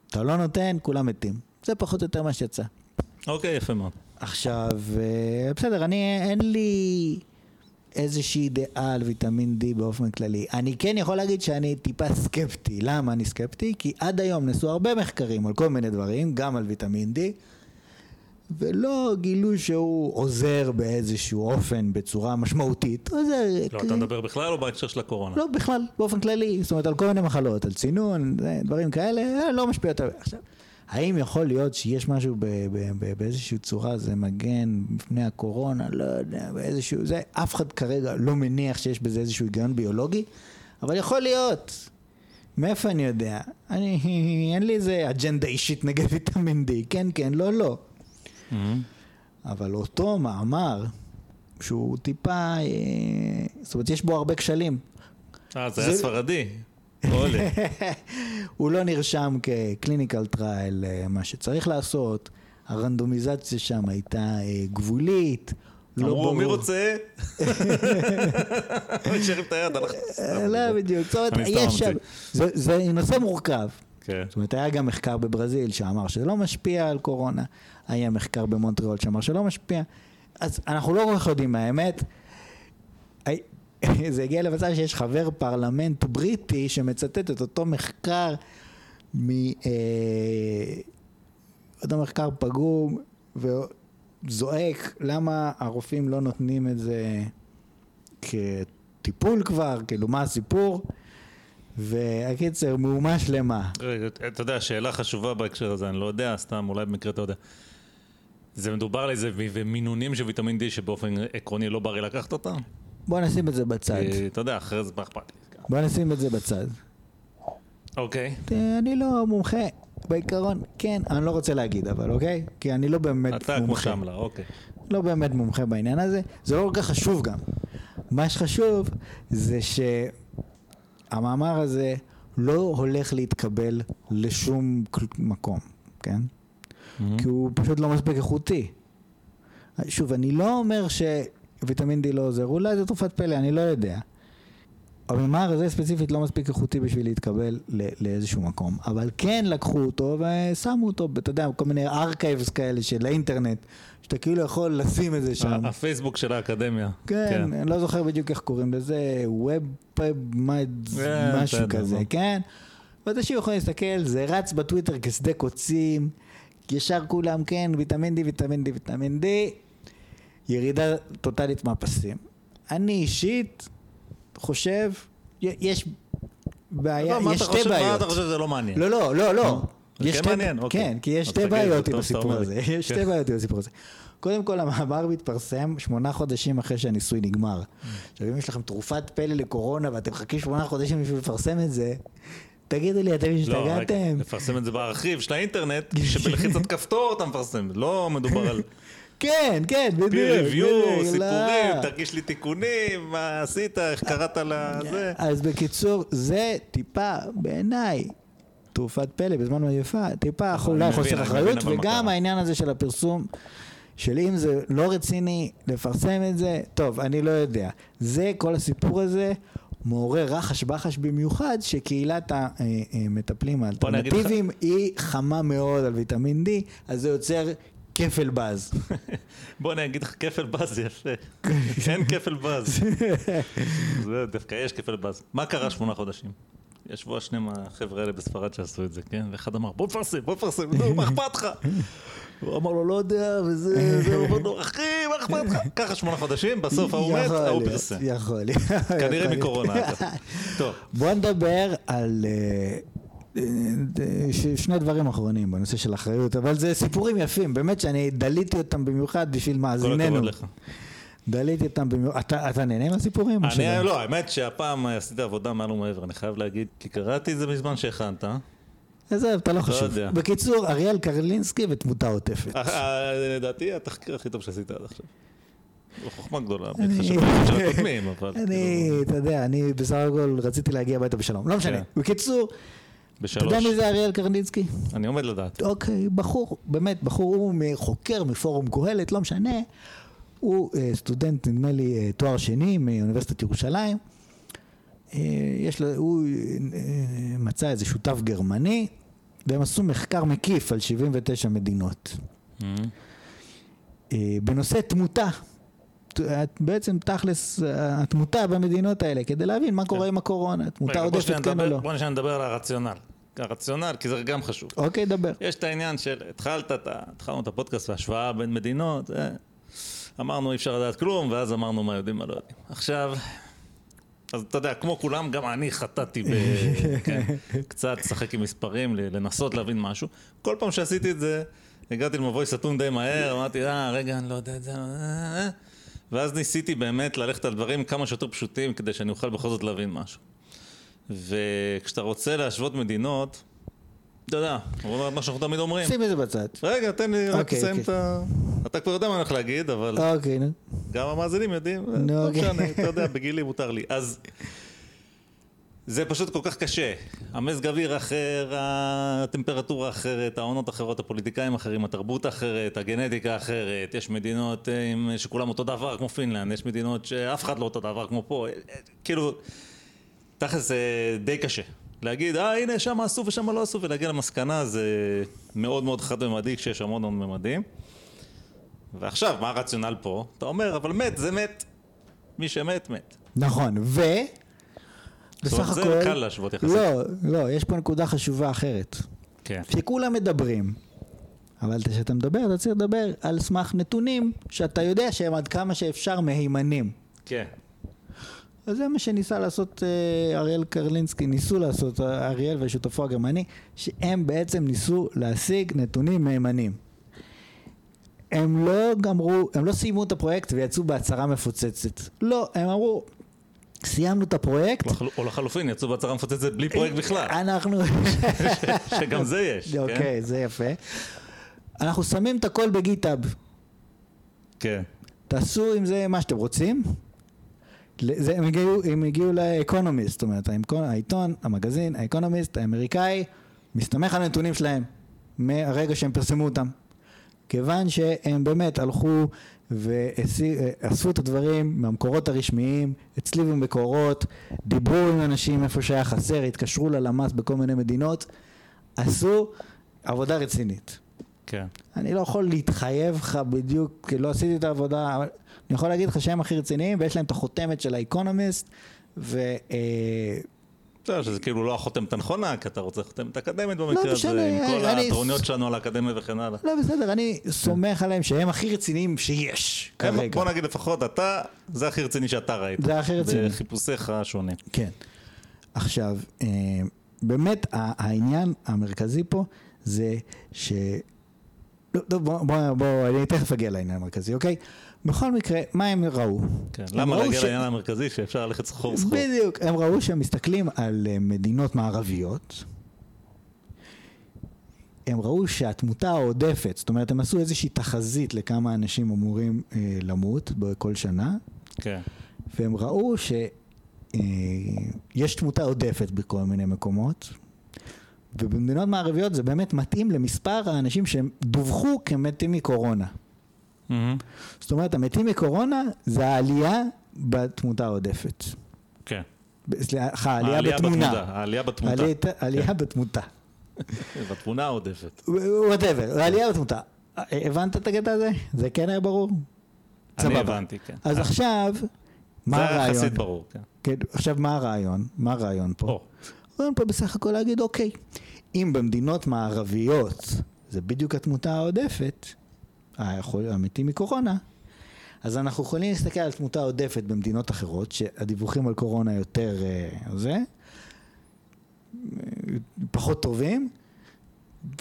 B: אתה לא נותן, כולם מתים. זה פחות או יותר מה שיצא.
A: אוקיי, יפה מאוד.
B: עכשיו, אה, בסדר, אני, אין לי איזושהי דעה על ויטמין D באופן כללי. אני כן יכול להגיד שאני טיפה סקפטי. למה אני סקפטי? כי עד היום נעשו הרבה מחקרים על כל מיני דברים, גם על ויטמין D, ולא גילו שהוא עוזר באיזשהו אופן, בצורה משמעותית. עוזר...
A: לא, אתה מדבר בכלל או בהקשר של הקורונה?
B: לא, בכלל, באופן כללי, זאת אומרת על כל מיני מחלות, על צינון, דברים כאלה, אה, לא משפיע יותר. עכשיו, האם יכול להיות שיש משהו ב, ב, ב, באיזושהי צורה, זה מגן מפני הקורונה, לא יודע, באיזשהו, זה, אף אחד כרגע לא מניח שיש בזה איזשהו היגיון ביולוגי, אבל יכול להיות. מאיפה אני יודע? אני, אין לי איזה אג'נדה אישית נגד ויטמין D, כן, כן, לא, לא. אבל אותו מאמר, שהוא טיפה, אה, זאת אומרת, יש בו הרבה כשלים.
A: אה, זה היה ספרדי.
B: הוא לא נרשם כ clinical trial, אה, מה שצריך לעשות. הרנדומיזציה שם הייתה אה, גבולית. לא
A: אמרו,
B: ברור.
A: מי רוצה? הוא השאיר את היד, הלך.
B: אה, לא בדיוק, זאת אומרת, יש שם. זה- זה נושא מורכב.
A: כן.
B: זאת אומרת, היה גם מחקר בברזיל שאמר שזה לא משפיע על קורונה, היה מחקר במונטריאול שאמר שלא משפיע, אז אנחנו לא כל כך יודעים האמת. הי- זה הגיע למצב שיש חבר פרלמנט בריטי שמצטט את אותו מחקר מ... אה, אותו מחקר פגום וזועק למה הרופאים לא נותנים את זה כטיפול כבר, כאילו מה הסיפור? והקיצר, מהומה שלמה.
A: אתה יודע, שאלה חשובה בהקשר הזה, אני לא יודע, סתם, אולי במקרה אתה יודע. זה מדובר על איזה מינונים של ויטמין D שבאופן עקרוני לא בריא לקחת אותם?
B: בוא נשים את זה בצד.
A: כי, אתה יודע, אחרי זה מה אכפת לי.
B: בוא נשים את זה בצד.
A: אוקיי.
B: אה, אני לא מומחה, בעיקרון, כן, אני לא רוצה להגיד אבל, אוקיי? כי אני לא באמת
A: אתה כמו
B: מומחה.
A: שמלה, אוקיי.
B: לא באמת מומחה בעניין הזה, זה לא כל כך חשוב גם. מה שחשוב זה שהמאמר הזה לא הולך להתקבל לשום מקום, כן? כי הוא פשוט לא מספיק איכותי. שוב, אני לא אומר שוויטמין D לא עוזר, אולי זו תרופת פלא, אני לא יודע. המאמר הזה ספציפית לא מספיק איכותי בשביל להתקבל ל- לאיזשהו מקום, אבל כן לקחו אותו ושמו אותו, אתה יודע, כל מיני archives כאלה של האינטרנט, שאתה כאילו יכול לשים את זה שם.
A: הפייסבוק של האקדמיה.
B: כן, אני לא זוכר בדיוק איך קוראים לזה, Web,
A: אה,
B: משהו כזה. כן? ואנשים יכולים להסתכל, זה רץ בטוויטר כשדה קוצים, ישר כולם, כן, ויטמין D, ויטמין D, ויטמין D, ירידה טוטאלית מהפסים. אני אישית חושב, יש בעיה,
A: לא,
B: יש שתי
A: חושב- מה
B: בעיות.
A: אתה חושב שזה לא מעניין?
B: לא, לא, לא, לא. יש
A: כן מעניין, אוקיי.
B: כן, כי יש שתי בעיות עם הסיפור הזה. יש שתי
A: כן.
B: בעיות עם הסיפור הזה. קודם כל, המאמר מתפרסם שמונה חודשים אחרי שהניסוי נגמר. עכשיו, אם יש לכם תרופת פלא לקורונה ואתם מחכים שמונה חודשים בשביל לפרסם את זה, תגידו לי, אתם
A: לא,
B: השתגעתם?
A: לפרסם את זה בארכיב של האינטרנט, שבלחיצת כפתור אתה מפרסם, לא מדובר על
B: כן, כן, בדיוק.
A: peer review,
B: בדיוק,
A: סיפורים,
B: לא.
A: תרגיש לי תיקונים, מה עשית, איך קראת לזה.
B: אז בקיצור, זה טיפה, בעיניי, תרופת פלא בזמן מגפה, טיפה אולי
A: מבין,
B: חוסר אחריות, וגם? העניין הזה של הפרסום, של אם זה לא רציני לפרסם את זה, טוב, אני לא יודע. זה, כל הסיפור הזה, מעורר רחש בחש במיוחד, שקהילת המטפלים
A: אגיד לך-
B: האלטרנטיביים היא חמה מאוד על ויטמין D, אז זה יוצר כפל באז.
A: בוא אני אגיד לך, כפל זה יפה. אין כפל באז. זה דווקא יש כפל באז. מה קרה שמונה חודשים? ישבו השני מהחבר'ה האלה בספרד שעשו את זה, כן? ואחד אמר, בוא נפרסם, בוא נפרסם, נו, מה אכפת לך? הוא אמר לו, לא יודע, וזה, זה, הוא אמר לו, אחי, מה אכפת לך? ככה שמונה חודשים, בסוף ההוא מת, ההוא פרסם.
B: יכול להיות.
A: כנראה. מקורונה. טוב,
B: בוא נדבר על אה, אה, שני דברים אחרונים בנושא של אחריות, אבל זה סיפורים יפים, באמת שאני דליתי אותם במיוחד בשביל
A: כל
B: מאזיננו.
A: הכבוד לך.
B: דליתי אותם במיוחד. אתה אתה נהנה מהסיפורים?
A: אני, לא, האמת שהפעם עשית עבודה מעל ומעבר, אני חייב להגיד, כי קראתי את זה בזמן שהכנת.
B: עזוב, אתה לא חשוב.
A: יודע.
B: בקיצור, אריאל קרלינסקי ותמותה עוטפת.
A: אה, אה, לדעתי התחקיר הכי טוב שעשית עד עכשיו. חוכמה גדולה,
B: אני-
A: אבל
B: אני,
A: כאילו,
B: אתה יודע, אני בסך הכל רציתי להגיע הביתה בשלום. לא משנה.
A: כן.
B: בקיצור, אתה. יודע מי זה אריאל קרלינסקי?
A: אני עומד לדעת.
B: אוקיי, בחור, באמת, בחור, הוא חוקר מפורום קהלת, לא משנה. הוא אה, סטודנט, נדמה לי, תואר שני מאוניברסיטת ירושלים. אה, יש לו, הוא אה, מצא איזה שותף גרמני, והם עשו מחקר מקיף על 79 מדינות.
A: אה,
B: אה, בנושא תמותה. בעצם תכלס התמותה במדינות האלה, כדי להבין מה קורה עם הקורונה, תמותה
A: כן.
B: עודפת כן או לא.
A: בוא נדבר על הרציונל. הרציונל, כי זה גם חשוב.
B: אוקיי, דבר.
A: יש את העניין של, התחלת, התחלנו את הפודקאסט והשוואה בין מדינות, אמרנו אי אפשר לדעת כלום, ואז אמרנו מה יודעים, מה לא יודעים. עכשיו, אז אתה יודע, כמו כולם, גם אני חטאתי ב... כן, קצת לשחק עם מספרים, לנסות להבין משהו. כל פעם שעשיתי את זה, הגעתי למבוי סתום די מהר, אמרתי, אה, רגע, אני לא יודע את זה, אה, אה." ואז ניסיתי באמת ללכת על דברים כמה שיותר פשוטים, כדי שאני אוכל בכל זאת להבין משהו. וכשאתה רוצה להשוות מדינות, אתה יודע, מה שאנחנו תמיד אומרים.
B: שים את זה בצד.
A: רגע, תן לי רק
B: אוקיי,
A: לסיים
B: אוקיי.
A: את ה... אתה כבר יודע מה אני הולך להגיד, אבל
B: אוקיי, נו.
A: גם המאזינים יודעים,
B: נו,
A: לא
B: אוקיי.
A: משנה, אתה יודע, בגילי מותר לי. אז זה פשוט כל כך קשה. המזג אוויר אחר, הטמפרטורה אחרת, העונות אחרות, הפוליטיקאים אחרים, התרבות אחרת, הגנטיקה אחרת. יש מדינות אה, שכולם אותו דבר כמו פינלנד, יש מדינות שאף אחד לא אותו דבר כמו פה. אה, אה, כאילו, תכל'ס זה די קשה. להגיד, אה הנה שם עשו ושם לא עשו, ולהגיע למסקנה זה מאוד מאוד חד-ממדי כשיש המון המון ממדים. ועכשיו, מה הרציונל פה? אתה אומר, אבל מת, זה מת. מי שמת, מת.
B: נכון, ו...
A: זאת אומרת,
B: בסך
A: זה
B: הכל...
A: קל להשוות יחסית.
B: לא, לא, יש פה נקודה חשובה אחרת.
A: כן.
B: שכולם מדברים, אבל כשאתה מדבר, אתה צריך לדבר על סמך נתונים שאתה יודע שהם עד כמה שאפשר מהימנים.
A: כן.
B: אז זה מה שניסה לעשות אה, אריאל קרלינסקי, ניסו לעשות אריאל ושותפו הגרמני, שהם בעצם ניסו להשיג נתונים מהימנים. הם לא גמרו, הם לא סיימו את הפרויקט ויצאו בהצהרה מפוצצת. לא, הם אמרו, סיימנו את הפרויקט.
A: או לחלופין, יצאו בהצהרה מפוצצת בלי פרויקט בכלל.
B: אנחנו...
A: שגם זה יש. כן?
B: אוקיי, זה יפה. אנחנו שמים את הכל ב GitHub.
A: כן.
B: תעשו עם זה מה שאתם רוצים. זה, הם, הגיעו, הגיעו לאקונומיסט, זאת אומרת, העיתון, המגזין, האקונומיסט האמריקאי, מסתמך על הנתונים שלהם מהרגע שהם פרסמו אותם. כיוון שהם באמת הלכו ואספו את הדברים מהמקורות הרשמיים, הצליבו מקורות, דיברו עם אנשים איפה שהיה חסר, התקשרו ללמ"ס בכל מיני מדינות, עשו עבודה רצינית.
A: כן.
B: אני לא יכול להתחייב לך בדיוק, כי לא עשיתי את העבודה, אבל אני יכול להגיד לך שהם הכי רציניים ויש להם את החותמת של האקונומיסט ו... אה,
A: בסדר, שזה כאילו לא החותמת הנכונה, כי אתה רוצה חותמת אקדמית במקרה הזה,
B: לא משנה,
A: עם כל
B: אני-
A: הטרוניות שלנו על האקדמיה וכן הלאה.
B: לא בסדר, אני סומך עליהם שהם הכי רציניים שיש כרגע.
A: בוא נגיד לפחות אתה, זה הכי רציני שאתה ראית.
B: זה הכי רציני.
A: בחיפושיך השונים.
B: כן. עכשיו, אה, באמת העניין המרכזי פה זה ש... לא, לא, בוא, בוא, בוא, אני תכף אגיע לעניין המרכזי, אוקיי? בכל מקרה, מה הם ראו?
A: כן.
B: הם
A: למה להגיע
B: ש-
A: לעניין המרכזי שאפשר ללכת סחור סחור?
B: בדיוק, הם ראו שהם מסתכלים על אה, מדינות מערביות, הם ראו שהתמותה העודפת, זאת אומרת הם עשו איזושהי תחזית לכמה אנשים אמורים אה, למות בכל שנה,
A: כן.
B: והם ראו שיש תמותה עודפת בכל מיני מקומות, ובמדינות מערביות זה באמת מתאים למספר האנשים שהם דווחו כמתים מקורונה.
A: מהמם.
B: זאת אומרת, המתים מקורונה זה העלייה בתמותה העודפת.
A: כן.
B: סליחה, העלייה בתמונה.
A: העלייה בתמונה.
B: עלית- עלייה בתמותה.
A: בתמונה העודפת.
B: וואטאבר, עלייה בתמותה. הבנת את הקטע הזה? זה כן היה ברור?
A: אני. הבנתי, כן.
B: אז עכשיו, מה
A: זה
B: הרעיון?
A: יחסית ברור, כן.
B: כן, עכשיו מה הרעיון? מה הרעיון פה? הרעיון פה בסך הכל להגיד, אוקיי, אם במדינות מערביות זה בדיוק התמותה העודפת, המתים מקורונה, אז אנחנו יכולים להסתכל על תמותה עודפת במדינות אחרות, שהדיווחים על קורונה יותר אה, זה, אה, פחות טובים,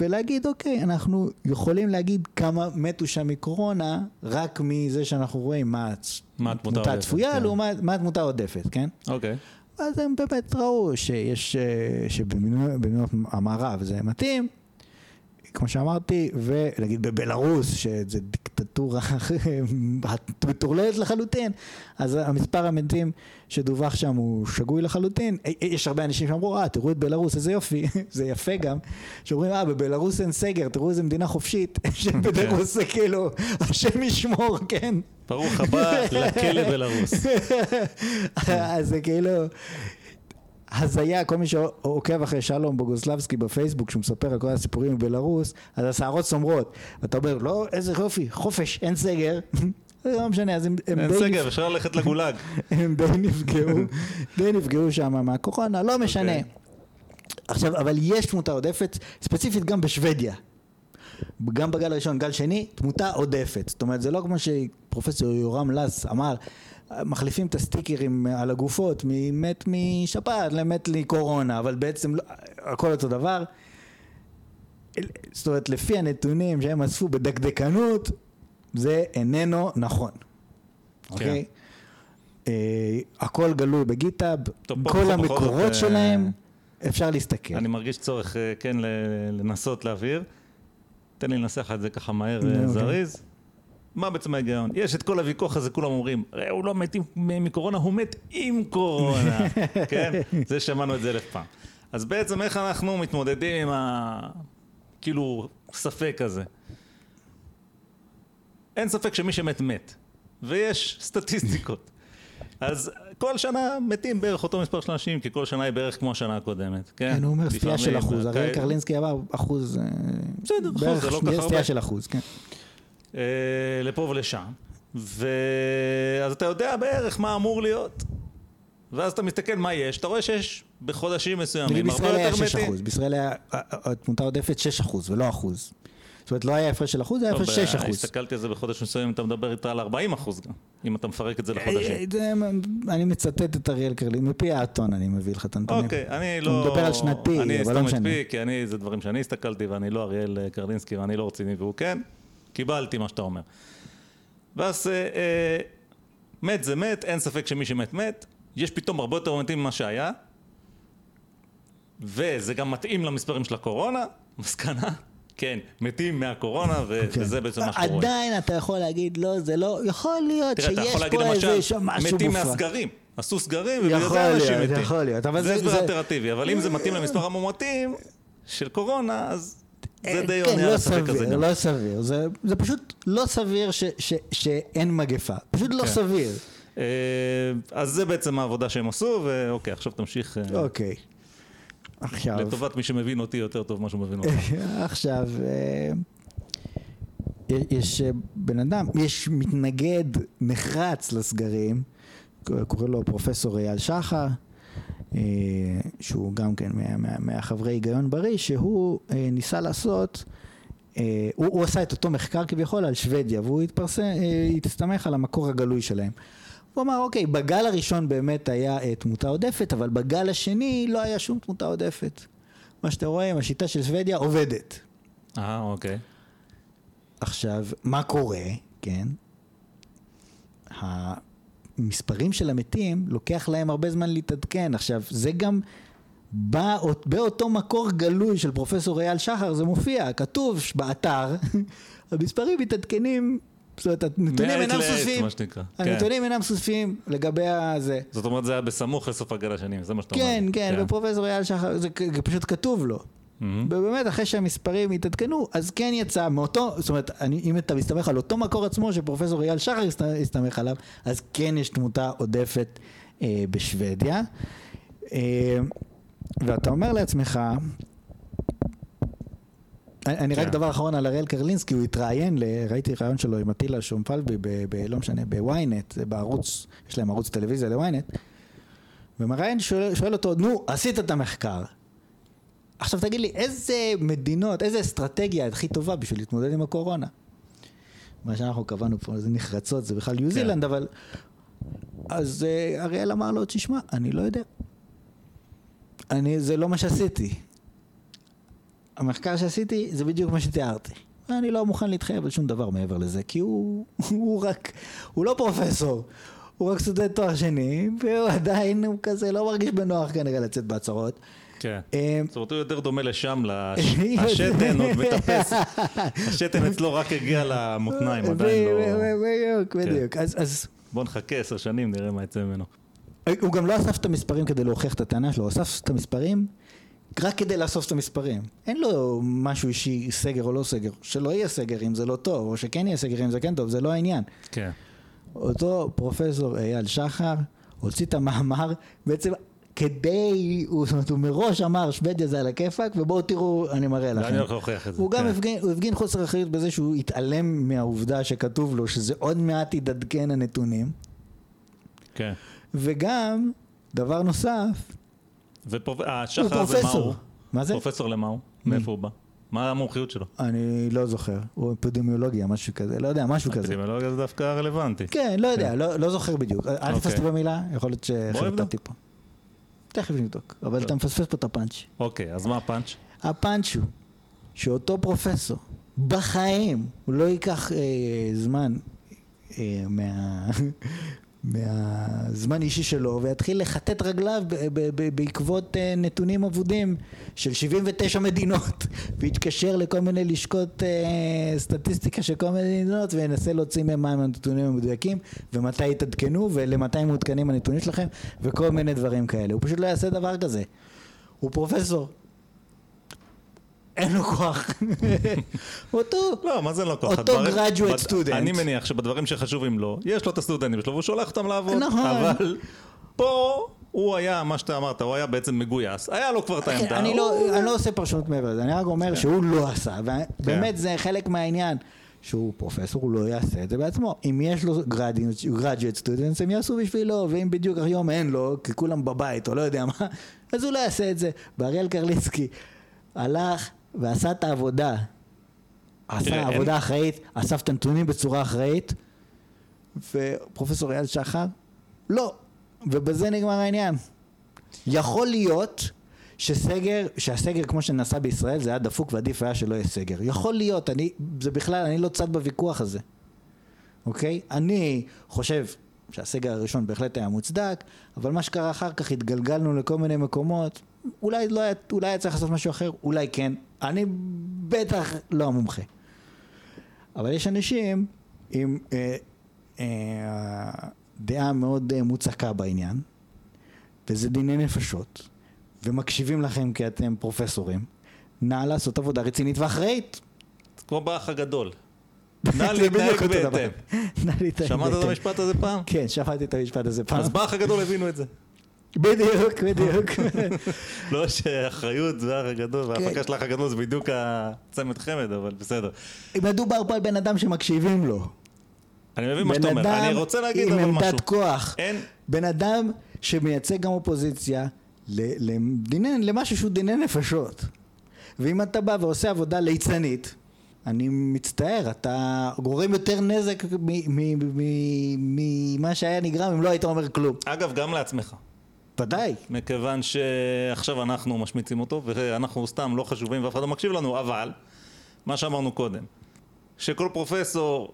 B: ולהגיד, אוקיי, אנחנו יכולים להגיד כמה מתו שם מקורונה, רק מזה שאנחנו רואים מה
A: מה התמותה
B: הצפויה
A: כן.
B: לעומת מה התמותה העודפת, כן?
A: אוקיי.
B: אז הם באמת ראו שיש, אה, שבמדינות המערב זה מתאים, כמו שאמרתי, ונגיד בבלארוס, שזה דיקטטורה מטורללת לחלוטין, אז המספר המתים שדווח שם הוא שגוי לחלוטין. אה, יש הרבה אנשים שאמרו, אה, תראו את בלארוס, איזה יופי, זה יפה גם, שאומרים, אה, בבלארוס אין סגר, תראו איזה מדינה חופשית, שבבלארוס זה כאילו, השם ישמור, כן.
A: ברוך הבא לכלא בלרוס.
B: אז זה כאילו הזיה, כל מי שעוקב אחרי שלום בוגוסלבסקי בפייסבוק, שהוא מספר על כל הסיפורים בבלארוס, אז השערות סומרות. ואתה אומר, לא, איזה יופי, חופש, אין סגר. זה לא משנה, אז הם, הם,
A: אין
B: די,
A: סגר, אפשר ללכת לגולאג.
B: הם די נפגעו, די נפגעו שם מהקורונה, לא משנה.
A: אוקיי.
B: עכשיו, אבל יש תמותה עודפת, ספציפית גם בשוודיה. גם בגל הראשון, גל שני, תמותה עודפת. זאת אומרת, זה לא כמו שפרופסור יורם לס אמר, מחליפים את הסטיקרים על הגופות, ממת משפעת למת מקורונה, אבל בעצם לא, הכל אותו דבר. זאת אומרת, לפי הנתונים שהם אספו בדקדקנות, זה איננו נכון. אוקיי? אה, הכל גלוי בגיטאב, כל המקורות
A: זאת, אה,
B: שלהם אפשר להסתכל.
A: אני מרגיש צורך אה, כן לנסות להבהיר. תן לי לנסח את זה ככה מהר אה,
B: אוקיי.
A: זריז. מה בעצם ההיגיון? יש את כל הוויכוח הזה, כולם אומרים, "ראה, הוא לא מת מקורונה, הוא מת עם קורונה, כן? זה שמענו את זה אלף פעם. אז בעצם איך אנחנו מתמודדים עם ה... כאילו, ספק הזה? אין ספק שמי שמת מת, ויש סטטיסטיקות. אז כל שנה מתים בערך אותו מספר של אנשים, כי כל שנה היא בערך כמו השנה הקודמת, כן?
B: כן, הוא אומר סטייה של אחוז,
A: כן.
B: קרלינסקי אמר אחוז, אה,
A: בסדר, אחוז, זה לא כל כך הרבה.
B: סטייה של אחוז, כן.
A: אה, לפה ולשם, ואז אתה יודע בערך מה אמור להיות. ואז אתה מסתכל מה יש, אתה רואה שיש בחודשים מסוימים הרבה
B: בישראל היה
A: יותר
B: 6
A: מתים.
B: בישראל היה אה, אה, תמותה עודפת 6 אחוז ולא אחוז. אומרת, לא היה הפרש של אחוז, היה
A: טוב,
B: הפרש 6
A: אה,
B: אחוז.
A: הסתכלתי על זה בחודש מסוים, אתה מדבר איתה על 40 אחוז גם, אם אתה מפרק את זה לחודשים.
B: אה, זה- אני מצטט את אריאל קרלין, מפי האתון אני מביא לך את הנתונים.
A: אוקיי, אני לא...
B: הוא מדבר על שנתי,
A: אני
B: אבל לא משנה.
A: פי, כי אני, זה דברים שאני הסתכלתי, ואני לא אריאל אה, קרלינסקי, ואני לא רציני, והוא כן. קיבלתי מה שאתה אומר. ואז אה, אה, מת זה מת, אין ספק שמי שמת מת. יש פתאום הרבה יותר מתים ממה שהיה, וזה גם מתאים למספרים של הקורונה, מסקנה. כן, מתים מהקורונה, ו-
B: כן.
A: וזה בעצם מה שקורה.
B: עדיין אתה יכול להגיד, לא, זה לא, יכול להיות
A: תראה,
B: שיש
A: יכול
B: פה איזה שם משהו
A: מתים
B: מופרע.
A: מהסגרים. עשו סגרים, ובגלל
B: יכול
A: זה אנשים
B: להיות,
A: מתים.
B: יכול להיות, אבל
A: זה
B: זה-
A: הסבר אלטרנטיבי, אבל אם זה מתאים למספר המאומתים של קורונה, אז זה
B: אה,
A: די
B: כן,
A: עונה על
B: לא
A: הספק הזה
B: סביר,
A: גם.
B: לא סביר. זה, זה פשוט לא סביר ש, ש, שאין מגפה. פשוט לא
A: כן.
B: סביר.
A: אה, אז זה בעצם העבודה שהם עשו, ואוקיי, עכשיו תמשיך אה,
B: אוקיי. עכשיו,
A: לטובת מי שמבין אותי יותר טוב ממה שהוא מבין אותך.
B: עכשיו, אה, יש אה, בן אדם, יש מתנגד נחרץ לסגרים, קוראים לו פרופסור אייל שחר, אה, שהוא גם כן מה- מה- מהחברי היגיון בריא, שהוא ניסה לעשות, הוא, הוא עשה את אותו מחקר כביכול על שוודיה, והוא התפרסם, הסתמך על המקור הגלוי שלהם. הוא אמר, אוקיי, בגל הראשון באמת היה אה, תמותה עודפת, אבל בגל השני לא היה שום תמותה עודפת. מה שאתם רואים, השיטה של שוודיה עובדת.
A: אה, אוקיי.
B: עכשיו, מה קורה, כן? המספרים של המתים, לוקח להם הרבה זמן להתעדכן. עכשיו, זה גם באות- באותו מקור גלוי של פרופסור אייל שחר, זה מופיע, כתוב באתר, המספרים מתעדכנים, זאת אומרת, הנתונים אינם סופיים.
A: כן.
B: הנתונים אינם סופיים לגבי הזה.
A: זאת אומרת, זה היה בסמוך לסוף הגל השני, זה מה שאתה אומר.
B: כן, כן, ופרופסור אייל שחר, זה פשוט כתוב לו. ובאמת, אחרי שהמספרים התעדכנו, אז כן יצא מאותו, זאת אומרת, אני, אם אתה מסתמך על אותו מקור עצמו שפרופסור אייל שחר הסת- הסתמך עליו, אז כן יש תמותה עודפת אה, בשוודיה. אה, ואתה אומר לעצמך, אני רק
A: כן.
B: דבר אחרון על אראל קרלינסקי, הוא התראיין, ראיתי ראיון שלו עם אטילה שומפלבי, לא משנה, בוויינט, בערוץ, יש להם ערוץ טלוויזיה לוויינט, ומראיין שואל, אותו, נו, עשית את המחקר. עכשיו תגיד לי, איזה מדינות, איזה אסטרטגיה הכי טובה בשביל להתמודד עם הקורונה? מה שאנחנו קבענו פה, זה נחרצות, זה בכלל ניו
A: כן.
B: זילנד, אבל... אז אה, אריאל אמר לו, תשמע, אני לא יודע. אני, זה לא מה שעשיתי. המחקר שעשיתי זה בדיוק מה שתיארתי. אני לא מוכן להתחייב על שום דבר מעבר לזה, כי הוא, הוא רק, הוא לא פרופסור, הוא רק סטודנט תואר שני, והוא עדיין, הוא כזה לא מרגיש בנוח כנראה לצאת בהצהרות.
A: כן.
B: אה,
A: זאת אומרת, הוא יותר דומה לשם, לש- השתן עוד מטפס. השתן אצלו רק הגיע למותניים, עדיין לא...
B: בדיוק,
A: כן.
B: בדיוק. אז
A: בוא נחכה עשר שנים, נראה מה יצא ממנו.
B: הוא גם לא אסף את המספרים כדי להוכיח את הטענה שלו, הוא אסף את המספרים רק כדי לאסוף את המספרים. אין לו משהו אישי, סגר או לא סגר. שלא יהיה סגר אם זה לא טוב, או שכן יהיה סגר אם זה כן טוב, זה לא העניין.
A: כן.
B: אותו פרופסור אייל שחר הוציא את המאמר בעצם כדי, הוא, זאת אומרת, הוא מראש אמר שוודיה זה על הכיפאק ובואו תראו, אני מראה לכם.
A: ואני הולך להוכיח את זה.
B: הוא גם
A: כן.
B: הפגין, הוא הפגין חוסר אחריות בזה שהוא התעלם מהעובדה שכתוב לו שזה עוד מעט יתעדכן הנתונים
A: כן.
B: וגם, דבר נוסף,
A: ופרופ- אה,
B: הוא
A: שחר זה מה
B: פרופסור.
A: הוא?
B: מה זה?
A: פרופסור למה הוא? מאיפה הוא בא? מה המומחיות שלו?
B: אני לא זוכר, הוא אפידמיולוגיה, משהו כזה, לא יודע, משהו כזה.
A: אפידמיולוגיה זה דווקא רלוונטי.
B: כן, לא יודע, לא לא זוכר בדיוק. אל
A: אוקיי.
B: תפסת במילה, יכול להיות. שחרטטתי פה. תכף נבדוק, אבל אתה מפספס פה את הפאנץ'.
A: אוקיי, אז מה הפאנץ'?
B: הפאנץ' הוא שאותו פרופסור, בחיים, הוא לא ייקח אה, זמן אה, מה... מהזמן אישי שלו ויתחיל לכתת רגליו בעקבות אה, נתונים אבודים של 79 מדינות ויתקשר לכל מיני לשכות אה, סטטיסטיקה של כל מיני מדינות וינסה להוציא מהם מהם הנתונים המדויקים ומתי יתעדכנו ולמתי מעודכנים הנתונים שלכם וכל מיני דברים כאלה. הוא פשוט לא יעשה דבר כזה. הוא פרופסור. אין לו כוח. אותו,
A: לא, מה זה לא כוח?
B: אותו graduate student.
A: אני מניח שבדברים שחשובים לו, יש לו את הסטודנטים שלו והוא שולח אותם לעבוד.
B: נכון.
A: אבל פה הוא היה, מה שאתה אמרת, הוא היה בעצם מגויס. היה לו כבר את העמדה.
B: כן, אני
A: הוא-
B: לא, אני לא עושה פרשנות מעבר לזה, אני רק אומר שהוא לא עשה, ובאמת זה חלק מהעניין. שהוא פרופסור, הוא לא יעשה את זה בעצמו. אם יש לו graduate students, הם יעשו בשבילו, ואם בדיוק היום אין לו, כי כולם בבית, או לא יודע מה, אז הוא לא יעשה את זה. ואריאל קרליצקי הלך ועשה את העבודה. עשה עבודה אחראית, אסף את הנתונים בצורה אחראית, ופרופסור אייל שחר, לא. ובזה נגמר העניין. יכול להיות שסגר, שהסגר כמו שנעשה בישראל זה היה דפוק ועדיף היה שלא יהיה סגר. יכול להיות, אני, זה בכלל, אני לא צד בוויכוח הזה, אוקיי? אני חושב שהסגר הראשון בהחלט היה מוצדק, אבל מה שקרה אחר כך התגלגלנו לכל מיני מקומות, אולי לא היה, אולי היה צריך לעשות משהו אחר, אולי כן. אני בטח לא המומחה. אבל יש אנשים עם אה, אה, דעה מאוד אה, מוצקה בעניין, וזה דיני נפשות, ומקשיבים לכם כי אתם פרופסורים, נא לעשות עבודה רצינית ואחראית.
A: כמו באח הגדול. נא להתנהג. בהתאם. שמעת את. המשפט הזה פעם?
B: כן, שמעתי את המשפט הזה פעם.
A: אז באח הגדול הבינו את זה.
B: בדיוק, בדיוק.
A: לא שאחריות זה האח הגדול, וההפקה
B: כן.
A: של האח הגדול זה בדיוק הצמד חמד, אבל בסדר.
B: מדובר פה על בן אדם שמקשיבים לו.
A: אני מבין מה שאתה
B: בן
A: אומר. אני
B: אדם
A: רוצה להגיד
B: עם
A: אבל משהו.
B: עמדת כוח.
A: אין,
B: בן אדם שמייצג גם אופוזיציה ל- לדיני- למשהו שהוא דיני נפשות. ואם אתה בא ועושה עבודה ליצנית, אני מצטער, אתה גורם יותר נזק ממה שהיה נגרם אם לא היית אומר כלום.
A: אגב, גם לעצמך.
B: ודאי.
A: מכיוון שעכשיו אנחנו משמיצים אותו, ואנחנו סתם לא חשובים ואף אחד לא מקשיב לנו, אבל, מה שאמרנו קודם, שכל פרופסור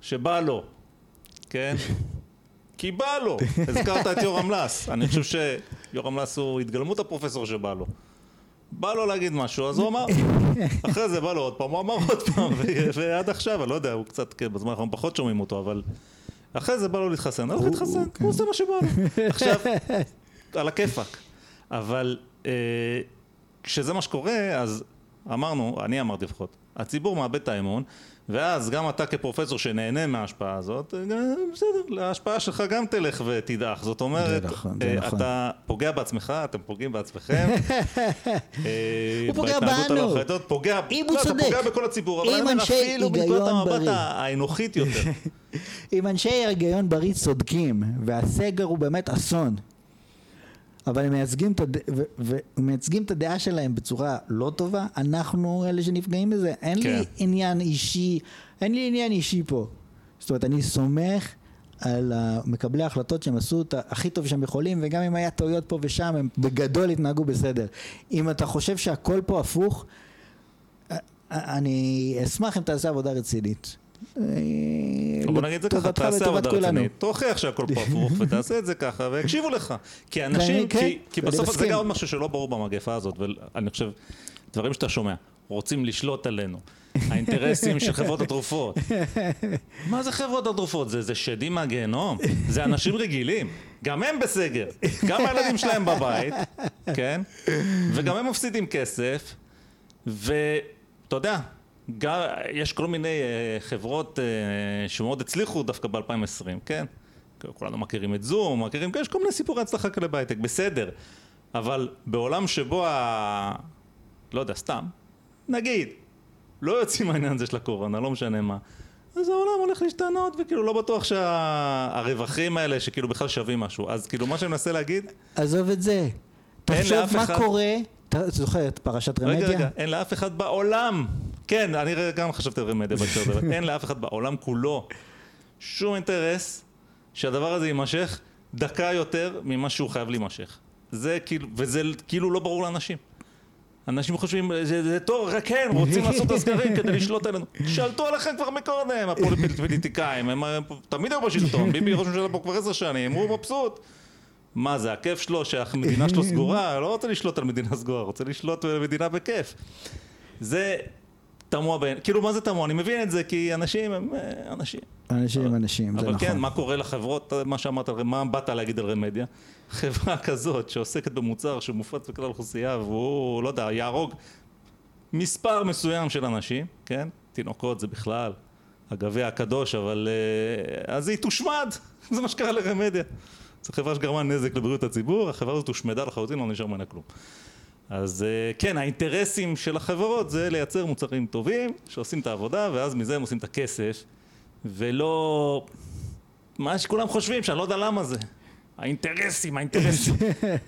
A: שבא לו, כן? כי בא לו. הזכרת את יורם לס. אני חושב שיורם לס הוא התגלמות הפרופסור שבא לו. בא לו להגיד משהו, אז הוא אמר. אחרי זה בא לו עוד פעם, הוא אמר עוד פעם, ועד עכשיו, אני לא יודע, הוא קצת, כן, בזמן האחרון פחות שומעים אותו, אבל... אחרי זה בא לו להתחסן, הלך להתחסן,
B: הוא-
A: הוא עושה מה שבא לו. עכשיו, על הכיפאק. אבל אה, כשזה מה שקורה, אז אמרנו, אני אמרתי לפחות, הציבור מאבד את האמון, ואז גם אתה כפרופסור שנהנה מההשפעה הזאת, אה, בסדר, ההשפעה שלך גם תלך ותדעך. זאת אומרת,
B: זה נכון, זה
A: אה,
B: נכון.
A: אתה פוגע בעצמך, אתם פוגעים בעצמכם.
B: הוא פוגע
A: בהתנהגות
B: בנו.
A: אחראית, פוגע,
B: אם הוא
A: לא,
B: צודק.
A: אתה פוגע בכל הציבור, אבל אני אומר אפילו מנקודת המבט. האנוכית יותר.
B: אם אנשי היגיון בריא צודקים, והסגר הוא באמת אסון, אבל הם מייצגים את, הד... ו... ו... מייצגים את הדעה שלהם בצורה לא טובה, אנחנו אלה שנפגעים בזה. אין
A: כן.
B: לי עניין אישי, אין לי עניין אישי פה. זאת אומרת, אני סומך על מקבלי ההחלטות שהם עשו את הכי טוב שהם יכולים, וגם אם היה טעויות פה ושם, הם בגדול התנהגו בסדר. אם אתה חושב שהכל פה הפוך, א- אני אשמח אם תעשה עבודה רצינית. אה,
A: בוא נגיד את זה ככה, תעשה עבודה. רצינית, תוכיח שהכל פה הפוך, ותעשה את זה ככה, ויקשיבו לך. כי אנשים,
B: כן,
A: כי-
B: אני
A: בסוף זה. גם עוד משהו שלא ברור במגפה הזאת, ואני חושב, דברים שאתה שומע, רוצים לשלוט עלינו. האינטרסים של חברות התרופות. מה זה חברות התרופות? זה, זה שדים מהגיהנום? זה אנשים רגילים. גם הם בסגר. גם הילדים שלהם בבית, כן? וגם הם מפסידים כסף. ואתה יודע, גם, יש כל מיני אה, חברות אה, שמאוד הצליחו דווקא ב-2020, כן? כולנו מכירים את זום, מכירים, יש כל מיני סיפורי הצלחה כאלה בהייטק, בסדר. אבל בעולם שבו ה... לא יודע, סתם, נגיד, לא יוצאים מהעניין הזה של הקורונה, לא משנה מה. אז העולם הולך להשתנות, וכאילו לא בטוח שהרווחים האלה שכאילו בכלל שווים משהו. אז כאילו מה שאני מנסה להגיד,
B: עזוב את זה. תחשוב מה
A: אחד-
B: קורה, אתה זוכר את פרשת רמדיה?
A: רגע, רגע, אין לאף אחד בעולם, כן, אני גם חשבתי על רמדיה בהקשר הזה, אין לאף אחד בעולם כולו שום אינטרס שהדבר הזה יימשך דקה יותר ממה שהוא חייב להימשך. זה כאילו, וזה כאילו לא ברור לאנשים. אנשים חושבים, זה, זה טוב, רק כן, רוצים לעשות את הסגרים כדי לשלוט עלינו. שלטו עליכם כבר מקודם, הפוליטיקאים, הם, הם תמיד היו בשלטון, ביבי ראש ממשלה פה כבר עשר שנים, הוא מבסוט. מה זה, הכיף שלו שהמדינה שלו סגורה? לא רוצה לשלוט על מדינה סגורה, רוצה לשלוט על מדינה בכיף. זה תמוה בין, כאילו מה זה תמוה? אני מבין את זה כי אנשים הם אה, אנשים.
B: אנשים הם אנשים, זה נכון.
A: אבל כן, מה קורה לחברות, מה שאמרת, מה באת להגיד על רמדיה? חברה כזאת שעוסקת במוצר שמופץ בכלל האוכלוסייה והוא, לא יודע, יהרוג מספר מסוים של אנשים, כן? תינוקות זה בכלל הגביע הקדוש, אבל אה, אז היא תושמד, זה מה שקרה לרמדיה. זו חברה שגרמה נזק לבריאות הציבור, החברה הזאת הושמדה לחלוטין, לא נשאר ממנה כלום. אז אה, כן, האינטרסים של החברות זה לייצר מוצרים טובים, שעושים את העבודה, ואז מזה הם עושים את הכסף, ולא... מה שכולם חושבים, שאני לא יודע למה זה. האינטרסים, האינטרסים.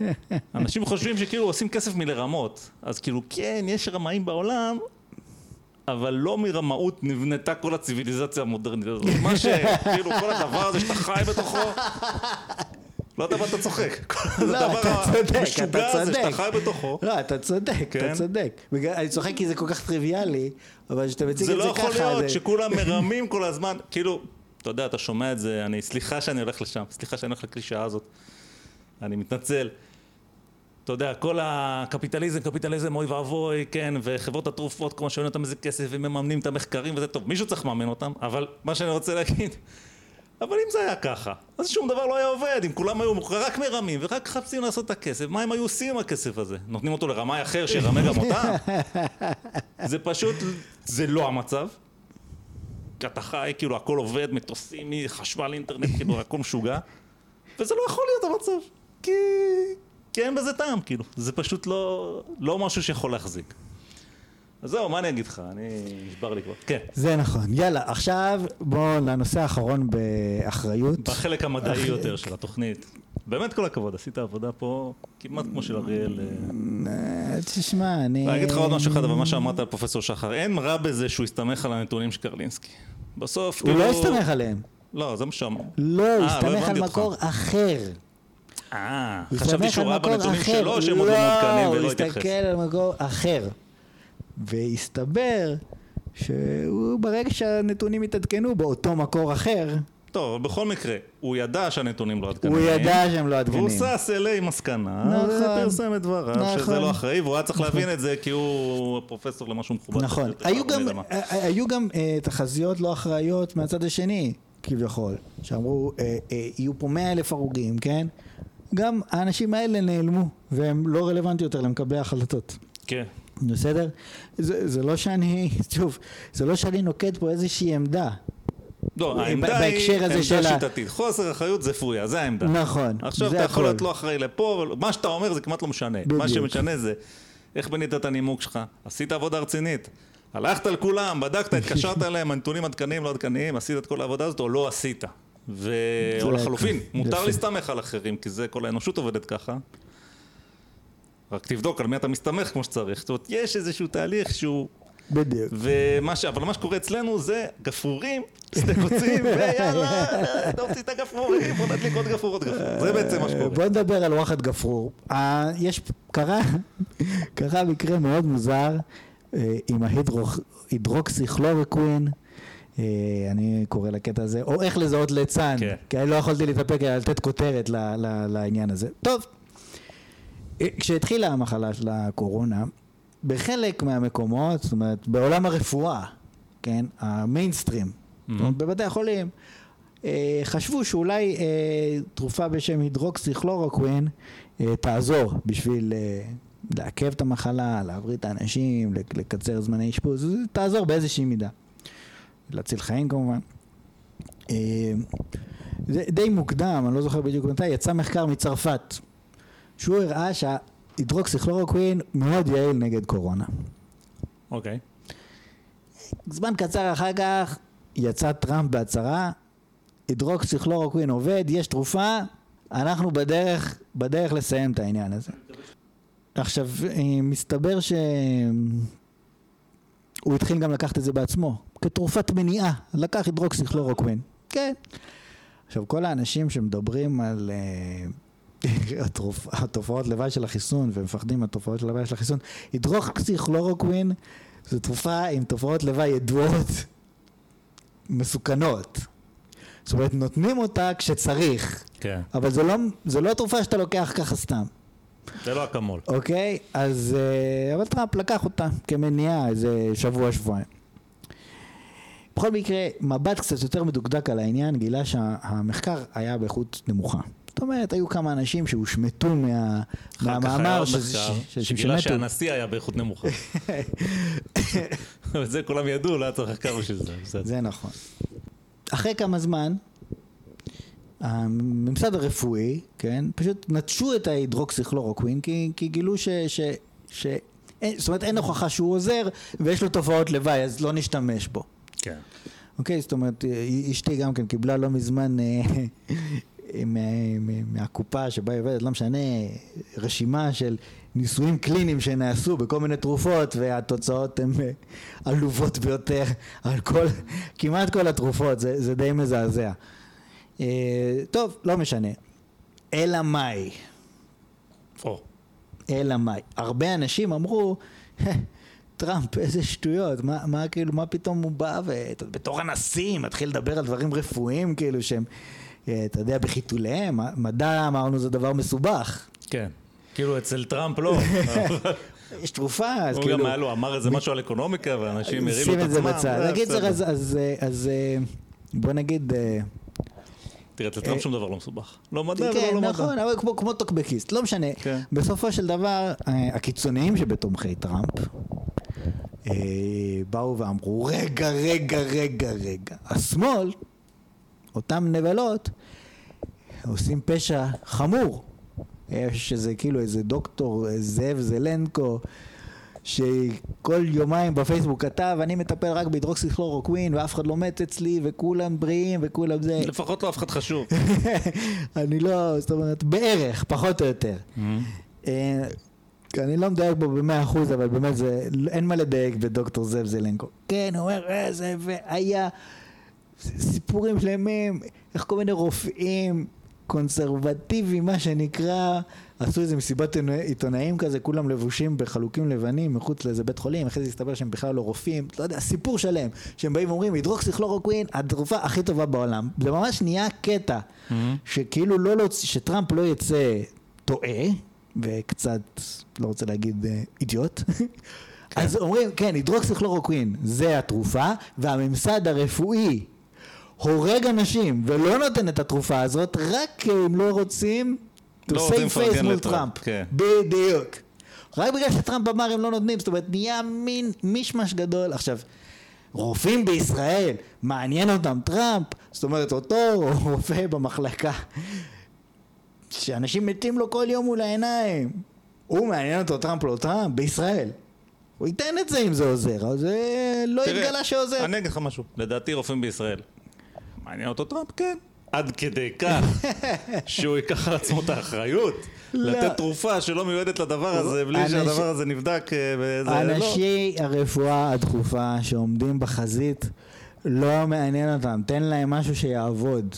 A: אנשים חושבים שכאילו עושים כסף מלרמות. אז כאילו, כן, יש רמאים בעולם, אבל לא מרמאות נבנתה כל הציוויליזציה המודרנית הזאת. מה ש... כאילו, כל הדבר הזה שאתה חי בתוכו, לא יודע מה אתה צוחק.
B: לא, אתה צודק, אתה
A: המשוגע הזה שאתה
B: צודק.
A: חי בתוכו.
B: לא, אתה צודק,
A: כן.
B: אתה צודק. בגלל- אני צוחק כי זה כל כך טריוויאלי, אבל כשאתה מציג
A: זה
B: את
A: לא
B: זה
A: יכול
B: ככה,
A: להיות
B: זה...
A: שכולם מרמים כל הזמן, כאילו, אתה יודע, אתה שומע את זה, אני, סליחה שאני הולך לשם, סליחה שאני הולך לקלישאה הזאת, אני מתנצל. אתה יודע, כל הקפיטליזם, קפיטליזם, אוי ואבוי, כן, וחברות התרופות, כמו שאין אותם איזה כסף, ומממנים את המחקרים וזה טוב, מישהו צריך לממן אותם, אבל מה שאני רוצה להגיד, אבל אם זה היה ככה, אז שום דבר לא היה עובד, אם כולם היו רק מרמים ורק מחפשים לעשות את הכסף, מה הם היו עושים עם הכסף הזה? נותנים אותו לרמאי אחר שירמה גם אותם? זה פשוט, זה לא המצב. אתה חי, כאילו הכל עובד, מטוסים, חשמל, אינטרנט, כאילו הכל משוגע. וזה לא יכול להיות המצב. כי... כי אין בזה טעם, כאילו. זה פשוט לא, לא משהו שיכול להחזיק. אז זהו, מה אני אגיד לך? אני... נשבר לי כבר. כן.
B: זה נכון. יאללה, עכשיו בואו לנושא האחרון באחריות.
A: בחלק המדעי
B: אח-
A: יותר של התוכנית. באמת כל הכבוד, עשית עבודה פה כמעט כמו של אריאל. אה,
B: אה, תשמע, אני...
A: אני אגיד לך עוד משהו אחד, אבל מה שאמרת על פרופסור שחר, אין רע בזה שהוא הסתמך על הנתונים של קרלינסקי. בסוף,
B: הוא לא הסתמך עליהם.
A: לא, זה מה שאמר.
B: לא,
A: אה,
B: הוא
A: לא
B: הסתמך על. מקור אחר.
A: אה,
B: הוא
A: חשבתי שהוא ראה בנתונים. שלו שהם עוד לא מעודכנים ולא
B: הוא
A: התייחס.
B: הסתכל על מקור אחר. והסתבר שהוא ברגע שהנתונים התעדכנו באותו מקור אחר,
A: טוב, בכל מקרה, הוא ידע שהנתונים לא עדכניים.
B: הוא ידע שהם לא עדכניים.
A: והוא שש אלי מסקנה,
B: נכון.
A: ופרסם את דבריו,
B: נכון.
A: שזה לא אחראי, והוא היה צריך להבין את זה כי הוא פרופסור למשהו מכובד.
B: נכון.
A: יותר,
B: היו גם,
A: מה.
B: אה, היו גם אה, תחזיות לא אחראיות מהצד השני, כביכול, שאמרו, אה, אה, יהיו פה מאה אלף הרוגים, כן? גם האנשים האלה נעלמו, והם לא רלוונטי יותר למקבלי ההחלטות.
A: כן.
B: בסדר? זה, זה לא שאני, שוב, זה לא שאני נוקט פה איזושהי עמדה.
A: לא, העמדה היא עמדה
B: של
A: שיטתית. חוסר אחריות זה פויה, זה העמדה.
B: נכון,
A: עכשיו אתה יכול
B: הכל.
A: להיות לא אחראי לפה, אבל מה שאתה אומר זה כמעט לא משנה.
B: בדיוק.
A: מה שמשנה זה איך בנית את הנימוק שלך, עשית עבודה רצינית. הלכת על כולם, בדקת, התקשרת אליהם, הנתונים עדכניים, לא עדכניים, עשית את כל העבודה הזאת או לא עשית. ו... או לחלופין. מותר להסתמך על אחרים, כי זה כל האנושות עובדת ככה. רק תבדוק על מי אתה מסתמך כמו שצריך. זאת אומרת, יש איזשהו תהליך שהוא...
B: בדיוק.
A: ומה ש... אבל מה שקורה אצלנו זה גפרורים, שדה קוצים, ויאללה, נוציא את הגפרורים, בוא נדליק עוד גפרור, עוד גפרור. זה בעצם מה שקורה.
B: בוא נדבר על וואחד גפרור. יש, קרה, קרה מקרה מאוד מוזר אה, עם ההידרוקסיכלורקווין. אה, אני קורא לקטע הזה, או איך לזהות ליצן,
A: כן.
B: כי אני לא יכולתי להתאפק על לתת כותרת לעניין הזה. טוב, כשהתחילה המחלה של הקורונה, בחלק מהמקומות, זאת אומרת, בעולם הרפואה, כן, המיינסטרים, זאת אומרת, בבתי החולים, אה, חשבו שאולי אה, תרופה בשם הידרוקסיכלורוקווין אה, תעזור בשביל אה, לעכב את המחלה, להבריא את האנשים, לק- לקצר זמני אשפוז, תעזור באיזושהי מידה. להציל חיים כמובן. אה, זה די מוקדם, אני לא זוכר בדיוק מתי, יצא מחקר מצרפת, שהוא הראה שההידרוקסיכלורוקווין מאוד יעיל נגד קורונה.
A: אוקיי.
B: זמן קצר אחר כך יצא טראמפ בהצהרה, הידרוקסיכלורוקווין עובד, יש תרופה, אנחנו בדרך, בדרך לסיים את העניין הזה. עכשיו, אה, מסתבר שהוא התחיל גם לקחת את זה בעצמו, כתרופת מניעה, לקח הידרוקסיכלורוקווין, כן. עכשיו, כל האנשים שמדברים על... התרופ- התופעות לוואי של החיסון, ומפחדים מהתופעות של לוואי של החיסון, הידרוקסיכלורוקווין זו תרופה עם תופעות לוואי ידועות, מסוכנות. זאת אומרת, נותנים אותה כשצריך,
A: כן.
B: אבל זו לא, זו לא תרופה שאתה לוקח ככה סתם.
A: זה לא אקמול.
B: אוקיי? אז... אה, אבל טראמפ לקח אותה כמניעה איזה שבוע, שבועיים. בכל מקרה, מבט קצת יותר מדוקדק על העניין גילה שהמחקר היה באיכות נמוכה. זאת אומרת, היו כמה אנשים שהושמטו מה, מהמאמר ש- ש- שמתו.
A: שהנשיא היה באיכות נמוכה. אבל זה כולם ידעו, לא היה צריך מחקר בשביל זה.
B: זה נכון. אחרי כמה זמן, הממסד הרפואי, כן, פשוט נטשו את ההידרוקסיכלורוקווין כי, כי גילו ש... ש, ש אין, זאת אומרת, אין הוכחה שהוא עוזר ויש לו תופעות לוואי, אז לא נשתמש בו.
A: כן.
B: אוקיי, זאת אומרת, אשתי גם כן קיבלה לא מזמן אה, מה- מה- מהקופה שבה היא עובדת, לא משנה, רשימה של ניסויים קליניים שנעשו בכל מיני תרופות והתוצאות הן אה, עלובות ביותר על כל, כמעט כל התרופות, זה, זה די מזעזע. אה, טוב, לא משנה. אלא מאי?
A: או,
B: אלא מאי? הרבה אנשים אמרו, טראמפ, איזה שטויות, מה, מה כאילו, מה פתאום הוא בא ובתור הנשיא מתחיל לדבר על דברים רפואיים כאילו שהם, אה, אתה יודע, בחיתוליהם, מדע אמרנו זה דבר מסובך.
A: כן. כאילו אצל טראמפ לא.
B: יש תרופה, אז
A: הוא
B: כאילו...
A: גם היה לו, אמר איזה משהו על אקונומיקה, ואנשים הרימו
B: שים
A: את
B: את זה
A: עצמם.
B: בצד.
A: זה
B: נגיד,
A: בסדר.
B: אז, אה, אה, בוא נגיד... אה,
A: תראה, אצל טראמפ
B: אה,
A: שום דבר לא מסובך. לא מדע
B: כן,
A: ולא לא
B: נכון,
A: מדע.
B: אבל כמו, טוקבקיסט, לא משנה.
A: כן.
B: בסופו של דבר, אה, הקיצוניים שבתומכי טראמפ אה, באו ואמרו, רגע, רגע, רגע, רגע, השמאל, אותם נבלות, עושים פשע חמור. יש איזה כאילו איזה דוקטור אה, זאב זלנקו שכל יומיים בפייסבוק כתב אני מטפל רק בהידרוקסיכלורוקווין ואף אחד לא מת אצלי וכולם בריאים וכולם זה
A: לפחות לא אף אחד חשוב.
B: אני לא, זאת אומרת, בערך, פחות או יותר. אה, אני לא מדייק בו במאה אחוז, אבל באמת זה, אין מה לדייק בדוקטור זאב זלנקו. כן, הוא אומר, איזה, והיה סיפורים שלמים, איך כל מיני רופאים קונסרבטיביים, מה שנקרא, עשו איזה מסיבת עיתונאים כזה, כולם לבושים בחלוקים לבנים מחוץ לאיזה בית חולים, אחרי זה הסתבר שהם בכלל לא רופאים, לא יודע, סיפור שלם, שהם באים ואומרים, הידרוקסיכלורוקווין, התרופה הכי טובה בעולם. זה ממש נהיה קטע, שכאילו לא להוציא, שטראמפ לא יצא טועה, וקצת, לא רוצה להגיד אה, אידיוט. אז אומרים, כן, הידרוקסיכלורוקווין זה התרופה, והממסד הרפואי הורג אנשים ולא נותן את התרופה הזאת, רק אם לא רוצים to
A: לא
B: save face מול טראמפ.
A: כן.
B: בדיוק. רק בגלל שטראמפ אמר הם לא נותנים, זאת אומרת נהיה מין מישמש גדול. עכשיו, רופאים בישראל, מעניין אותם טראמפ, זאת אומרת אותו רופא במחלקה, שאנשים מתים לו כל יום מול העיניים. הוא מעניין אותו טראמפ לא טראמפ, בישראל. הוא ייתן את זה אם זה עוזר, אבל זה לא
A: תראה,
B: התגלה שעוזר.
A: אני אגיד לך משהו. לדעתי רופאים בישראל. מעניין אותו טראמפ? כן. עד כדי כך שהוא ייקח על עצמו את האחריות
B: לא.
A: לתת תרופה שלא מיועדת לדבר הזה בלי
B: אנש-
A: שהדבר הזה נבדק אה, וזה לא.
B: אנשי הרפואה הדחופה שעומדים בחזית, לא מעניין אותם, תן להם משהו שיעבוד.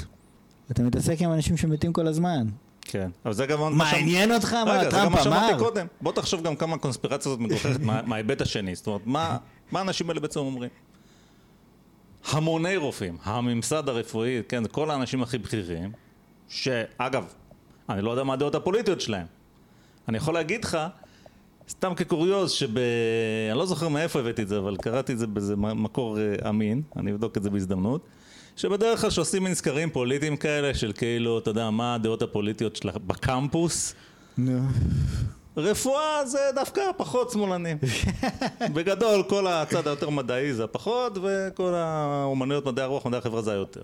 B: אתה מתעסק עם אנשים שמתים כל הזמן.
A: כן. אבל זה גם
B: מעניין אותך מה
A: רגע, זה גם
B: טראמפ
A: מה שאמרתי
B: אמר?
A: קודם. בוא תחשוב גם כמה הקונספירציה הזאת מגוחכת מה- מההיבט השני. זאת אומרת, מה האנשים האלה בעצם אומרים? המוני רופאים, הממסד הרפואי, כן, זה כל האנשים הכי בכירים, שאגב, אני לא יודע מה הדעות הפוליטיות שלהם. אני יכול להגיד לך, סתם כקוריוז, שב... אני לא זוכר מאיפה הבאתי את זה, אבל קראתי את זה באיזה מקור אה, אמין, אני אבדוק את זה בהזדמנות, שבדרך כלל שעושים מין סקרים פוליטיים כאלה, של כאילו, אתה יודע, מה הדעות הפוליטיות שלה בקמפוס. רפואה זה דווקא פחות שמאלנים. בגדול, כל הצד היותר מדעי זה הפחות, וכל האומנויות, מדעי הרוח, מדעי החברה זה היותר.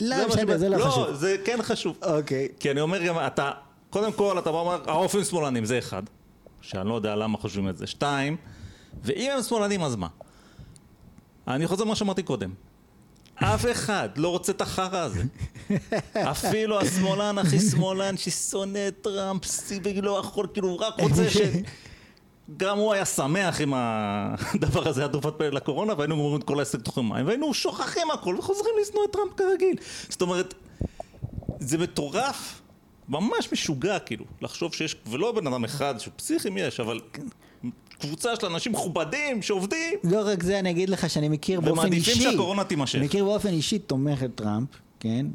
B: לא משנה,
A: שבא-
B: זה לא חשוב.
A: לא, זה כן חשוב.
B: אוקיי.
A: כי אני אומר גם, אתה, קודם כל, אתה בא ואומר, הרופאים שמאלנים, זה אחד. שאני לא יודע למה חושבים את זה. שתיים, ואם הם שמאלנים, אז מה? אני חוזר למה שאמרתי קודם. אף אחד לא רוצה את החרא הזה. אפילו השמאלן הכי שמאלן ששונא את טראמפ, סיבי לא יכול, כאילו, הוא רק רוצה ש... גם הוא היה שמח אם הדבר הזה היה תרופת פלא לקורונה והיינו גומרים את כל העסק תוך יומיים והיינו שוכחים הכל וחוזרים לשנוא את טראמפ כרגיל זאת אומרת זה מטורף ממש משוגע כאילו, לחשוב שיש, ולא בן אדם אחד, שפסיכים יש, אבל קבוצה של אנשים מכובדים שעובדים,
B: לא רק זה, אני אגיד לך שאני מכיר באופן
A: ומעדיפים
B: אישי,
A: שהקורונה תימשך.
B: אני מכיר באופן אישי תומכת טראמפ, כן,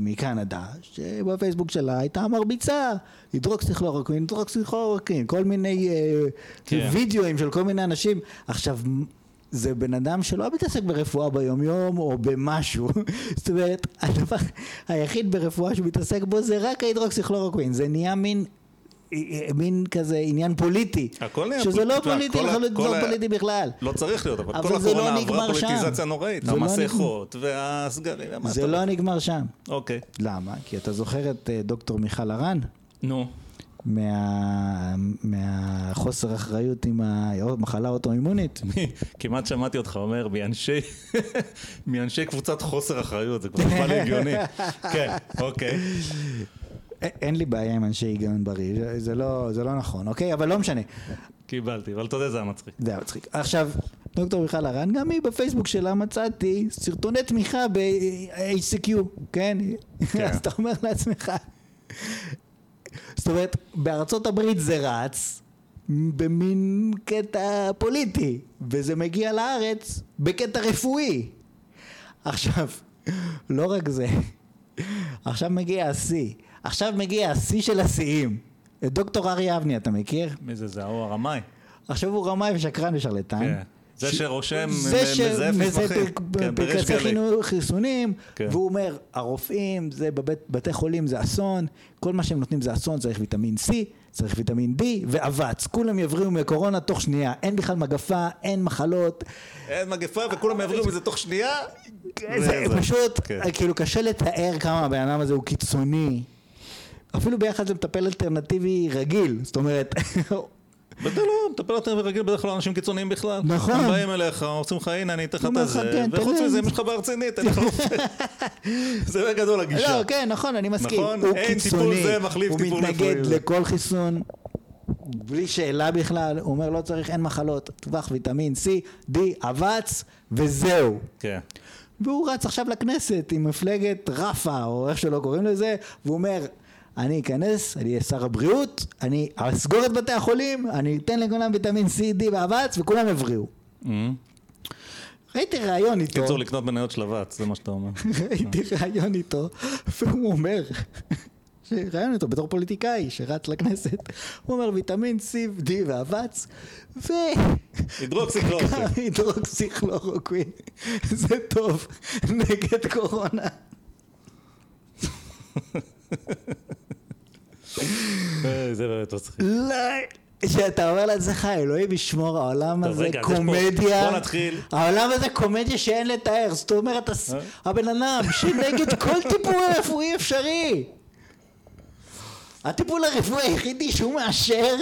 B: מקנדה, שבפייסבוק שלה הייתה מרביצה, הידרוקסיכלורוקווין, הידרוקסיכלורוקווין, כל מיני אה,
A: כן.
B: וידאוים של כל מיני אנשים. עכשיו, זה בן אדם שלא מתעסק ברפואה ביומיום או במשהו. זאת אומרת, הדבר היחיד ברפואה שהוא מתעסק בו זה רק ההידרוקסיכלורוקווין. זה נהיה מין... מין כזה עניין פוליטי,
A: הכל נהיה
B: שזה לא
A: פוליטי.
B: פוליטי,
A: כל ה-
B: לחלוטין
A: כל
B: לא
A: ה-
B: פוליטי בכלל.
A: לא צריך להיות, אבל
B: אבל
A: כל
B: זה לא
A: הקורונה עברה
B: שם.
A: פוליטיזציה נוראית,
B: זה לא
A: המסכות והסגרים,
B: זה לא? נגמר שם.
A: אוקיי,
B: למה? כי אתה זוכר את אה, דוקטור מיכל הרן?
A: נו,
B: מה... מהחוסר אחריות עם המחלה האוטואימונית?
A: כמעט שמעתי אותך אומר מאנשי, מאנשי קבוצת חוסר אחריות, זה כבר נשמע לי הגיוני. כן, אוקיי.
B: אין לי בעיה עם אנשי היגיון בריא, זה- זה לא, זה לא נכון, אוקיי? אבל לא משנה.
A: קיבלתי, אבל אתה יודע, זה היה מצחיק.
B: זה היה מצחיק. עכשיו, דוקטור מיכל הרן, גם היא בפייסבוק שלה מצאתי סרטוני תמיכה ב-HCQ, כן?
A: כן.
B: אז אתה אומר לעצמך, זאת אומרת, בארצות הברית זה רץ במין קטע פוליטי, וזה מגיע לארץ בקטע רפואי. עכשיו, לא רק זה, עכשיו מגיע השיא, עכשיו מגיע השיא של השיאים. את דוקטור אריה אבני אתה מכיר?
A: מי זה, זה ההוא הרמאי.
B: עכשיו הוא רמאי ושקרן ושרלטן.
A: כן. זה שרושם,
B: זה
A: מזייף. כן,
B: פנקסי. חינוך- חיסונים,
A: כן.
B: והוא אומר, הרופאים, זה בבית בתי חולים זה אסון, כל מה שהם נותנים זה אסון, צריך ויטמין C, צריך ויטמין D ואבץ, כולם יבריאו מקורונה תוך שנייה, אין בכלל מגפה, אין מחלות,
A: אין מגפה וכולם יעבירו מזה תוך שנייה.
B: זה
A: וזה.
B: פשוט,
A: כן.
B: כאילו קשה לתאר כמה הבן אדם הזה הוא קיצוני. אפילו ביחד למטפל אלטרנטיבי רגיל, זאת אומרת,
A: בדרך כלל לא, מטפל יותר רגיל בדרך כלל אנשים קיצוניים בכלל.
B: נכון.
A: הם באים אליך, עושים לך, הנה אני אתן לך את
B: כן,
A: וחוץ
B: תן
A: מזה. אם יש לך בהרצינית, תן לך רופא. זה בגדול הגישה.
B: לא, כן, נכון, אני מסכים.
A: נכון?
B: הוא
A: אין טיפול זה מחליף טיפול
B: הוא
A: רפואי.
B: מתנגד לכל חיסון, בלי שאלה בכלל, הוא אומר לא צריך, אין מחלות, טווח ויטמין C, D, אבץ, וזהו.
A: כן.
B: והוא רץ עכשיו לכנסת עם מפלגת רפה, או איך שלא קוראים לזה, והוא אומר, אני אכנס, אני אהיה שר הבריאות, אני אסגור את בתי החולים, אני אתן לכולם ויטמין C, D ואבץ, וכולם יבריאו.
A: אמ.
B: ראיתי ראיון איתו.
A: קיצור, לקנות מניות של אבץ, זה מה שאתה אומר.
B: ראיתי ראיון איתו, והוא אומר, ראיון איתו בתור פוליטיקאי שרץ לכנסת, הוא אומר ויטמין C, D ואבץ, ו...
A: הידרוקסיקלורוקווין.
B: גם הידרוקסיכלורוקווין, זה טוב נגד קורונה.
A: אה, זה באמת מצחיק.
B: לא, שאתה אומר לעצמך, אלוהים ישמור, העולם הזה קומדיה,
A: בוא נתחיל.
B: העולם הזה קומדיה שאין לתאר, זאת אומרת,
A: אה?
B: הבן אדם שנגד כל טיפול רפואי אפשרי. הטיפול הרפואי היחידי שהוא מאשר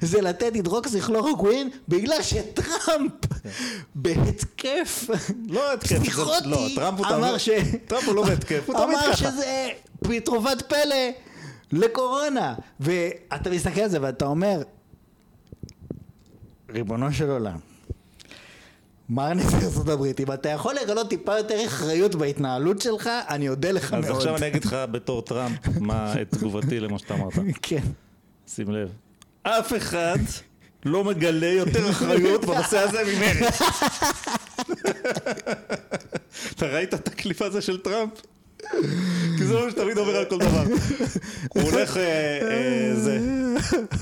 B: זה לתת הידרוקסיכלורוקווין בגלל שטראמפ בהתקף
A: לא התקף,
B: פסיכוטי
A: לא, טראמפ
B: אמר ש...
A: טראמפ הוא לא בהתקף, הוא תמיד
B: אמר
A: ככה.
B: שזה תרופת פלא לקורונה ואתה מסתכל על זה ואתה אומר ריבונו של עולם מר נשיא ארצות הברית, אם אתה יכול לגלות טיפה יותר אחריות בהתנהלות שלך, אני אודה לך
A: אז
B: מאוד.
A: עכשיו אני אגיד לך בתור טראמפ, מה את תגובתי למה שאתה אמרת.
B: כן.
A: שים לב. אף אחד לא מגלה יותר אחריות בנושא הזה ממני. אתה ראית את הקליפה הזה של טראמפ? כי זה מה שתמיד אומר על כל דבר. הוא הולך, אה, אה, זה.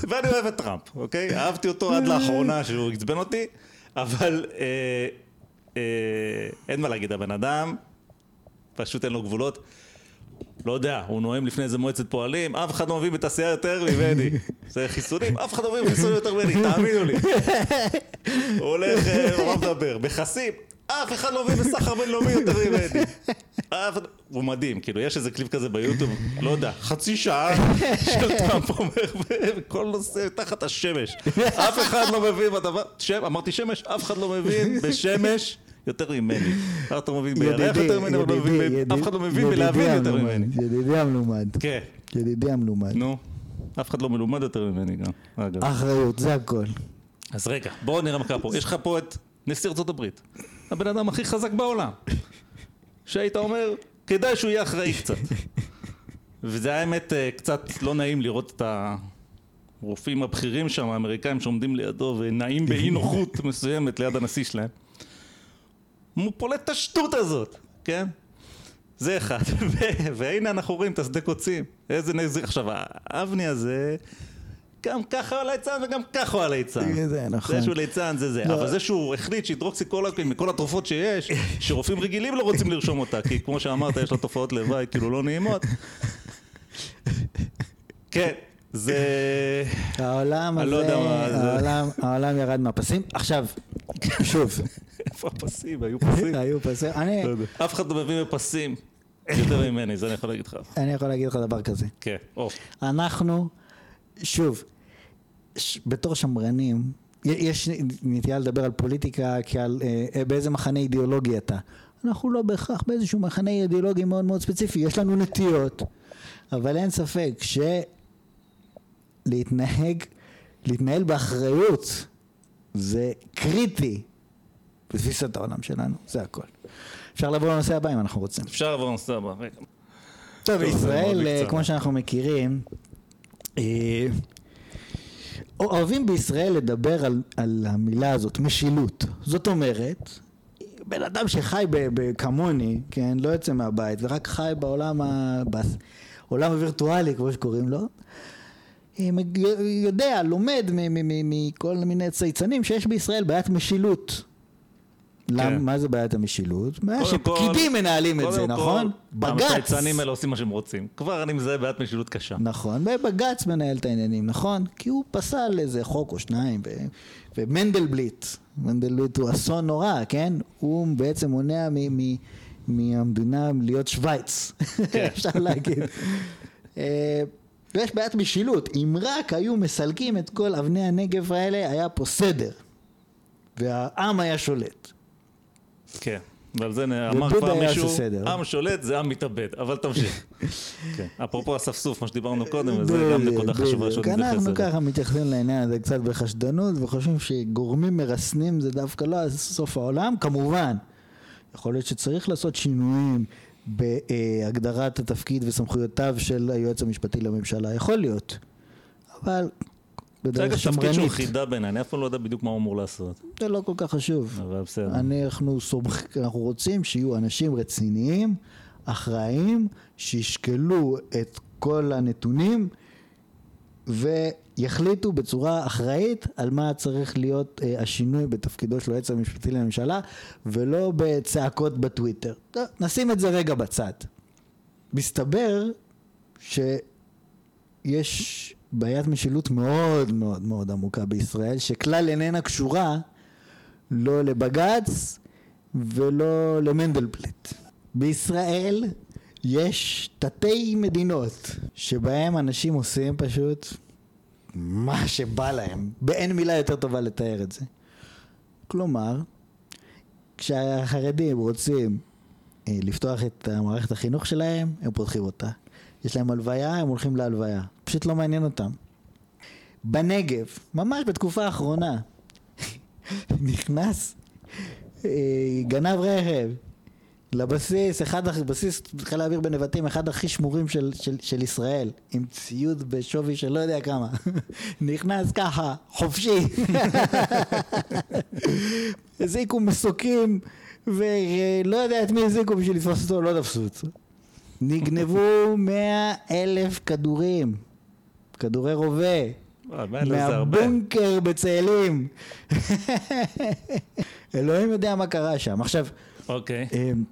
A: ואני אוהב את טראמפ, אוקיי? אהבתי אותו עד לאחרונה שהוא עצבן אותי, אבל אה, אה, אין מה להגיד, הבן אדם, פשוט אין לו גבולות. לא יודע, הוא נואם לפני איזה מועצת פועלים, אף אחד לא מבין בתעשייה יותר ממני. זה חיסונים, אף אחד לא מבין בחיסונים יותר ממני, תאמינו לי. הוא הולך, אה, הוא מדבר, מכסים, אף אחד לא מבין בסחר בינלאומי יותר ממני. הוא מדהים, כאילו, יש איזה קליפ כזה ביוטיוב, לא יודע, חצי שעה של טראמפ אומר בכל נושא תחת השמש. אף אחד לא מבין בדבר, שם, אמרתי שמש, אף אחד לא מבין בשמש. יותר ממני. לא מבין בירח יותר ממני, אבל לא מבין אף אחד לא מבין בלהבין יותר ממני.
B: ידידי המלומד.
A: כן,
B: ידידי המלומד.
A: נו. אף אחד לא מלומד יותר ממני גם, אגב.
B: אחריות, זה הכל.
A: אז רגע, בואו נראה מה קרה פה. יש לך פה את נשיא ארצות הברית. הבן אדם הכי חזק בעולם. שהיית אומר, כדאי שהוא יהיה אחראי קצת. וזה היה האמת אה, קצת לא נעים לראות את הרופאים הבכירים שם, האמריקאים שעומדים לידו ונעים באי נוחות מסוימת ליד הנשיא שלהם. הוא פולט את השטות הזאת, כן? זה אחד. והנה אנחנו רואים את השדה קוצים. איזה נזק. עכשיו, האבני הזה... גם ככה הוא הליצן וגם ככה הוא הליצן.
B: זה נכון.
A: זה שהוא ליצן זה זה.
B: לא.
A: אבל זה שהוא החליט שהידרוקסיקולקין מכל התרופות שיש, שרופאים רגילים לא רוצים לרשום אותה, כי כמו שאמרת, יש לה תופעות לוואי כאילו לא נעימות. כן, זה...
B: העולם
A: לא
B: הזה. העולם- העולם ירד מהפסים. עכשיו, שוב,
A: איפה הפסים? היו פסים?
B: היו פסים. אני
A: לא. אף אחד לא מבין בפסים יותר ממני, זה אני יכול להגיד לך.
B: אני יכול להגיד לך דבר כזה.
A: כן, או.
B: אנחנו, שוב, ש- בתור שמרנים, יש נטייה לדבר על פוליטיקה כעל אה, באיזה מחנה אידיאולוגי אתה. אנחנו לא בהכרח באיזשהו מחנה אידיאולוגי מאוד מאוד ספציפי, יש לנו נטיות, אבל אין ספק שלהתנהג, להתנהל באחריות זה קריטי בתפיסת העולם שלנו, זה הכל. אפשר לעבור לנושא הבא אם אנחנו רוצים.
A: אפשר לעבור לנושא הבא. רגע.
B: טוב, בישראל, אה. כמו שאנחנו מכירים, אה, אוהבים בישראל לדבר על, על המילה הזאת, משילות. זאת אומרת, בן אדם שחי ב, ב, כמוני, כן, לא יוצא מהבית, ורק חי בעולם, ה, בעולם הווירטואלי, כמו שקוראים לו, אה, יודע, לומד מכל מיני צייצנים שיש בישראל בעיית משילות. למה, מה זה בעיית המשילות? בעיה
A: כן. קודם כל-
B: שפקידים מנהלים את זה,
A: קודם
B: נכון?
A: כל,
B: בג"ץ.
A: הצייצנים האלה עושים מה שהם רוצים. כבר אני מזהה בעיית משילות קשה.
B: נכון, ובג"ץ מנהל את העניינים, נכון? כי הוא פסל איזה חוק או שניים, ו- ומנדלבליט, מנדלבליט הוא אסון נורא, כן? הוא בעצם מונע מ- מ- מהמדינה להיות שווייץ,
A: כן.
B: אפשר להגיד. אה, ויש בעיית משילות, אם רק היו מסלקים את כל אבני הנגב האלה, היה פה סדר. והעם היה שולט.
A: כן. ועל זה אמר כבר מישהו. עם שולט זה עם מתאבד, אבל תמשיך. כן. אפרופו אספסוף, מה שדיברנו קודם, וזה גם נקודה חשובה שעוד. נתייחס
B: אנחנו
A: אליה.
B: ככה מתייחסים לעניין הזה קצת בחשדנות וחושבים שגורמים מרסנים זה דווקא לא סוף העולם, כמובן. יכול להיות שצריך לעשות שינויים בהגדרת התפקיד וסמכויותיו של היועץ המשפטי לממשלה, יכול להיות. אבל בדרך
A: אגב תפקיד שהוא
B: שמרנית,
A: חידה בעיניי, אני אף פעם לא יודע בדיוק מה הוא אמור לעשות.
B: זה לא כל כך חשוב.
A: אבל בסדר.
B: אנחנו, סומכ... אנחנו רוצים שיהיו אנשים רציניים, אחראיים, שישקלו את כל הנתונים ויחליטו בצורה אחראית על מה צריך להיות אה, השינוי בתפקידו של היועץ המשפטי לממשלה ולא בצעקות בטוויטר. טוב, נשים את זה רגע בצד. מסתבר שיש בעיית משילות מאוד מאוד מאוד עמוקה בישראל, שכלל איננה קשורה לא לבג"ץ ולא למנדלבליט. בישראל יש תתי מדינות שבהם אנשים עושים פשוט מה שבא להם. באין מילה יותר טובה לתאר את זה. כלומר, כשהחרדים רוצים אה, לפתוח את מערכת החינוך שלהם, הם פותחים אותה. יש להם הלוויה, הם הולכים להלוויה. פשוט לא מעניין אותם. בנגב, ממש בתקופה האחרונה, נכנס אה, גנב רכב לבסיס, אחד, בסיס חיל האוויר בנבטים, אחד הכי שמורים של, של, של ישראל, עם ציוד בשווי של לא יודע כמה. נכנס ככה, חופשי. הזעיקו מסוקים, ולא יודע את מי הזעיקו בשביל לתפוס אותו, לא תפסו אותו. נגנבו מאה אלף כדורים, כדורי רובה.
A: אה, הרבה.
B: מהבונקר בצאלים. אלוהים יודע מה קרה שם. עכשיו,
A: אוקיי.
B: אמ,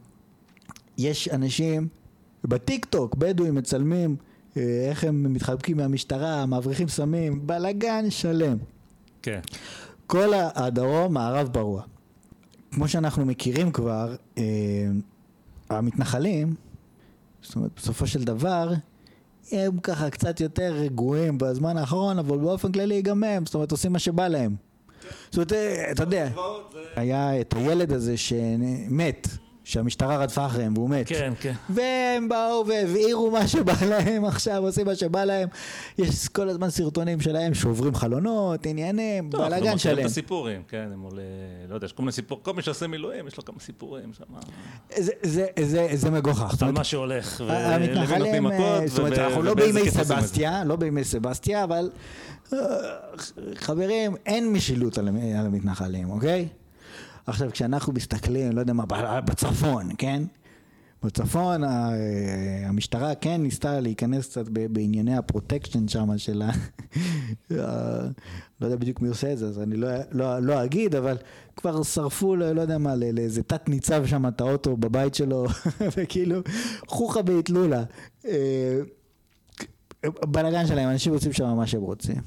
B: יש אנשים בטיק טוק, בדואים מצלמים אה, איך הם מתחבקים מהמשטרה, מבריחים סמים, בלאגן שלם.
A: כן.
B: כל ה- הדרום מערב פרוע. כמו שאנחנו מכירים כבר, אה, המתנחלים, זאת אומרת, בסופו של דבר, הם ככה קצת יותר רגועים בזמן האחרון, אבל באופן כללי גם הם, זאת אומרת, עושים מה שבא להם. זאת אומרת, אתה יודע, היה את הילד הזה שמת, שהמשטרה רדפה אחריהם והוא מת.
A: כן, כן.
B: והם באו והבעירו מה שבא להם עכשיו, עושים מה שבא להם. יש כל הזמן סרטונים שלהם שוברים חלונות, עניינים,
A: טוב, אנחנו
B: בלאגן
A: מכירים
B: שלהם.
A: את הסיפורים, כן, הם עולה, לא יודע, יש כל מיני סיפורים, כל מי שעושה מילואים, יש לו כמה סיפורים שם,
B: זה- זה- זה- זה מגוחך.
A: על מה שהולך, ולמי נותנים
B: אה,
A: מכות,
B: זאת אומרת, אנחנו לא בימי. סבסטיה, לא בימי סבסטיה, אבל אה, חברים, אין משילות על המתנחלים, אוקיי? עכשיו, כשאנחנו מסתכלים, לא יודע מה, בצפון, כן? בצפון אה, המשטרה כן ניסתה להיכנס קצת בענייני הפרוטקשן שם של ה... לא יודע בדיוק מי עושה את זה, אז אני לא, לא, לא אגיד, אבל כבר שרפו, לא, יודע מה, לא- לאיזה תת ניצב שם את האוטו בבית שלו, וכאילו, חוכא ואטלולא. אה, בלאגן שלהם, אנשים עושים שם מה שהם רוצים.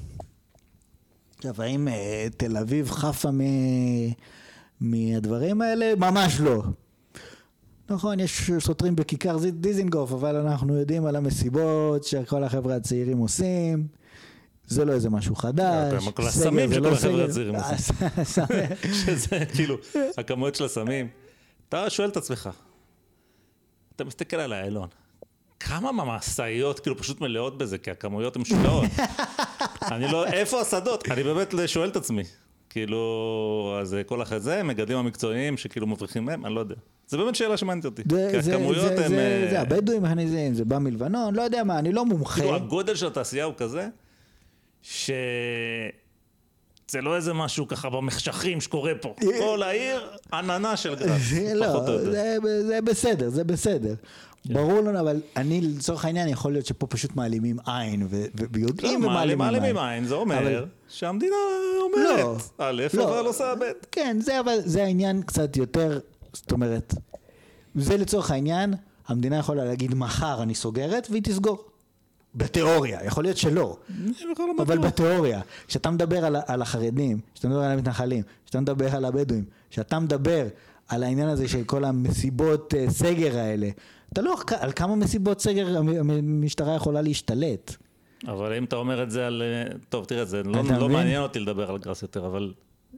B: עכשיו, האם אה, תל אביב חפה מ... מהדברים האלה? ממש לא. נכון, יש סותרים בכיכר זי- דיזינגוף, אבל אנחנו יודעים על המסיבות שכל החבר'ה הצעירים עושים. זה לא איזה משהו חדש.
A: כל הסמים
B: זה
A: שכל
B: לא
A: החבר'ה. הצעירים עושים.
B: הסמים.
A: שזה כאילו, הכמויות של הסמים. אתה שואל את עצמך, אתה מסתכל על האיילון, כמה מהמשאיות כאילו פשוט מלאות בזה, כי הכמויות הן משוגעות. אני לא, איפה השדות? אני באמת שואל את עצמי. כאילו, אז כל אחרי זה, מגדלים המקצועיים שכאילו מבריחים מהם, אני לא יודע. זה באמת שאלה שמעניינת אותי.
B: זה-
A: כי
B: זה-
A: הכמויות
B: זה-
A: הן...
B: זה-
A: אה,
B: זה הבדואים מכניסים, זה בא מלבנון, לא יודע מה, אני לא מומחה.
A: כאילו הגודל של התעשייה הוא כזה, ש... זה לא איזה משהו ככה במחשכים שקורה פה. כל העיר עננה של גראס,
B: זה
A: פחות או
B: לא,
A: יותר.
B: זה, זה בסדר, זה בסדר. ברור לנו, אבל אני לצורך העניין יכול להיות שפה פשוט מעלימים עין, ויודעים
A: לא,
B: ומעלימים
A: מעלימים
B: עין.
A: עין, זה אומר שהמדינה
B: לא,
A: אומרת, א',
B: לא.
A: אבל עושה ב'.
B: כן, זה אבל, זה העניין קצת יותר, זאת אומרת, זה לצורך העניין, המדינה יכולה להגיד מחר אני סוגרת, והיא תסגור. בתיאוריה, יכול להיות שלא, אבל בתיאוריה, כשאתה מדבר על, על החרדים, כשאתה מדבר על המתנחלים, כשאתה מדבר על הבדואים, כשאתה מדבר על העניין הזה של כל המסיבות אה, סגר האלה, אתה לא, על כמה מסיבות סגר המ- המשטרה יכולה להשתלט.
A: אבל אם אתה אומר את זה על... אה, טוב, תראה, זה לא לא? מעניין אותי לדבר על גראס יותר, אבל...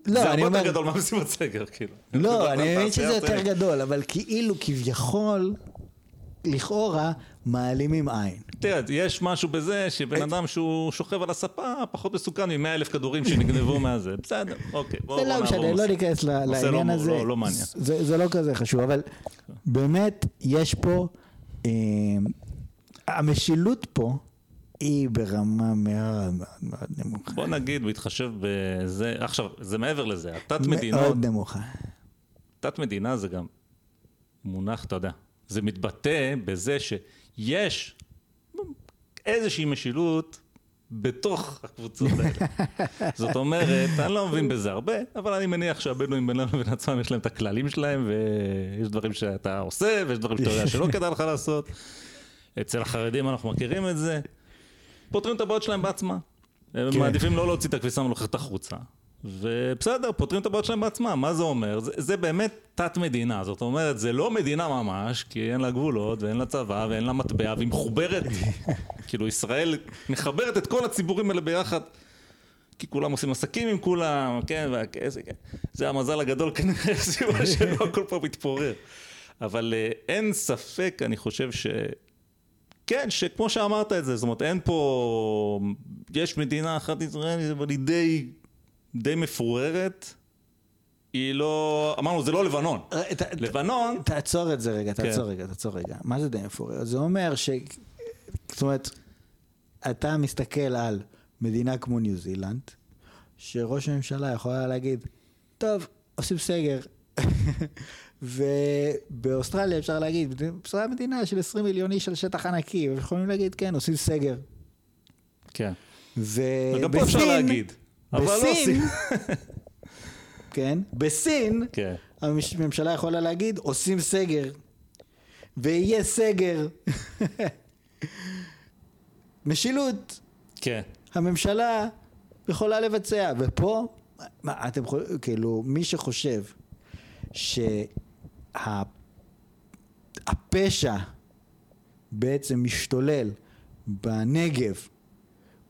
B: לא,
A: זה הרבה
B: אומר-
A: יותר גדול מהמסיבות סגר, כאילו.
B: לא, אני מבין שזה יותר. גדול, אבל כאילו, כביכול, לכאורה, מעלימים עין.
A: תראה, יש משהו בזה שבן אדם שהוא שוכב על הספה פחות מסוכן מ-100 אלף כדורים שנגנבו מהזה. בסדר, אוקיי, בואו
B: זה לא
A: נעבור
B: משנה, לא. ניכנס לעניין
A: לא-
B: הזה.
A: לא- מעניין.
B: זה זה לא כזה חשוב, אבל באמת, יש פה, אה, המשילות פה היא ברמה מאוד מאוד מאוד נמוכה.
A: בוא נגיד, בהתחשב בזה, עכשיו, זה מעבר לזה, התת מדינות,
B: מאוד נמוכה.
A: תת מדינה זה גם מונח, אתה יודע, זה מתבטא בזה שיש איזושהי משילות בתוך הקבוצות האלה. זאת אומרת, אני לא מבין בזה הרבה, אבל אני מניח שהבדואים בינם לבין עצמם יש להם את הכללים שלהם, ויש דברים שאתה עושה, ויש דברים שאתה יודע שלא כדאי לך לעשות. אצל החרדים אנחנו מכירים את זה. פותרים את הבעיות שלהם בעצמם. הם
B: כן.
A: מעדיפים לא להוציא את הכביסה המלוכלכת החוצה. ובסדר, פותרים את הבעיות שלהם בעצמם, מה זה אומר? זה, זה באמת תת מדינה, זאת אומרת, זה לא מדינה ממש, כי אין לה גבולות, ואין לה צבא, ואין לה מטבע, והיא מחוברת, כאילו ישראל מחברת את כל הציבורים האלה ביחד, כי כולם עושים עסקים עם כולם, כן, והכסף, כן. זה המזל הגדול כנראה, הסיבה שלא הכל פה מתפורר. אבל אה, אין ספק, אני חושב ש... כן, שכמו שאמרת את זה, זאת אומרת, אין פה... יש מדינה אחת ישראלית, אבל היא די, די מפוררת. היא לא... אמרנו, זה לא לבנון.
B: ת- ת-
A: לבנון...
B: תעצור את זה רגע,
A: כן.
B: תעצור רגע, תעצור רגע. מה זה די מפורר? זה אומר ש... זאת אומרת, אתה מסתכל על מדינה כמו ניו זילנד, שראש הממשלה יכול היה להגיד, טוב, עושים סגר. ובאוסטרליה אפשר להגיד, בסדר מדינה של 20 מיליון איש על שטח ענקי, יכולים להגיד, כן, עושים סגר.
A: כן.
B: ובסין,
A: וגם פה אפשר להגיד. לא
B: בסין. כן, בסין,
A: כן.
B: הממשלה יכולה להגיד, עושים סגר. ויהיה סגר. משילות.
A: כן.
B: הממשלה יכולה לבצע. ופה, מה, אתם יכולים, כאילו, מי שחושב שהפשע בעצם משתולל בנגב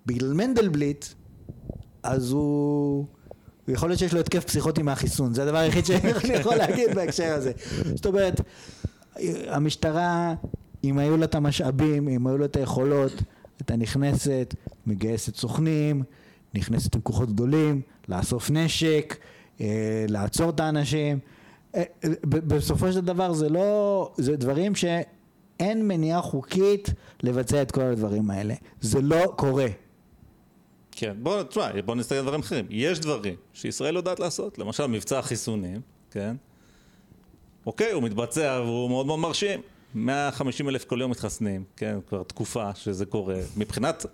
B: בגלל מנדלבליט, אז הוא יכול להיות שיש לו התקף פסיכוטי מהחיסון, זה הדבר היחיד שאני יכול להגיד בהקשר הזה. זאת אומרת, המשטרה, אם היו לה את המשאבים, אם היו לה את היכולות, הייתה נכנסת, מגייסת סוכנים, נכנסת עם כוחות גדולים, לאסוף נשק, אה, לעצור את האנשים. אה, בסופו של דבר זה לא, זה דברים שאין מניעה חוקית לבצע את כל הדברים האלה. זה לא קורה.
A: כן, בוא, תשמע, בוא נסתכל על דברים אחרים. יש דברים שישראל יודעת לעשות, למשל מבצע החיסונים, כן? אוקיי, הוא מתבצע והוא מאוד מאוד מרשים. 150 אלף כל יום מתחסנים, כן, כבר תקופה שזה קורה. מבחינת,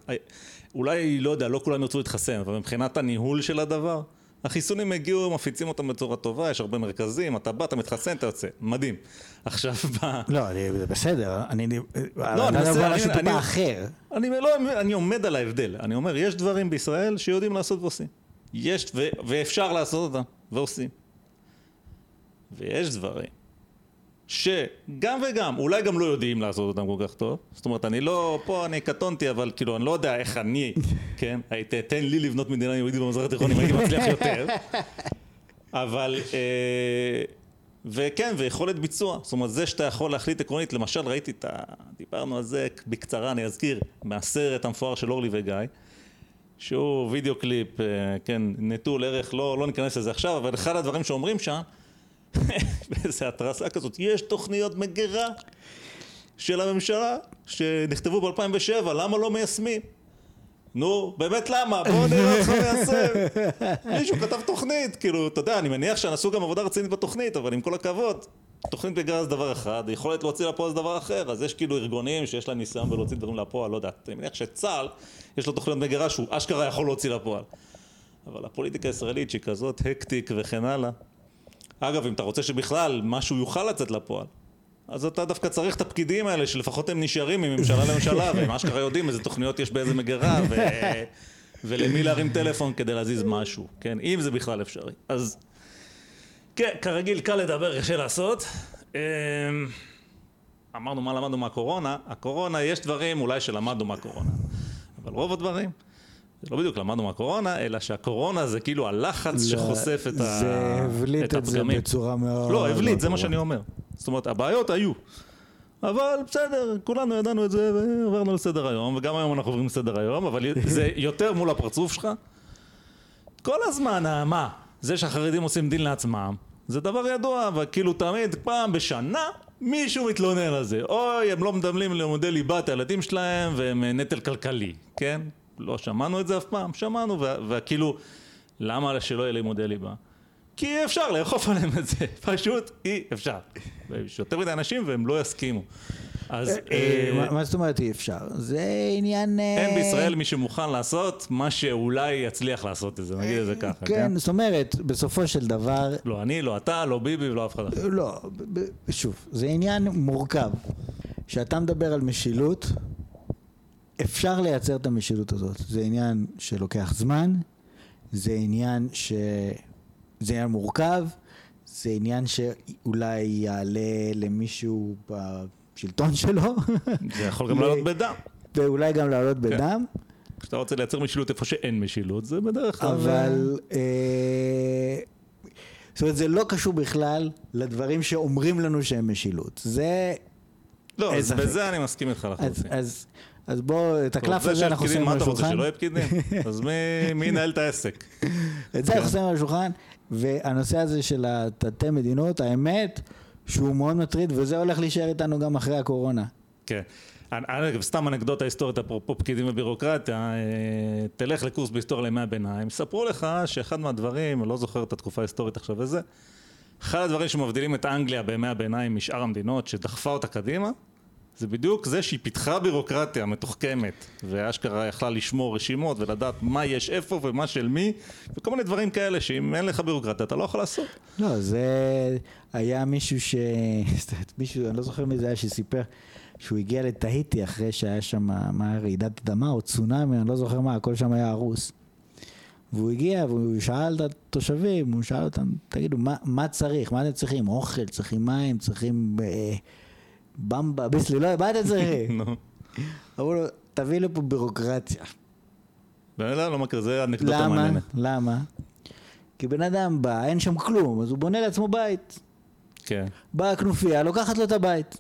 A: אולי, לא יודע, לא כולם ירצו להתחסן, אבל מבחינת הניהול של הדבר, החיסונים הגיעו, מפיצים אותם בצורה טובה, יש הרבה מרכזים, אתה בא, אתה מתחסן, אתה יוצא, מדהים. עכשיו ב...
B: לא, זה בסדר, אני... לא, אני מנסה... אני משהו טיפה אחר.
A: אני, לא, אני עומד על ההבדל, אני אומר, יש דברים בישראל שיודעים לעשות ועושים. יש, ו, ואפשר לעשות אותם, ועושים. ויש דברים שגם וגם, אולי גם לא יודעים לעשות אותם כל כך טוב. זאת אומרת, אני לא, פה אני קטונתי, אבל כאילו, אני לא יודע איך אני, כן, תן לי לבנות מדינה יהודית במזרח התיכון אם הייתי מצליח יותר. אבל, אה, וכן, ויכולת ביצוע. זאת אומרת, זה שאתה יכול להחליט עקרונית, למשל, ראיתי את ה... דיברנו על זה בקצרה, אני אזכיר, מהסרט המפואר של אורלי וגיא. שהוא וידאו קליפ, אה, כן, נטול ערך, לא, לא ניכנס לזה עכשיו, אבל אחד הדברים שאומרים שם, באיזה התרסה כזאת, יש תוכניות מגירה של הממשלה שנכתבו ב-2007, למה לא מיישמים? נו, באמת למה? בואו נראה אותך מיישם. מישהו כתב תוכנית, כאילו, אתה יודע, אני מניח שעשו גם עבודה רצינית בתוכנית, אבל עם כל הכבוד, תוכנית מגירה זה דבר אחד, יכולת להוציא לפועל זה דבר אחר, אז יש כאילו ארגונים שיש להם ניסיון בלהוציא דברים לפועל, לא יודע, אני מניח שצה"ל, יש לו תוכניות מגירה שהוא אשכרה יכול להוציא לפועל. אבל הפוליטיקה הישראלית שהיא כזאת הקטיק וכן הלאה, אגב, אם אתה רוצה שבכלל משהו יוכל לצאת לפועל, אז אתה דווקא צריך את הפקידים האלה, שלפחות הם נשארים מממשלה לממשלה, והם אשכרה יודעים איזה תוכניות יש באיזה מגירה, ו... ולמי להרים טלפון כדי להזיז משהו, כן? אם זה בכלל אפשרי. אז כן, כרגיל קל לדבר, קשה לעשות. אמ, אמרנו מה למדנו מהקורונה, הקורונה, יש דברים אולי שלמדנו מהקורונה, אבל רוב הדברים לא בדיוק למדנו מהקורונה, אלא שהקורונה זה כאילו הלחץ לא, שחושף את,
B: הפגמים. זה הבליט את זה בצורה מאוד...
A: לא, הבליט, זה מה שאני אומר. זאת אומרת, הבעיות היו. אבל בסדר, כולנו ידענו את זה ועברנו לסדר היום, וגם היום אנחנו עוברים לסדר היום, אבל זה יותר מול הפרצוף שלך. כל הזמן, מה? זה שהחרדים עושים דין לעצמם, זה דבר ידוע, וכאילו תמיד, פעם בשנה, מישהו מתלונן על זה. אוי, הם לא מדמלים לימודי ליבת הילדים שלהם, והם נטל כלכלי, כן? לא שמענו את זה אף פעם, שמענו, וכאילו, למה שלא יהיה לימודי ליבה? כי אי אפשר לאכוף עליהם את זה, פשוט אי אפשר. יש יותר מדי אנשים והם לא יסכימו.
B: אז... אה, אה, מה זאת אומרת אי אפשר? זה עניין...
A: אה, אין בישראל מי שמוכן לעשות מה שאולי יצליח לעשות את זה, נגיד את זה ככה,
B: כן? כן, זאת אומרת, בסופו של דבר...
A: לא אני, לא אתה, לא ביבי ולא אף אחד אחר.
B: לא, שוב, זה עניין מורכב. כשאתה מדבר על משילות, אפשר לייצר את המשילות הזאת. זה עניין שלוקח זמן, זה עניין ש... זה עניין מורכב, זה עניין שאולי יעלה למישהו בשלטון שלו.
A: זה יכול גם לעלות בדם.
B: ואולי גם לעלות כן. בדם.
A: כשאתה רוצה לייצר משילות איפה שאין משילות, זה בדרך כלל...
B: אבל... אה... זאת אומרת, זה לא קשור בכלל לדברים שאומרים לנו שהם משילות. זה...
A: לא, אז בזה אני מסכים איתך לחלוטין. אז,
B: אז בוא, את הקלף הזה אנחנו שמים על השולחן.
A: מה אתה רוצה, שלא יהיה פקידים? אז מי ינהל את העסק?
B: את זה אנחנו שמים על השולחן, והנושא הזה של התתי מדינות, האמת שהוא מאוד מטריד, וזה הולך להישאר איתנו גם אחרי הקורונה.
A: כן. אגב, סתם אנקדוטה היסטורית, אפרופו פקידים ובירוקרטיה, אה, תלך לקורס בהיסטוריה לימי הביניים, ספרו לך שאחד מהדברים, אני לא זוכר את התקופה ההיסטורית עכשיו וזה, אחד הדברים שמבדילים את אנגליה בימי הביניים משאר המדינות, שדחפה אותה קדימה, זה בדיוק זה שהיא פיתחה בירוקרטיה מתוחכמת ואשכרה יכלה לשמור רשימות ולדעת מה יש איפה ומה של מי וכל מיני דברים כאלה שאם אין לך בירוקרטיה אתה לא יכול לעשות.
B: לא, זה היה מישהו ש... מישהו, אני לא זוכר מי זה היה שסיפר שהוא הגיע לתהיטי אחרי שהיה שם, מה, רעידת אדמה או צונאמי, אני לא זוכר מה, הכל שם היה הרוס. והוא הגיע והוא שאל את התושבים, הוא שאל אותם, תגידו, מה, מה צריך? מה אתם צריכים? אוכל, צריכים מים, צריכים... אה, במבה, ביסלי, לא, מה אתה צריך? אמרו לו, תביא לפה בירוקרטיה.
A: לא, לא מכיר, זה אנקדוטה מעניינת.
B: למה? למה? כי בן אדם בא, אין שם כלום, אז הוא בונה לעצמו בית.
A: כן.
B: באה הכנופיה, לוקחת לו את הבית.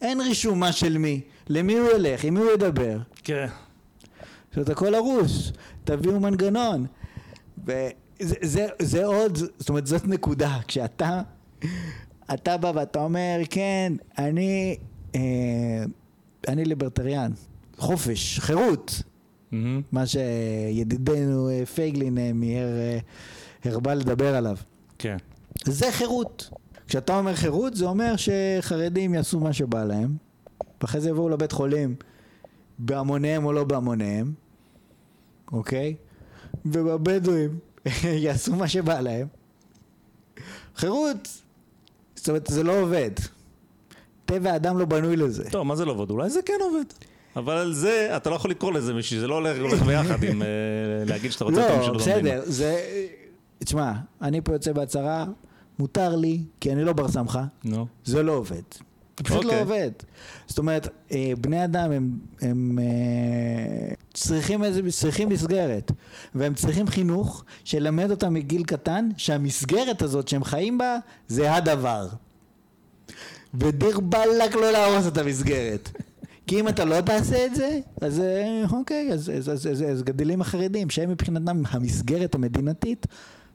B: אין רישום מה של מי, למי הוא ילך, עם מי הוא ידבר.
A: כן.
B: זאת הכל הרוס, תביאו מנגנון. וזה זה, זה עוד, זאת אומרת, זאת נקודה. כשאתה, אתה בא ואתה אומר, כן, אני, אה, אני ליברטריאן, חופש, חירות,
A: מהמם.
B: מה שידידנו אה, פייגלין אה, מיהר אה, הרבה לדבר עליו.
A: כן.
B: זה חירות. כשאתה אומר חירות, זה אומר שחרדים יעשו מה שבא להם, ואחרי זה יבואו לבית חולים בהמוניהם או לא בהמוניהם, אוקיי? ובבדואים יעשו מה שבא להם. חירות, זאת אומרת, זה לא עובד. טבע האדם לא בנוי לזה.
A: טוב, מה זה לא עובד? אולי זה כן עובד. אבל על זה, אתה לא יכול לקרוא לזה מישהי, זה לא הולך הולך ביחד עם אה, להגיד שאתה רוצה את
B: לא,
A: שלו במדינה.
B: בסדר, זה... תשמע, אני פה יוצא בהצהרה, מותר לי, כי אני לא בר סמכה,
A: נו.
B: זה לא עובד. זה פשוט לא
A: אוקיי.
B: עובד. זאת אומרת, אה, בני אדם הם, הם אה, צריכים, איזה, צריכים מסגרת, והם צריכים חינוך שלמד אותם מגיל קטן שהמסגרת הזאת שהם חיים בה זה הדבר. ודיר באלק לא להרוס את המסגרת. כי אם אתה לא תעשה את זה, אז אה, אוקיי, אז, אז, אז, אז, אז גדלים החרדים, שהם מבחינתם המסגרת המדינתית,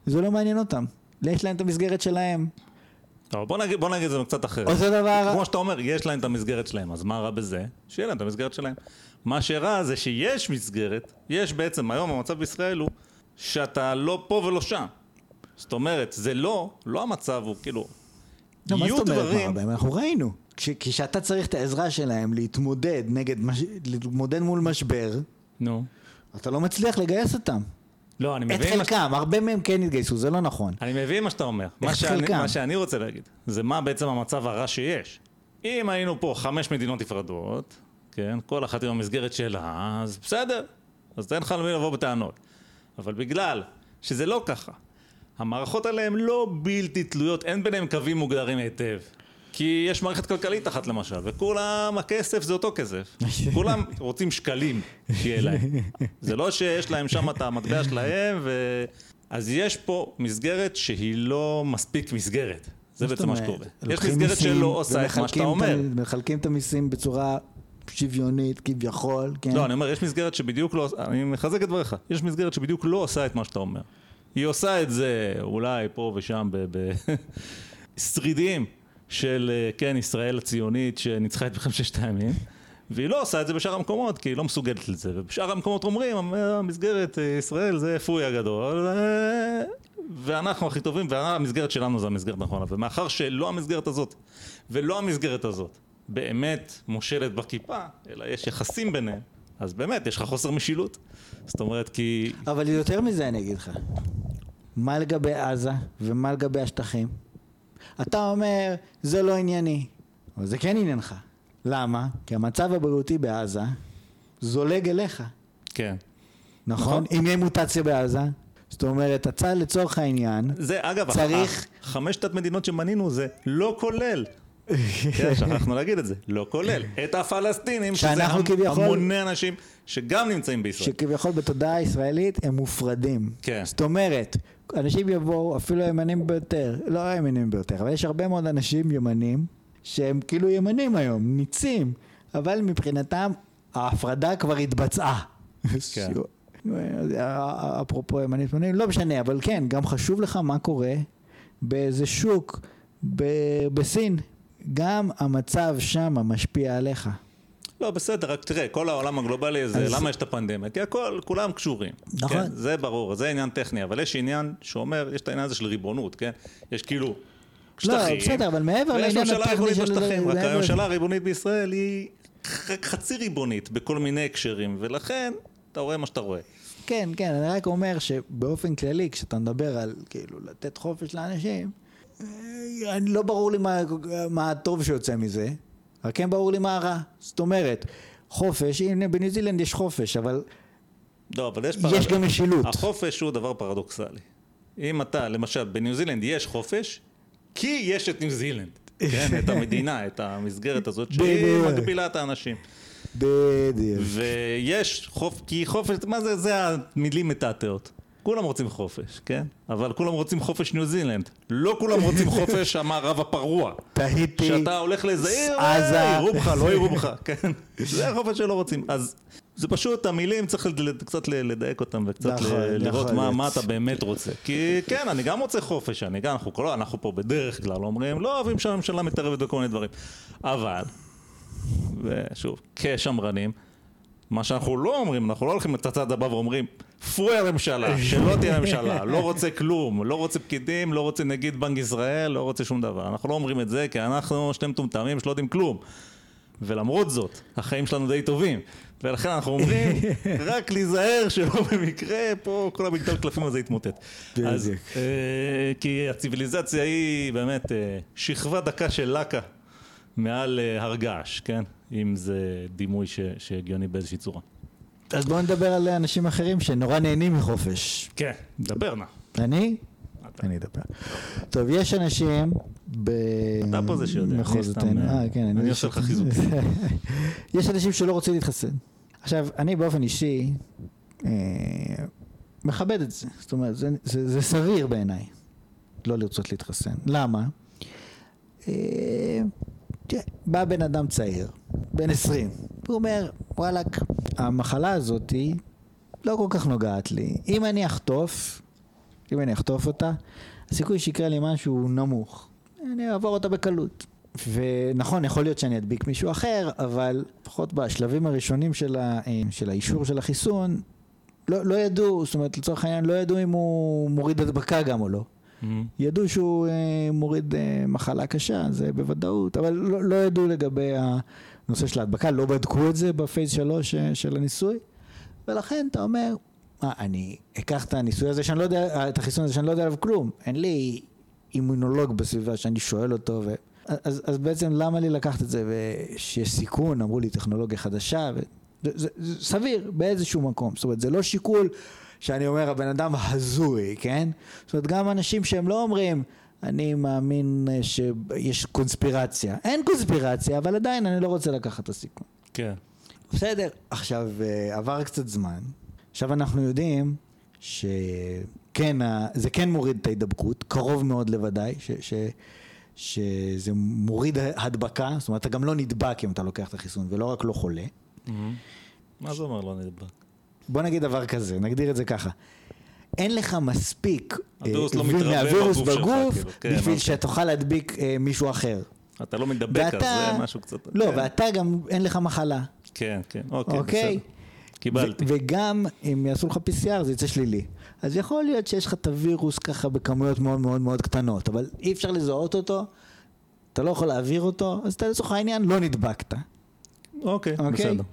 B: זה לא מעניין אותם. יש להם את המסגרת שלהם.
A: טוב, בוא נגיד, בוא נגיד את זה קצת אחרת.
B: אותו דבר,
A: כמו שאתה אומר, יש להם את המסגרת שלהם, אז מה רע בזה? שיהיה להם את המסגרת שלהם. מה שרע זה שיש מסגרת, יש בעצם, היום המצב בישראל הוא שאתה לא פה ולא שם. זאת אומרת, זה לא, לא המצב הוא כאילו,
B: לא, מה זאת אומרת,
A: דברים,
B: מה, בהם? אנחנו ראינו. כש- כשאתה צריך את העזרה שלהם להתמודד נגד, מש- להתמודד מול משבר,
A: נו.
B: אתה לא מצליח לגייס אותם.
A: לא, אני
B: את
A: מבין, מה ש-
B: חלקם, הרבה מהם כן התגייסו, זה לא נכון.
A: אני מבין מה שאתה אומר. מה שאני,
B: חלקם?
A: מה שאני רוצה להגיד, זה מה בעצם המצב הרע שיש. אם היינו פה חמש מדינות נפרדות, כן, כל אחת עם המסגרת שלה, אז בסדר, אז אין לך למי לבוא בטענות. אבל בגלל שזה לא ככה, המערכות האלה הן לא בלתי תלויות, אין ביניהם קווים מוגדרים היטב. כי יש מערכת כלכלית אחת למשל, וכולם, הכסף זה אותו כסף. כולם רוצים שקלים שיהיה להם. זה לא שיש להם שם את המטבע שלהם, ו... אז יש פה מסגרת שהיא לא מספיק מסגרת. זה בעצם מה שקורה. יש מסגרת שלא עושה את מה שאתה אומר.
B: מחלקים את המיסים בצורה שוויונית כביכול, כן?
A: לא, אני אומר, יש מסגרת שבדיוק לא... אני מחזק את דבריך. יש מסגרת שבדיוק לא עושה את מה שאתה אומר. היא עושה את זה אולי פה ושם בשרידים של, אה, כן, ישראל הציונית שניצחה את מלחמת ששת הימים. והיא לא עושה את זה בשאר המקומות, כי היא לא מסוגלת לזה. ובשאר המקומות אומרים, המסגרת אה, ישראל זה פוי הגדול, אה, ואנחנו הכי טובים, והמסגרת שלנו זה המסגרת הנכונה. ומאחר שלא המסגרת הזאת, ולא המסגרת הזאת, באמת מושלת בכיפה, אלא יש יחסים ביניהם, אז באמת יש לך חוסר משילות. זאת אומרת, כי...
B: אבל יותר מזה אני אגיד לך. מה לגבי עזה ומה לגבי השטחים? אתה אומר, זה לא ענייני. אבל זה כן עניינך. למה? כי המצב הבריאותי בעזה זולג אליך,
A: כן.
B: נכון?
A: נכון.
B: אם יהיה מוטציה בעזה, זאת אומרת, אתה לצורך העניין,
A: זה, אגב,
B: צריך-
A: הח- חמשת המדינות שמנינו זה לא כולל. כן, שכחנו להגיד את זה, לא כולל. את הפלסטינים, שזה המ-
B: כביכול-
A: המוני אנשים שגם נמצאים בישראל.
B: שכביכול בתודעה הישראלית הם מופרדים.
A: כן.
B: זאת אומרת, אנשים יבואו, אפילו הימנים ביותר, לא הימנים ביותר, אבל יש הרבה מאוד אנשים ימנים שהם כאילו ימנים היום, ניצים, אבל מבחינתם ההפרדה כבר התבצעה.
A: כן.
B: אפרופו ימנים שמאלנים, לא משנה, אבל כן, גם חשוב לך מה קורה באיזה שוק ב- בסין. גם המצב שם משפיע עליך.
A: לא, בסדר, רק תראה, כל העולם הגלובלי הזה,
B: אז-
A: למה יש את הפנדמיה? כי הכל, כולם קשורים.
B: נכון.
A: כן, זה ברור, זה עניין טכני, אבל יש עניין שאומר, יש את העניין הזה של ריבונות, כן? יש כאילו שטחים.
B: בסדר, אבל מעבר
A: ויש
B: לעניין
A: ממשלה
B: הטכני
A: ריבונית
B: של-
A: בשטחים, רק הממשלה הריבונית בישראל היא חצי ריבונית בכל מיני הקשרים, ולכן אתה רואה מה שאתה רואה.
B: כן, כן, אני רק אומר שבאופן כללי, כשאתה מדבר על כאילו לתת חופש לאנשים, אה, אני לא ברור לי מה, מה הטוב שיוצא מזה, רק כן ברור לי מה הרע. זאת אומרת, חופש, הנה בניו זילנד יש חופש, אבל
A: לא, אבל יש
B: יש גם משילות.
A: החופש הוא דבר פרדוקסלי. אם אתה, למשל, בניו זילנד יש חופש, כי יש את ניו זילנד. כן, את המדינה, את המסגרת הזאת, שהיא. מגבילה את האנשים.
B: בדיוק.
A: ויש חופ... כי חופש, מה זה, זה המילים מתעתעות. כולם רוצים חופש, כן? אבל כולם רוצים חופש ניו זילנד. לא כולם רוצים חופש המערב הפרוע.
B: תהיתי.
A: שאתה הולך לאיזה עיר. אה, יראו בך, לא יראו בך, כן. זה החופש שלא רוצים. אז זה פשוט, המילים צריך קצת לדייק אותם וקצת
B: נכון,
A: ל- לראות מה אתה באמת רוצה. כי כן, אני גם רוצה חופש, אני גם, אנחנו פה בדרך כלל אומרים, לא אוהבים שהממשלה מתערבת בכל מיני דברים. אבל, ושוב, כשמרנים, מה שאנחנו לא אומרים, אנחנו לא הולכים את הצד הבא ואומרים, פוי הממשלה, שלא תהיה ממשלה, לא רוצה כלום, לא רוצה פקידים, לא רוצה נגיד בנק ישראל, לא רוצה שום דבר. אנחנו לא אומרים את זה כי אנחנו שני מטומטמים שלא יודעים כלום. ולמרות זאת, החיים שלנו די טובים. ולכן אנחנו אומרים, רק להיזהר שלא במקרה פה כל המגדל קלפים הזה יתמוטט. אז. אה, כי הציוויליזציה היא באמת אה, שכבה דקה של לקה מעל אה, הר געש, כן? אם זה דימוי ש- שהגיוני באיזושהי צורה.
B: אז בואו נדבר על אנשים אחרים שנורא נהנים מחופש.
A: כן, דבר נא.
B: אני? אני אדבר. טוב, יש אנשים ב...
A: אתה פה זה שיודע, אני. סתם, אה,
B: אה, כן,
A: אני עושה לך חיזוק.
B: יש אנשים שלא רוצים להתחסן. עכשיו, אני באופן אישי אה, מכבד את זה. זאת אומרת, זה, זה, זה סביר בעיניי לא לרצות להתחסן. למה? בא בן אדם צעיר, בן 20, הוא אומר, וואלכ, המחלה הזאתי לא כל כך נוגעת לי. אם אני אחטוף, אם אני אחטוף אותה, הסיכוי שיקרה לי משהו נמוך. אני אעבור אותה בקלות. ונכון, יכול להיות שאני אדביק מישהו אחר, אבל לפחות בשלבים הראשונים של, ה, אה, של האישור של החיסון, לא, לא ידעו, זאת אומרת, לצורך העניין, לא ידעו אם הוא מוריד הדבקה גם או לא. ידעו שהוא אה, מוריד אה, מחלה קשה, זה בוודאות, אבל לא, לא ידעו לגבי הנושא של ההדבקה, לא בדקו את זה בפייס 3 אה, של הניסוי, ולכן אתה אומר, מה, אני אקח את הניסוי הזה שאני לא יודע, את החיסון הזה שאני לא יודע עליו כלום, אין לי אימונולוג בסביבה שאני שואל אותו, ו... אז, אז בעצם למה לי לקחת את זה, ושיש סיכון, אמרו לי טכנולוגיה חדשה, ו... זה, זה, זה סביר באיזשהו מקום, זאת אומרת זה לא שיקול שאני אומר הבן אדם הזוי, כן? זאת אומרת גם אנשים שהם לא אומרים אני מאמין אה, שיש קונספירציה, אין קונספירציה אבל עדיין אני לא רוצה לקחת את הסיכון.
A: כן.
B: בסדר, עכשיו אה, עבר קצת זמן, עכשיו אנחנו יודעים שכן, זה כן מוריד את ההידבקות, קרוב מאוד לוודאי, ש, ש, שזה מוריד הדבקה, זאת אומרת אתה גם לא נדבק אם אתה לוקח את החיסון ולא רק לא חולה.
A: מה זה אומר לא נדבק?
B: בוא נגיד דבר כזה, נגדיר את זה ככה. אין לך מספיק
A: הווירוס
B: אה,
A: לא
B: מהווירוס
A: בגוף שלך, כאילו, כן,
B: בשביל
A: אוקיי.
B: שתוכל להדביק אה, מישהו אחר.
A: אתה לא מדבק, אז
B: ואתה-
A: זה משהו קצת...
B: לא,
A: כן.
B: ואתה גם אין לך מחלה.
A: כן, כן, אוקיי,
B: אוקיי?
A: בסדר. קיבלתי.
B: וגם אם יעשו לך PCR זה יצא שלילי. אז יכול להיות שיש לך את הווירוס ככה בכמויות מאוד מאוד מאוד קטנות, אבל אי אפשר לזהות אותו, אתה לא יכול להעביר אותו, אז אתה לצורך העניין לא נדבקת.
A: אוקיי,
B: אוקיי?
A: בסדר.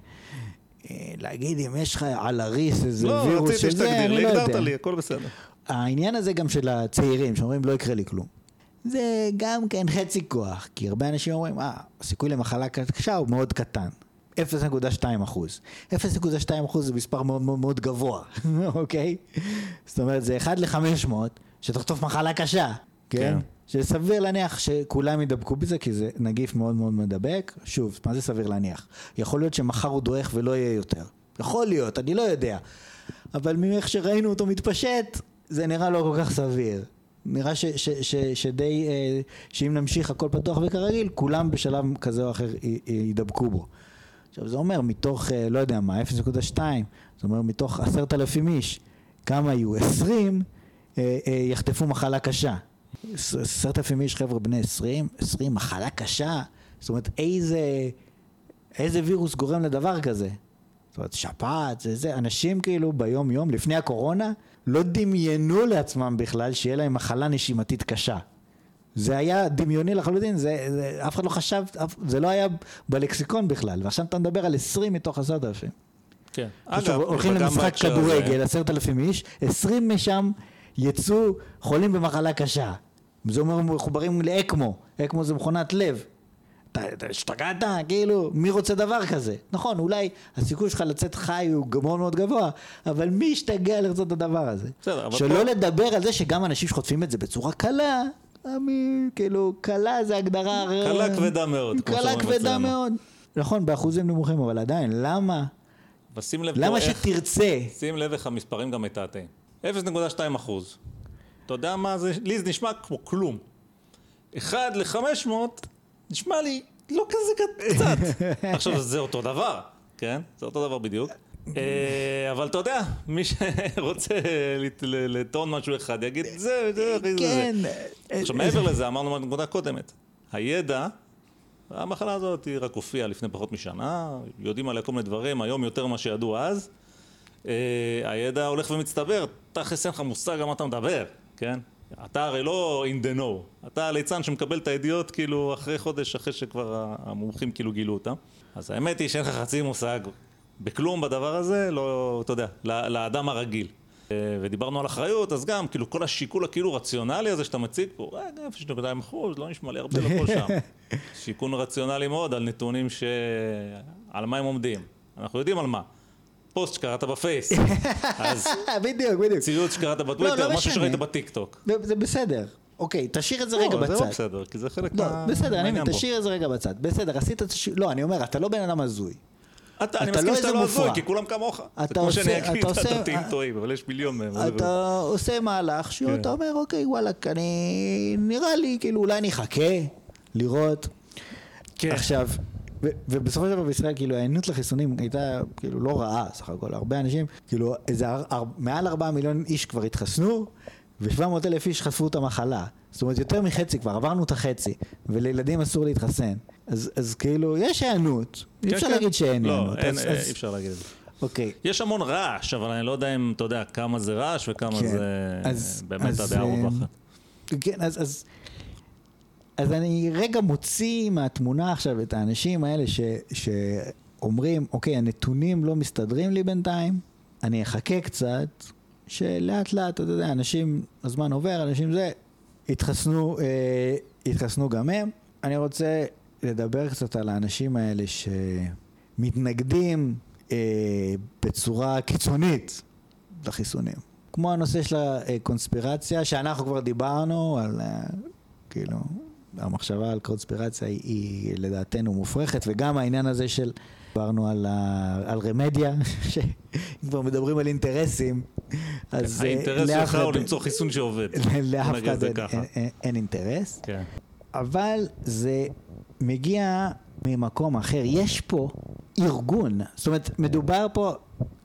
B: להגיד אם יש לך על הריס איזה
A: לא,
B: וירוס
A: רציתי
B: של זה,
A: שתגדיר
B: אני
A: לי,
B: לא
A: הגדרת
B: יודע.
A: לי, הכל בסדר.
B: העניין הזה גם של הצעירים, שאומרים לא יקרה לי כלום. זה גם כן חצי כוח, כי הרבה אנשים אומרים, אה, הסיכוי למחלה קשה הוא מאוד קטן. 0.2 אחוז. 0.2 אחוז זה מספר מאוד מאוד מאוד גבוה, אוקיי? זאת אומרת, זה 1 ל-500 שתחטוף מחלה קשה, כן?
A: כן.
B: שסביר להניח שכולם ידבקו בזה, כי זה נגיף מאוד מאוד מדבק. שוב, מה זה סביר להניח? יכול להיות שמחר הוא דועך ולא יהיה יותר. יכול להיות, אני לא יודע. אבל מאיך שראינו אותו מתפשט, זה נראה לא כל כך סביר. נראה ש, ש, ש, שדי, אה, שאם נמשיך הכל פתוח וכרגיל, כולם בשלב כזה או אחר י- ידבקו בו. עכשיו זה אומר מתוך, אה, לא יודע מה, 0.2, זה אומר מתוך עשרת אלפים איש, כמה יהיו? 20 אה, אה, יחטפו מחלה קשה. עש- עשרת אלפים איש חבר'ה בני 20, 20 מחלה קשה, זאת אומרת איזה, איזה וירוס גורם לדבר כזה? זאת אומרת שפעת, זה זה, אנשים כאילו ביום יום, לפני הקורונה, לא דמיינו לעצמם בכלל שיהיה להם מחלה נשימתית קשה. זה היה דמיוני לחלוטין, זה, זה, אף אחד לא חשב, אף, זה לא היה בלקסיקון בכלל, ועכשיו אתה מדבר על 20 מתוך עשרת אלפים.
A: כן.
B: עכשיו, הולכים למשחק כדורגל, עשרת אלפים איש, 20 משם יצאו חולים במחלה קשה. זה אומר מחוברים לאקמו, אקמו זה מכונת לב. אתה השתגעת? כאילו, מי רוצה דבר כזה? נכון, אולי הסיכוי שלך לצאת חי הוא מאוד מאוד גבוה, אבל מי ישתגע לרצות את הדבר הזה?
A: בסדר, אבל
B: שלא
A: פה-
B: לדבר על זה שגם אנשים שחוטפים את זה בצורה קלה, עמי, כאילו, קלה זה הגדרה...
A: קלה כבדה מאוד,
B: קלה כבדה. מאוד. נכון, באחוזים נמוכים, אבל עדיין, למה?
A: ושים לב
B: למה
A: פה איך-
B: שתרצה?
A: שים לב איך המספרים גם מתעתעים. 0.2 אחוז. אתה יודע מה זה? לי זה נשמע כמו כלום. 1 ל-500 נשמע לי לא כזה קצת. עכשיו, זה אותו דבר, כן? זה אותו דבר בדיוק. אה, אבל אתה יודע, מי שרוצה לטעון משהו אחד יגיד, זה, זה, זה, זה.
B: כן.
A: עכשיו, מעבר לזה, אמרנו בנקודה קודמת, הידע, המחלה הזאת היא רק הופיעה לפני פחות משנה, יודעים עליה כל מיני דברים, היום יותר ממה שידעו אז. אה, הידע הולך ומצטבר, תכלס אין לך מושג על מה אתה מדבר, כן? אתה הרי לא in the know, אתה הליצן שמקבל את הידיעות כאילו אחרי חודש, אחרי שכבר המומחים כאילו גילו אותם. אז האמת היא שאין לך חצי מושג בכלום בדבר הזה, לא, אתה יודע, ל- לאדם הרגיל. אה, ודיברנו על אחריות, אז גם, כאילו, כל השיקול הכאילו רציונלי הזה שאתה מציג פה, רגע, 0.2 אחוז, לא נשמע לי הרבה לפה שם. שיקול רציונלי מאוד על נתונים ש... על מה הם עומדים. אנחנו יודעים על מה. פוסט שקראת בפייס, אז
B: בדיוק, בדיוק.
A: ציוץ שקראת
B: לא
A: בטוויטר, משהו
B: משנה.
A: שראית בטיקטוק.
B: זה זה בסדר. אוקיי, תשאיר את זה רגע
A: לא, זה לא
B: בצד.
A: בסדר, כי זה חלק
B: לא,
A: מה-
B: בסדר, אני מבין. תשאיר את זה רגע בצד. בסדר, עשית את הש... לא, אני אומר, אתה לא בן אדם הזוי.
A: אתה, אני מסכים
B: לא
A: שאתה לא הזוי. כי כולם כמוך. זה כמו שאני אגיד,
B: אתה
A: הדתיים טועים, אבל יש מיליון מהם. זה-
B: אתה עושה מהלך
A: כן.
B: שאתה אומר, אוקיי, וואלה, אני... נראה לי, כאילו, אולי אני אחכה לראות.
A: כן.
B: עכשיו, ו- ובסופו של דבר בישראל, כאילו, ההיענות לחיסונים הייתה, כאילו, לא רעה, סך הכל. הרבה אנשים, כאילו, איזה אר- אר- מעל 4 מיליון איש כבר התחסנו, ו-700 אלף איש חטפו את המחלה. זאת אומרת, יותר מחצי כבר, עברנו את החצי, ולילדים אסור להתחסן. אז, אז כאילו, יש היענות. אי
A: כן,
B: אפשר
A: כן.
B: להגיד שאין
A: לא,
B: היענות.
A: אין,
B: אז-
A: אה,
B: אז-
A: אי אפשר להגיד את זה.
B: אוקיי.
A: יש המון רעש, אבל אני לא יודע אם, אתה יודע, כמה זה רעש וכמה
B: כן.
A: זה
B: אז-
A: באמת הדעה
B: אה,
A: הרווחת.
B: כן, אז, אז, אז אני רגע מוציא מהתמונה עכשיו את האנשים האלה ש, שאומרים, אוקיי, הנתונים לא מסתדרים לי בינתיים, אני אחכה קצת, שלאט לאט, אתה יודע, אנשים, הזמן עובר, אנשים זה, התחסנו, אה, התחסנו גם הם. אני רוצה לדבר קצת על האנשים האלה שמתנגדים אה, בצורה קיצונית לחיסונים. כמו הנושא של הקונספירציה, שאנחנו כבר דיברנו על, אה, כאילו, המחשבה על קונספירציה היא, היא לדעתנו מופרכת, וגם העניין הזה של, דיברנו על, ה, על רמדיה, שאם כבר מדברים על אינטרסים, אז אה,
A: האינטרס שלך הוא למצוא חיסון שעובד.
B: לאף אחד
A: זה
B: אין,
A: ככה.
B: אין, אין, אין אינטרס,
A: כן.
B: אבל זה מגיע ממקום אחר. יש פה ארגון, זאת אומרת, מדובר פה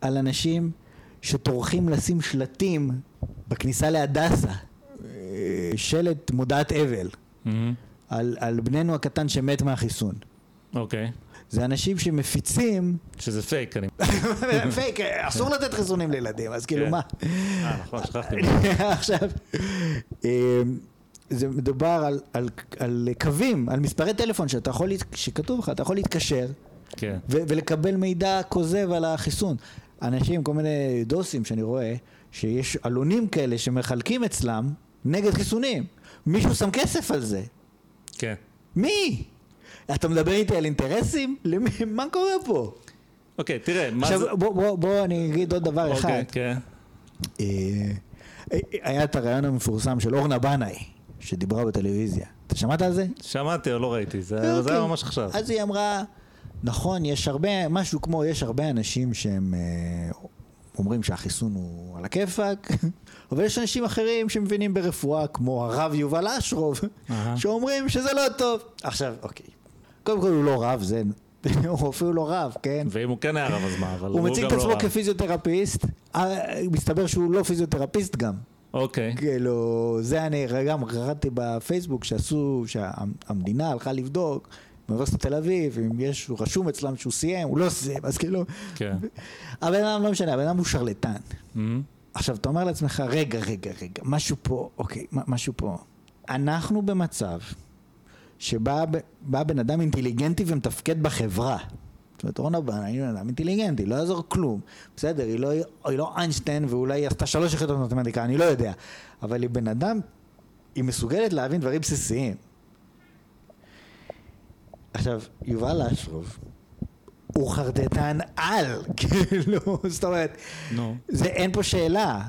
B: על אנשים שטורחים לשים שלטים בכניסה להדסה, אה, שלט מודעת אבל,
A: מהמם.
B: על, על בננו הקטן שמת מהחיסון.
A: אוקיי.
B: זה אנשים שמפיצים,
A: שזה פייק, אני...
B: פייק, אסור לתת חיסונים לילדים, אז כאילו
A: כן.
B: מה?
A: אה, נכון, שכחתי.
B: עכשיו, אה, זה מדובר על, על, על קווים, על מספרי טלפון שאתה יכול, שכתוב לך, אתה יכול להתקשר
A: כן.
B: ו- ולקבל מידע כוזב על החיסון. אנשים, כל מיני דוסים שאני רואה, שיש עלונים כאלה שמחלקים אצלם נגד חיסונים. מישהו שם כסף על זה.
A: כן.
B: מי? אתה מדבר איתי על אינטרסים? למי? מה קורה פה?
A: אוקיי, תראה, מה זה...
B: עכשיו בוא, בוא, בוא אני אגיד עוד דבר אחד.
A: אוקיי, כן.
B: אה, היה את הרעיון המפורסם של אורנה בנאי, שדיברה בטלוויזיה. אתה שמעת על זה?
A: שמעתי או לא ראיתי, זה זה היה
B: אוקיי.
A: ממש עכשיו.
B: אז היא אמרה, נכון, יש הרבה, משהו כמו, יש הרבה אנשים שהם אה, אומרים שהחיסון הוא על הכיפאק, אבל יש אנשים אחרים שמבינים ברפואה, כמו הרב יובל אשרוב. שאומרים שזה לא טוב. עכשיו, אוקיי, קודם כל הוא לא רב, זה, הוא אפילו לא רב, כן?
A: ואם הוא כן היה רב, אז מה? אבל
B: הוא מציג
A: גם
B: את
A: לא
B: עצמו
A: רב.
B: כפיזיותרפיסט, אה, מסתבר שהוא לא פיזיותרפיסט גם.
A: אוקיי.
B: כאילו, זה אני גם קראתי בפייסבוק שעשו, שהמדינה הלכה לבדוק באוניברסיטת תל אביב, אם יש, הוא רשום אצלם שהוא סיים, הוא לא סיים, אז כאילו,
A: כן.
B: הבן אדם לא משנה, הבן אדם הוא שרלטן.
A: מהמם.
B: עכשיו, אתה אומר לעצמך, רגע, רגע, רגע, משהו פה, אוקיי, משהו פה. אנחנו במצב שבא בן אדם אינטליגנטי ומתפקד בחברה. זאת אומרת, רונה בן אדם אינטליגנטי, לא יעזור כלום. בסדר, היא לא, היא לא איינשטיין ואולי היא עשתה שלוש יחידות מתמטיקה, אני לא יודע. אבל היא בן אדם, היא מסוגלת להבין דברים בסיסיים. עכשיו, יובל אשרוב, הוא חרטטן על, כאילו, זאת אומרת,
A: נו.
B: זה אין פה שאלה.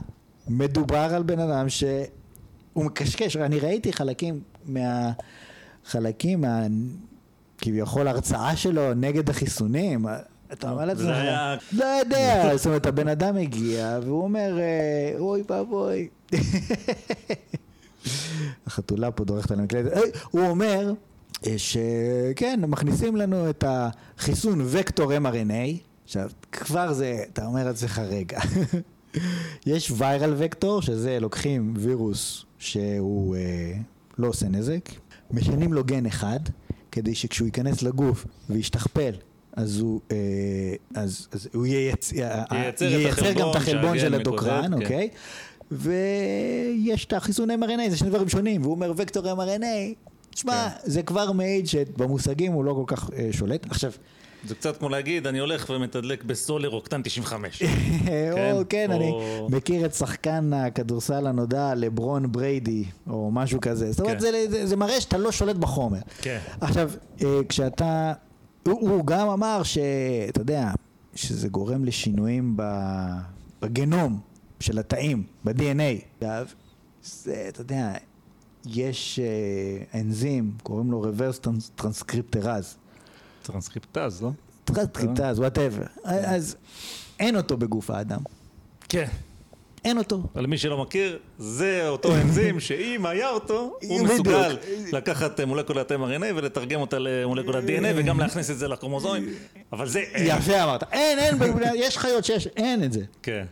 B: מדובר על בן אדם שהוא מקשקש. אני ראיתי חלקים מה... חלקים מה... כביכול הרצאה שלו נגד החיסונים. אתה אומר לעצמך. לא יודע, זאת אומרת, הבן אדם מגיע והוא אומר, אה, אוי ואבוי. החתולה פה דורכת על המקלדת. הוא אומר שכן, מכניסים לנו את החיסון וקטור mRNA, עכשיו, כבר זה, אתה אומר לעצמך, רגע, יש ויירל וקטור, שזה לוקחים וירוס שהוא אה, לא עושה נזק, משנים לו גן אחד, כדי שכשהוא ייכנס לגוף וישתכפל, אז הוא, אה, אז, אז הוא ייצ...
A: ייצר את
B: ייצר גם
A: החלבון
B: את החלבון של הדוקרן,
A: כן.
B: אוקיי? ויש את החיסון mRNA, זה שני דברים שונים, והוא אומר וקטור mRNA, תשמע,
A: כן.
B: זה כבר מעיד שבמושגים הוא לא כל כך אה, שולט. עכשיו,
A: זה קצת כמו להגיד, אני הולך ומתדלק בסולר אוקטן 95.
B: או כן, אני
A: או-
B: מכיר את שחקן הכדורסל הנודע לברון בריידי, או משהו כזה. זאת אומרת,
A: כן.
B: זה- זה- זה מראה שאתה לא שולט בחומר.
A: כן.
B: עכשיו, אה, כשאתה... הוא הוא גם אמר שאתה יודע, שזה גורם לשינויים ב- בגנום של התאים, ב-DNA. זה, אתה יודע, יש אה, אנזים, קוראים לו reverse transcriptase.
A: טרנסקריפטז, לא?
B: טרנסקריפטז, וואטאבר. אז אין אותו בגוף האדם.
A: כן.
B: אין אותו.
A: אבל למי שלא מכיר, זה אותו אנזים שאם היה אותו, הוא. מסוגל לקחת מולקולת mRNA ולתרגם אותה למולקולת DNA וגם להכניס את זה לכרומוזומים, אבל זה אין.
B: יפה אמרת. אין, אין, יש חיות שיש, אין את זה.
A: כן.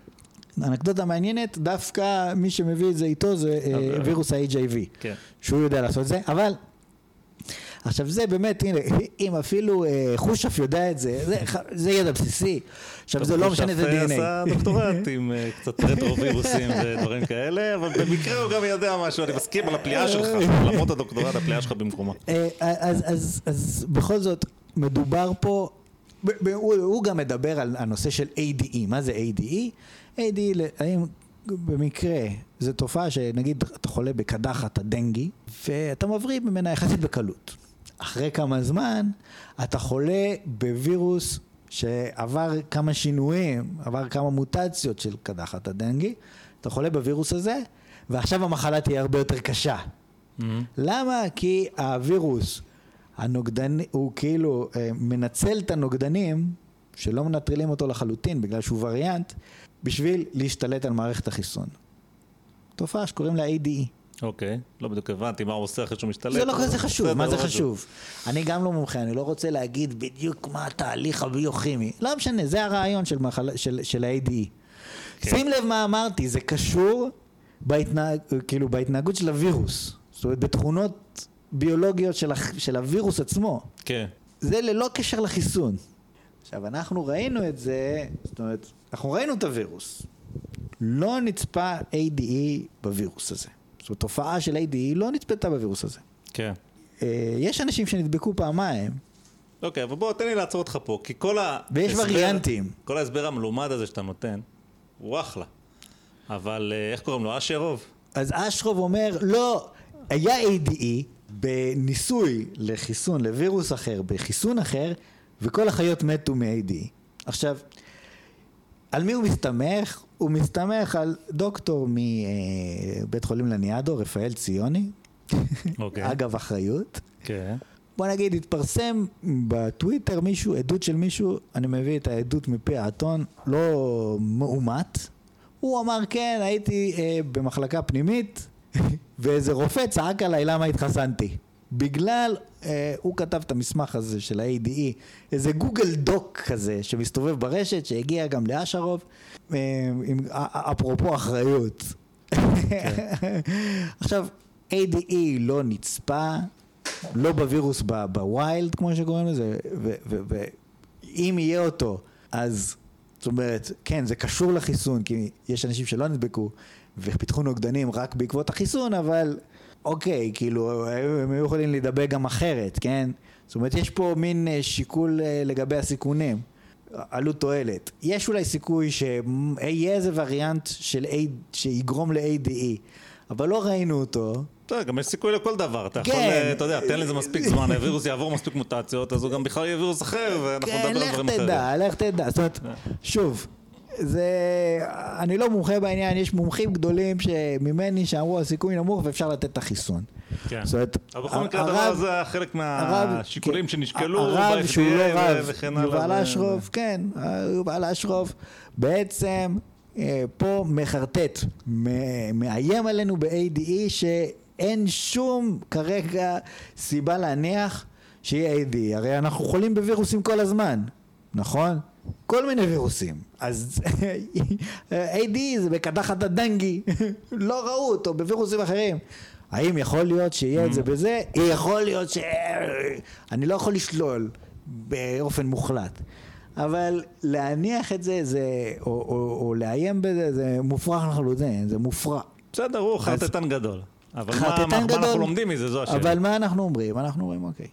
B: אנקדוטה מעניינת, דווקא מי שמביא את זה איתו זה אה, וירוס ה-HIV.
A: כן.
B: שהוא יודע לעשות את זה, אבל... עכשיו זה באמת, הנה, אם אפילו אה, חושף יודע את זה, זה, זה ידע בסיסי. עכשיו זה לא משנה את ה-DNA.
A: עשה דוקטורט עם אה, קצת רטרווירוסים ודברים כאלה, אבל במקרה הוא גם יודע משהו, אני מסכים על הפליאה שלך, למרות הדוקטורט, הפליאה שלך במקומה.
B: אה, אז, אז, אז בכל זאת, מדובר פה, הוא גם מדבר על הנושא של ADE. מה זה ADE? ADE, ל- האם במקרה, זו תופעה שנגיד אתה חולה בקדחת הדנגי, ואתה מבריא ממנה יחסית בקלות. אחרי כמה זמן, אתה חולה בווירוס שעבר כמה שינויים, עבר כמה מוטציות של קדחת הדנגי, אתה חולה בווירוס הזה, ועכשיו המחלה תהיה הרבה יותר קשה. למה? כי הווירוס הנוגדני, הוא כאילו אה, מנצל את הנוגדנים, שלא מנטרלים אותו לחלוטין בגלל שהוא וריאנט, בשביל להשתלט על מערכת החיסון. תופעה שקוראים לה ADE.
A: אוקיי, לא בדיוק הבנתי מה הוא עושה אחרי שהוא משתלט.
B: זה לא כזה חשוב, מה זה
A: לא
B: חשוב? אני גם לא מומחה, אני לא רוצה להגיד בדיוק מה התהליך הביוכימי. לא משנה, זה הרעיון של, מחלה, של, של ה-ADE.
A: כן.
B: שים לב מה אמרתי, זה קשור בהתנהג, כאילו, בהתנהגות של הווירוס. זאת אומרת, בתכונות ביולוגיות של, הח- של הווירוס עצמו.
A: כן.
B: זה ללא קשר לחיסון. עכשיו, אנחנו ראינו את זה, זאת אומרת, אנחנו ראינו את הווירוס. לא נצפה ADE בווירוס הזה. זאת אומרת, תופעה של ADE לא נצפתה בווירוס הזה.
A: כן.
B: אה, יש אנשים שנדבקו פעמיים,
A: אוקיי, אבל בוא, תן לי לעצור אותך פה, כי כל ה...
B: ויש וריאנטים.
A: כל ההסבר המלומד הזה שאתה נותן, הוא אחלה. אבל אה, איך קוראים לו? אשרוב?
B: אז אשרוב אומר, לא, היה ADE בניסוי לחיסון, לווירוס אחר, בחיסון אחר, וכל החיות מתו מ-ADE. עכשיו, על מי הוא מסתמך? הוא מסתמך על דוקטור מבית חולים לניאדו, רפאל ציוני,
A: אוקיי.
B: אגב אחריות.
A: כן.
B: בוא נגיד, התפרסם בטוויטר מישהו, עדות של מישהו, אני מביא את העדות מפי האתון, לא מאומת. הוא אמר, כן, הייתי אה, במחלקה פנימית, ואיזה רופא צעק עליי למה התחסנתי. בגלל, אה, הוא כתב את המסמך הזה של ה-ADE, איזה גוגל דוק כזה שמסתובב ברשת, שהגיע גם לאשרוב, אה, עם, אפרופו אחריות. עכשיו, ADE לא נצפה, לא בווירוס בווילד, כמו שקוראים לזה, ואם יהיה אותו, אז, זאת אומרת, כן, זה קשור לחיסון, כי יש אנשים שלא נדבקו ופיתחו נוגדנים רק בעקבות החיסון, אבל אוקיי, כאילו, הם היו יכולים להידבק גם אחרת, כן? זאת אומרת, יש פה מין אה, שיקול אה, לגבי הסיכונים. עלות תועלת. יש אולי סיכוי שיהיה איזה וריאנט של A, שיגרום ל-ADE, אבל לא ראינו אותו.
A: אתה יודע, גם יש סיכוי לכל דבר. אתה יכול,
B: כן.
A: אה, אתה יודע, תן לזה מספיק זמן, הווירוס יעבור מספיק מוטציות, אז הוא גם בכלל יהיה וירוס אחר, ואנחנו
B: כן,
A: נדבר על
B: לך
A: דברים אחרים.
B: תדע, לך תדע. זאת אומרת, שוב, זה... אני לא מומחה בעניין, יש מומחים גדולים שממני שאמרו הסיכוי נמוך ואפשר לתת את החיסון.
A: כן.
B: זאת אומרת,
A: אבל בכל מקרה
B: הרב-
A: הדבר הזה חלק
B: הרב-
A: מהשיקולים
B: כן,
A: שנשקלו
B: הרב שהוא לא רב. יובל אשרוף, כן, יובל אשרוף, בעצם אה, פה מחרטט, מאיים עלינו ב-ADE שאין שום כרגע סיבה להניח שיהיה ADE, הרי אנחנו חולים בווירוסים כל הזמן, נכון? כל מיני וירוסים. אז ADE זה בקדחת הדנגי, לא ראו אותו בווירוסים אחרים. האם יכול להיות שיהיה את זה בזה? יכול להיות ש... אני לא יכול לשלול באופן מוחלט. אבל להניח את זה, זה או, או, או לאיים בזה, זה מופרך לחלוטין, זה מופרע.
A: בסדר, הוא חרטטן גדול. אבל מה- מה מה
B: גדול.
A: אנחנו לומדים מזה, זו השאלה.
B: אבל מה אנחנו אומרים? אנחנו אומרים, אוקיי.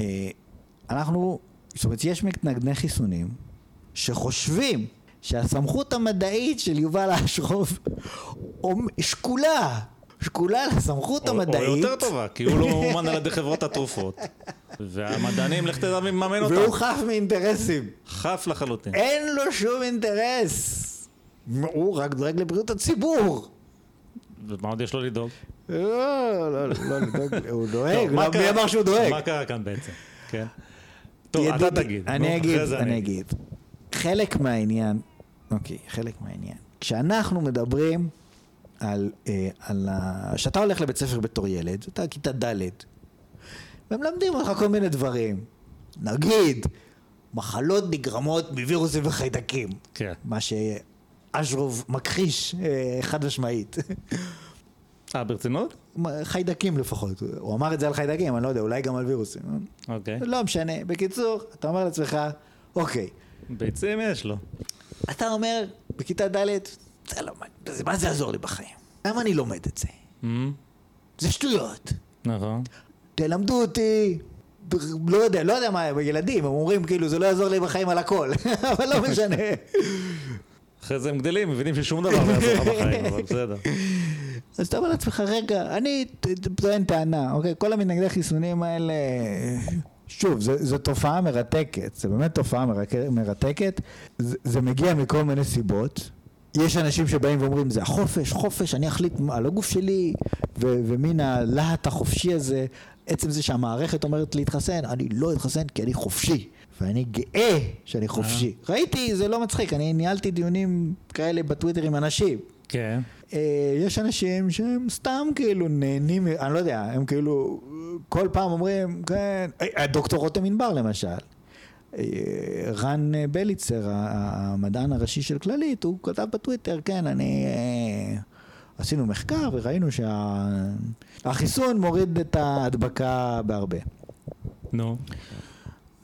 B: אה, אנחנו, זאת אומרת, יש מתנגדי חיסונים שחושבים שהסמכות המדעית של יובל אשרוף שקולה, שקולה לסמכות
A: או- או
B: המדעית.
A: יותר טובה, כי הוא לא ממומן על ידי חברות התרופות. והמדענים, לך תדע מי מממן
B: והוא
A: אותם.
B: חף מאינטרסים.
A: חף לחלוטין.
B: אין לו שום אינטרס. הוא רק דואג לבריאות הציבור.
A: ומה עוד יש לו לדאוג?
B: לא, לא, לא, לא, הוא דואג, לא, מי אמר שהוא דואג?
A: מה קרה כאן בעצם? כן. טוב, אתה תגיד.
B: אני אגיד, אני אגיד. חלק מהעניין, אוקיי, חלק מהעניין. כשאנחנו מדברים על, אה, על ה... שאתה הולך לבית ספר בתור ילד, אתה כיתה ד', ומלמדים אותך כל מיני דברים. נגיד, מחלות נגרמות מווירוסים וחיידקים.
A: כן.
B: מה שאשרוב מכחיש אה, חד משמעית.
A: אה, ברצינות?
B: חיידקים לפחות. הוא אמר את זה על חיידקים, אני לא יודע, אולי גם על וירוסים.
A: אוקיי.
B: לא משנה. בקיצור, אתה אומר לעצמך, אוקיי,
A: ביצים יש לו.
B: אתה אומר בכיתה ד', זה לא, זה- מה זה יעזור לי בחיים? למה אני לומד את זה? זה שטויות.
A: נכון.
B: תלמדו אותי, לא יודע, לא יודע מה, ילדים, הם אומרים כאילו זה לא יעזור לי בחיים על הכל, אבל לא משנה.
A: אחרי זה הם גדלים, מבינים ששום דבר לא יעזור לך בחיים, אבל בסדר.
B: אז אתה אומר לעצמך, רגע, אני טוען טענה, אוקיי? כל המתנגדי חיסונים האלה, שוב, זו, תופעה מרתקת, זו באמת תופעה מרק, מרתקת, זה, זה מגיע מכל מיני סיבות. יש אנשים שבאים ואומרים, זה החופש, חופש, אני אחליט על הגוף שלי, ו, ומן הלהט החופשי הזה, עצם זה שהמערכת אומרת להתחסן, אני לא אתחסן כי אני חופשי, ואני גאה שאני חופשי. ראיתי, זה לא מצחיק, אני ניהלתי דיונים כאלה בטוויטר עם אנשים.
A: כן.
B: אה, יש אנשים שהם סתם כאילו נהנים, אני לא יודע, הם כאילו כל פעם אומרים, כן, אה, דוקטור רותם ענבר למשל, אה, רן אה, בליצר, המדען הראשי של כללית, הוא כתב בטוויטר, כן, אני... אה, עשינו מחקר וראינו שהחיסון מוריד את ההדבקה בהרבה.
A: נו.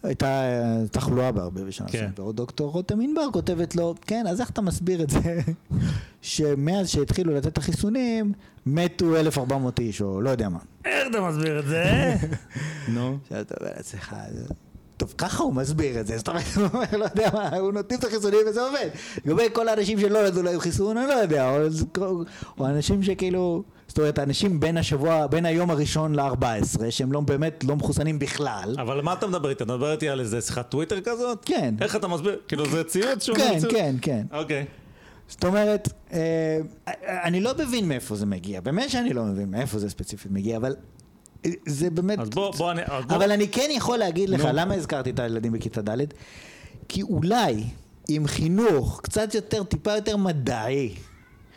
B: הייתה אה, תחלואה בהרבה בשנה
A: כן.
B: כן. ועוד דוקטור רותם ענבר כותבת לו, כן, אז איך אתה מסביר את זה שמאז שהתחילו לתת את החיסונים, מתו 1,400 איש, או לא יודע מה.
A: איך אתה מסביר את זה? נו.
B: שאתה אומר לעצמך, טוב, ככה הוא מסביר את זה, זאת אומרת, הוא אומר, לא יודע מה, הוא נותנים את החיסונים וזה עובד. לגבי כל האנשים שלא נתנו להם חיסון, אני לא יודע, או, או אנשים שכאילו, זאת אומרת, אנשים בין השבוע, בין היום הראשון ל-14, שהם לא באמת לא מחוסנים בכלל.
A: אבל מה אתה מדבר איתי? אתה מדבר איתי על איזה שיחת טוויטר כזאת?
B: כן.
A: איך אתה מסביר? כאילו זה ציוץ שהוא
B: כן? כן, כן.
A: אוקיי.
B: זאת אומרת, אה, אני לא מבין מאיפה זה מגיע, באמת שאני לא מבין מאיפה זה ספציפית מגיע, אבל זה באמת...
A: אז בוא, בוא, אני...
B: אבל אני כן יכול להגיד לך. למה הזכרתי את הילדים בכיתה ד'? כי אולי עם חינוך קצת יותר, טיפה יותר מדעי,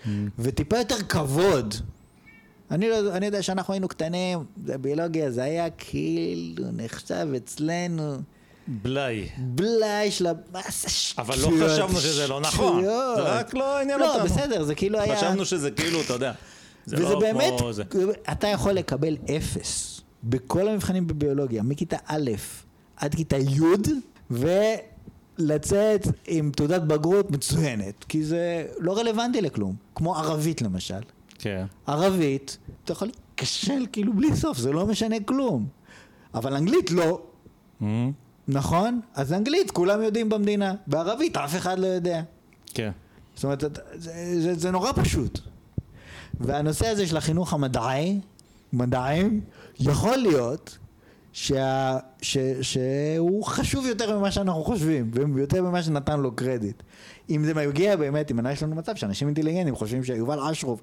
A: Mm.
B: וטיפה יותר כבוד. אני, לא, אני יודע שאנחנו היינו קטנים, ביולוגיה, זה היה כאילו נחשב אצלנו
A: בלאי.
B: בלאי של ה...
A: אבל לא חשבנו שזה לא נכון. זה רק לא עניין
B: לא,
A: אותנו.
B: בסדר, זה כאילו היה...
A: חשבנו שזה כאילו, אתה יודע. זה
B: וזה
A: לא
B: באמת,
A: כמו זה.
B: אתה יכול לקבל אפס בכל המבחנים בביולוגיה, מכיתה א' עד כיתה י', ולצאת עם תעודת בגרות מצוינת, כי זה לא רלוונטי לכלום, כמו ערבית למשל.
A: כן.
B: ערבית, אתה יכול להיכשל כאילו בלי סוף, זה לא משנה כלום. אבל אנגלית לא,
A: אמ,
B: נכון? אז אנגלית כולם יודעים במדינה, בערבית אף אחד לא יודע.
A: כן.
B: זאת אומרת, זה, זה, זה נורא פשוט. והנושא הזה של החינוך המדעי, מדעים, יכול להיות שה, ש, שהוא חשוב יותר ממה שאנחנו חושבים, ויותר ממה שנתן לו קרדיט. אם זה מגיע באמת, אם יש לנו מצב שאנשים אינטליגנטים חושבים שיובל אשרוף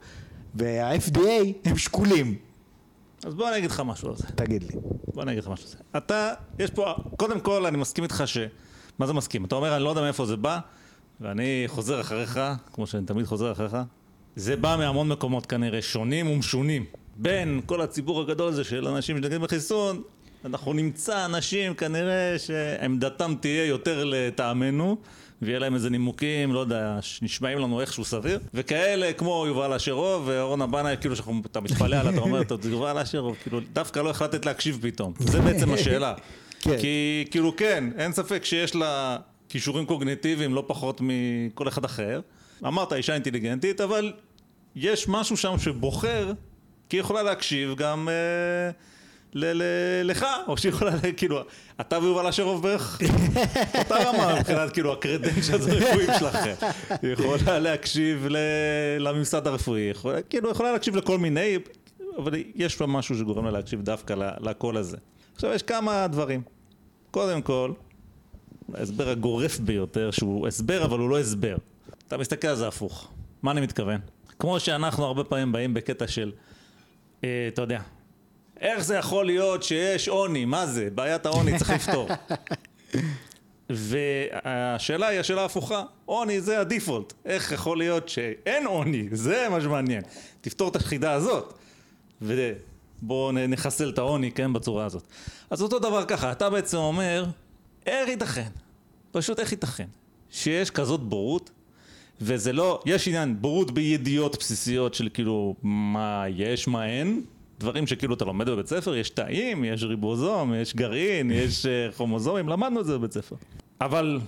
B: וה-FDA הם שקולים.
A: אז בוא אני אגיד לך משהו על זה.
B: תגיד לי.
A: בוא אני אגיד לך משהו על זה. אתה, יש פה, קודם כל אני מסכים איתך ש... מה זה מסכים? אתה אומר, אני לא יודע מאיפה זה בא, ואני חוזר אחריך, כמו שאני תמיד חוזר אחריך. זה בא מהמון מקומות כנראה שונים ומשונים. בין כל הציבור הגדול הזה של אנשים שנגדים בחיסון, אנחנו נמצא אנשים כנראה שעמדתם תהיה יותר לטעמנו, ויהיה להם איזה נימוקים, לא יודע, שנשמעים לנו איכשהו סביר, וכאלה כמו יובל אשרוב ואורנה בנאי, כאילו שאתה מתפלא עליו, אתה אומר, "טוב, יובל אשרוב, כאילו, דווקא לא החלטת להקשיב פתאום. זה בעצם השאלה.
B: כן.
A: כי כאילו כן, אין ספק שיש לה כישורים קוגניטיביים לא פחות מכל אחד אחר. אמרת אישה אינטליגנטית, אבל יש משהו שם שבוחר, כי היא יכולה להקשיב גם אה, ל- ל- לך, או שהיא יכולה, כאילו, אתה ויובל אשרוב בערך אותה רמה מבחינת כאילו הקרדנצ'אז הרפואיים שלכם. היא יכולה להקשיב ל- לממסד הרפואי, יכולה, כאילו יכולה להקשיב לכל מיני, אבל יש בה משהו שגורם לה להקשיב דווקא לקול הזה. עכשיו יש כמה דברים. קודם כל, ההסבר הגורף ביותר, שהוא הסבר אבל הוא לא הסבר. אתה מסתכל על זה הפוך. מה אני מתכוון? כמו שאנחנו הרבה פעמים באים בקטע של, אה, אתה יודע, איך זה יכול להיות שיש עוני? מה זה? בעיית העוני צריך לפתור. והשאלה היא השאלה ההפוכה, עוני זה הדיפולט, איך יכול להיות שאין עוני? זה מה שמעניין. תפתור את החידה הזאת, ובואו נחסל את העוני, כן, בצורה הזאת. אז אותו דבר ככה, אתה בעצם אומר, איך ייתכן? פשוט איך ייתכן? שיש כזאת בורות, וזה לא, יש עניין, בורות בידיעות בסיסיות של כאילו, מה יש, מה אין, דברים שכאילו אתה לומד בבית ספר, יש תאים, יש ריבוזום, יש גרעין, יש אה, כרומוזומים, למדנו את זה בבית ספר. אבל,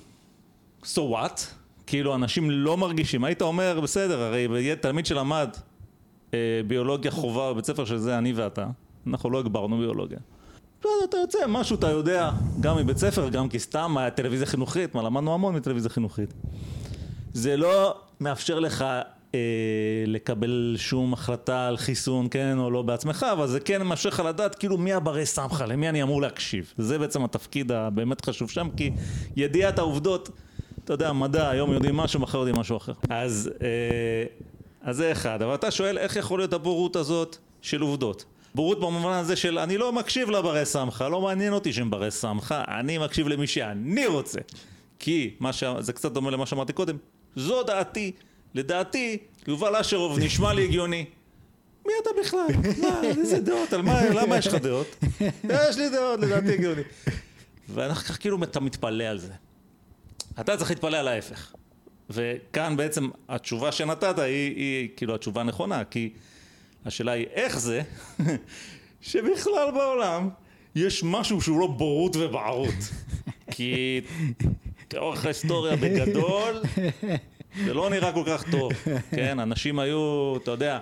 A: so what? כאילו אנשים לא מרגישים, היית אומר, בסדר, הרי תלמיד שלמד אה, ביולוגיה חובה בבית ספר שזה אני ואתה, אנחנו לא הגברנו ביולוגיה. לא, אתה יוצא, משהו אתה יודע, גם מבית ספר, גם כי סתם היה טלוויזיה חינוכית, מה למדנו המון מטלוויזיה חינוכית. זה לא מאפשר לך אה, לקבל שום החלטה על חיסון, כן או לא בעצמך, אבל זה כן מאפשר לך לדעת כאילו מי הברי סמכה, למי אני אמור להקשיב. זה בעצם התפקיד הבאמת חשוב שם, כי ידיעת העובדות, אתה יודע, מדע, היום יודעים משהו, מחר יודעים משהו אחר. אז, אה, אז זה אחד, אבל אתה שואל איך יכול להיות הבורות הזאת של עובדות. בורות במובן הזה של אני לא מקשיב לברי סמכה, לא מעניין אותי שהם ברי סמכה, אני מקשיב למי שאני רוצה. כי, מה ש... זה קצת דומה למה שאמרתי קודם, זו דעתי. לדעתי, יובל אשרוב נשמע לי הגיוני. מי אתה בכלל? מה, איזה דעות? על מה, למה יש לך דעות? יש לי דעות, לדעתי הגיוני. ואחר כך כאילו אתה מתפלא על זה. אתה צריך להתפלא על ההפך. וכאן בעצם התשובה שנתת היא, היא כאילו התשובה הנכונה, כי השאלה היא איך זה שבכלל בעולם יש משהו שהוא לא בורות ובערות. כי לאורך ההיסטוריה בגדול זה לא נראה כל כך טוב, כן? אנשים היו, אתה יודע,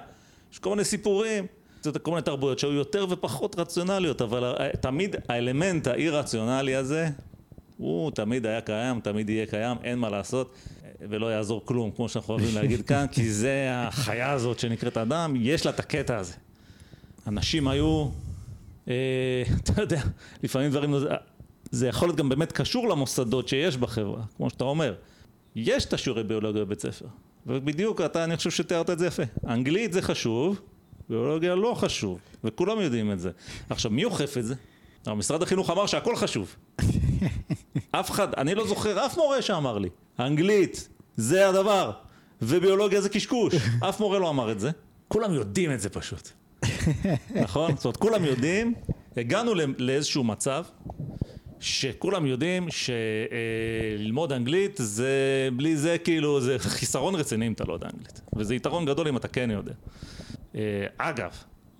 A: יש כל מיני סיפורים, זה כל מיני תרבויות שהיו יותר ופחות רציונליות, אבל תמיד האלמנט האי-רציונלי הזה, הוא תמיד היה קיים, תמיד יהיה קיים, אין מה לעשות, ולא יעזור כלום, כמו שאנחנו אוהבים להגיד כאן, כי זה החיה הזאת שנקראת אדם, יש לה את הקטע הזה. אנשים היו, אה, אתה יודע, לפעמים דברים, זה יכול להיות גם באמת קשור למוסדות שיש בחברה, כמו שאתה אומר. יש את השיעורי ביולוגיה בבית ספר, ובדיוק אתה, אני חושב שתיארת את זה יפה. אנגלית זה חשוב, ביולוגיה לא חשוב, וכולם יודעים את זה. עכשיו, מי אוכף את זה? משרד החינוך אמר שהכל חשוב. אף אחד, אני לא זוכר אף מורה שאמר לי, אנגלית זה הדבר, וביולוגיה זה קשקוש. אף מורה לא אמר את זה. כולם יודעים את זה פשוט. נכון? זאת אומרת, כולם יודעים, הגענו לאיזשהו מצב שכולם יודעים שללמוד אנגלית זה, בלי זה כאילו, זה חיסרון רציני אם אתה לא יודע אנגלית. וזה יתרון גדול אם אתה כן יודע. אה, אגב,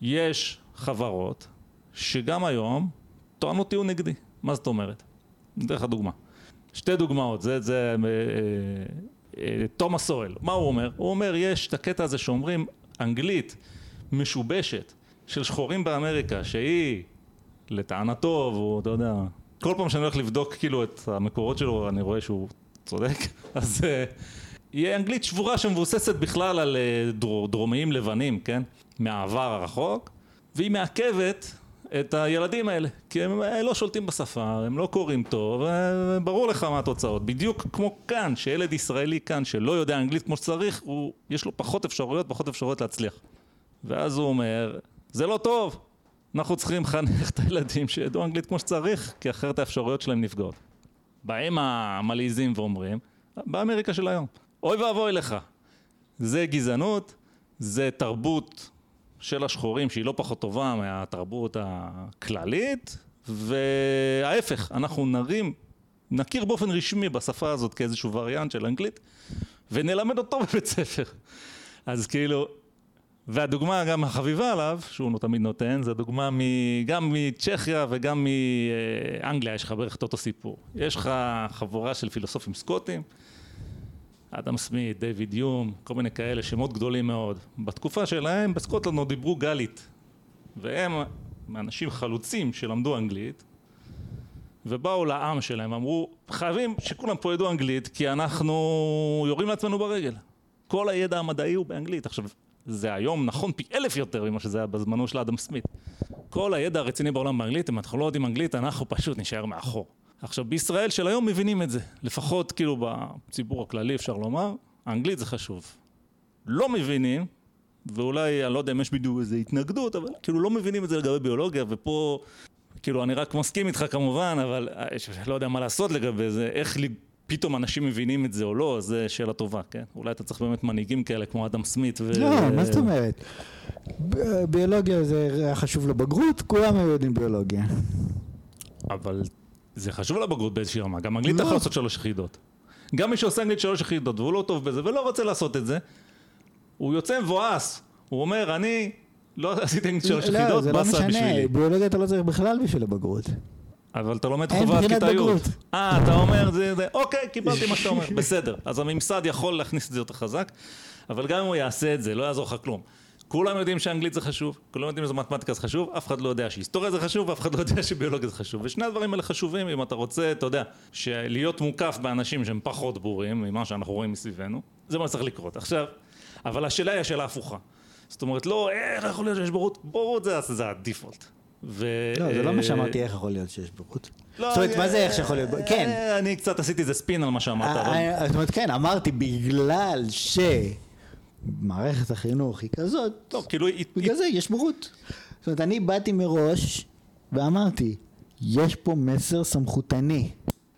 A: יש חברות שגם היום טוענות טיעון נגדי. מה זאת אומרת? אני אתן לך דוגמה. שתי דוגמאות, זה, זה אה, אה, תומאס סואל, מה הוא אומר? הוא אומר, יש את הקטע הזה שאומרים, אנגלית משובשת של שחורים באמריקה, שהיא, לטענתו, והוא, אתה יודע, כל פעם שאני הולך לבדוק כאילו את המקורות שלו, אני רואה שהוא צודק, אז אה, יהיה אנגלית שבורה שמבוססת בכלל על אה, דרור, דרומיים לבנים, כן? מהעבר הרחוק, והיא מעכבת את הילדים האלה, כי הם אה, לא שולטים בשפה, הם לא קוראים טוב, אה, ברור לך מה התוצאות. בדיוק כמו כאן, שילד ישראלי כאן שלא יודע אנגלית כמו שצריך, הוא, יש לו פחות אפשרויות, פחות אפשרויות להצליח. ואז הוא אומר, זה לא טוב, אנחנו צריכים לחנך את הילדים שידעו אנגלית כמו שצריך, כי אחרת האפשרויות שלהם נפגעות. באים המלעיזים ואומרים, באמריקה של היום, אוי ואבוי לך. זה גזענות, זה תרבות של השחורים שהיא לא פחות טובה מהתרבות הכללית, וההפך, אנחנו נרים, נכיר באופן רשמי בשפה הזאת כאיזשהו וריאנט של אנגלית, ונלמד אותו בבית ספר. אז כאילו, והדוגמה גם החביבה עליו, שהוא לא תמיד נותן, זה דוגמה מ, גם מצ'כיה וגם מאנגליה, יש לך בערך את אותו סיפור. יש לך חבורה של פילוסופים סקוטים, אדם סמית, דיוויד יום, כל מיני כאלה, שמות גדולים מאוד. בתקופה שלהם בסקוטלנד עוד דיברו גלית, והם אנשים חלוצים שלמדו אנגלית, ובאו לעם שלהם, אמרו, חייבים שכולם פה ידעו אנגלית, כי אנחנו יורים לעצמנו ברגל. כל הידע המדעי הוא באנגלית. עכשיו, זה היום נכון פי אלף יותר ממה שזה היה בזמנו של אדם סמית. כל הידע הרציני בעולם באנגלית, אם אנחנו לא יודעים אנגלית, אנחנו פשוט נשאר מאחור. עכשיו, בישראל של היום מבינים את זה. לפחות כאילו בציבור הכללי אפשר לומר, האנגלית זה חשוב. לא מבינים, ואולי, אני לא יודע אם יש בדיוק איזו התנגדות, אבל כאילו לא מבינים את זה לגבי ביולוגיה, ופה, כאילו אני רק מסכים איתך כמובן, אבל אה, לא יודע מה לעשות לגבי זה, איך פתאום אנשים מבינים את זה או לא, זו שאלה טובה, כן? אולי אתה צריך באמת מנהיגים כאלה כמו אדם סמית ו...
B: לא, מה זאת אומרת? ביולוגיה זה היה חשוב לבגרות, כולם היו יודעים ביולוגיה.
A: אבל זה חשוב לבגרות באיזושהי רמה, גם אנגלית אתה יכול לא. לעשות שלוש יחידות. גם מי שעושה אנגלית שלוש יחידות והוא לא טוב בזה ולא רוצה לעשות את זה, הוא יוצא מבואס, הוא אומר, אני לא עשיתי אנגלית שלוש לא, יחידות, באסה בשבילי. לא, זה לא משנה,
B: ביולוגיה אתה לא צריך בכלל בשביל הבגרות.
A: אבל אתה לומד חובה עד כיתה י'. אה, אתה אומר, זה, זה, אוקיי, קיבלתי מה שאתה אומר, בסדר. אז הממסד יכול להכניס את זה יותר חזק, אבל גם אם הוא יעשה את זה, לא יעזור לך כלום. כולם יודעים שאנגלית זה חשוב, כולם יודעים שמתמטיקה זה חשוב, אף אחד לא יודע שהיסטוריה זה חשוב, ואף אחד לא יודע שביולוגיה זה חשוב. ושני הדברים האלה חשובים אם אתה רוצה, אתה יודע, להיות מוקף באנשים שהם פחות ברורים ממה שאנחנו רואים מסביבנו, זה מה שצריך לקרות. עכשיו, אבל השאלה היא השאלה הפוכה. זאת אומרת, לא, איך יכול להיות שיש בורות? בורות זה, זה הדיפולט.
B: ו... לא, זה לא מה שאמרתי איך יכול להיות שיש בורות. לא, זאת אומרת, מה זה איך שיכול להיות? כן.
A: אה, אני קצת עשיתי איזה ספין על מה שאמרת.
B: אה, אה, זאת אומרת, כן, אמרתי בגלל ש... מערכת החינוך היא כזאת,
A: כאילו...
B: בגלל זה יש בורות. זאת אומרת, אני באתי מראש ואמרתי, יש פה מסר סמכותני.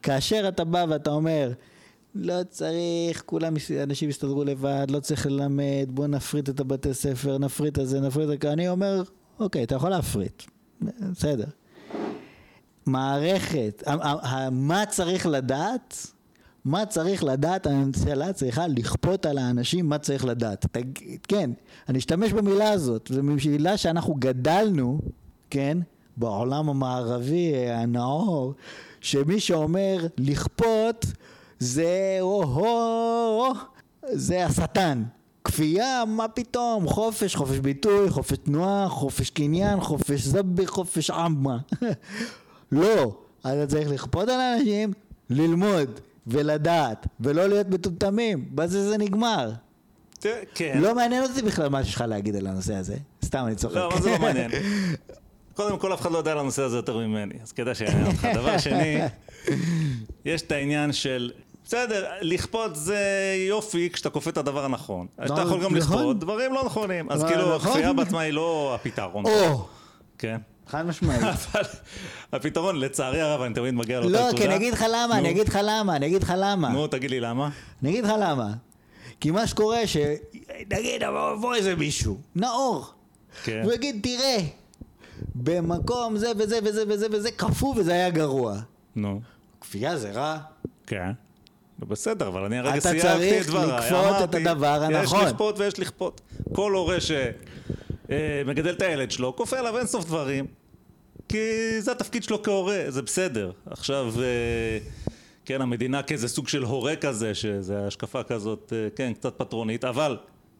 B: כאשר אתה בא ואתה אומר, לא צריך, כולם, אנשים יסתדרו לבד, לא צריך ללמד, בוא נפריט את הבתי ספר, נפריט את זה, נפריט את זה, אני אומר, אוקיי, אתה יכול להפריט, בסדר. מערכת, מה צריך לדעת? מה צריך לדעת, הממשלה צריכה לכפות על האנשים מה צריך לדעת. כן, אני אשתמש במילה הזאת, זו מילה שאנחנו גדלנו, כן, בעולם המערבי הנאור, שמי שאומר לכפות זה או-הו, זה השטן. כפייה, מה פתאום? חופש, חופש ביטוי, חופש תנועה, חופש קניין, חופש זבי, חופש עמה. לא, אתה צריך לכפות על אנשים ללמוד ולדעת ולא להיות מטומטמים, בזה זה נגמר.
A: כן.
B: לא מעניין אותי בכלל מה שיש לך להגיד על הנושא הזה, סתם אני צוחק.
A: לא, זה לא מעניין. קודם כל אף אחד לא יודע על הנושא הזה יותר ממני, אז כדאי שיעניין אותך. דבר שני, יש את העניין של בסדר, לכפות זה יופי כשאתה כופה את הדבר הנכון. אתה יכול גם נכון. לכפות דברים לא נכונים. אז כאילו, נכון. הכפייה בעצמה היא לא הפתרון.
B: או.
A: כן.
B: חד משמעית.
A: אבל הפתרון, לצערי הרב, אני תמיד מגיע לאותה
B: תעודה. לא, כי אני אגיד לך למה, אני אגיד לך למה, אני אגיד לך למה.
A: נו, תגיד לי למה.
B: אני אגיד לך למה. כי מה שקורה, ש... נגיד, בוא איזה מישהו, נאור. כן. הוא יגיד, תראה, במקום זה וזה וזה וזה וזה, קפוא וזה היה גרוע.
A: נו.
B: כפייה זה רע.
A: כן. בסדר, אבל אני הרגע סייגתי את דבריי.
B: אתה צריך לכפות את הדבר הנכון.
A: יש לכפות ויש לכפות. כל הורה שמגדל את הילד שלו, כופה עליו אינסוף דברים, כי זה התפקיד שלו כהורה, זה בסדר. עכשיו, אה, כן, המדינה כאיזה סוג של הורה כזה, שזה השקפה כזאת, אה, כן, קצת פטרונית, אבל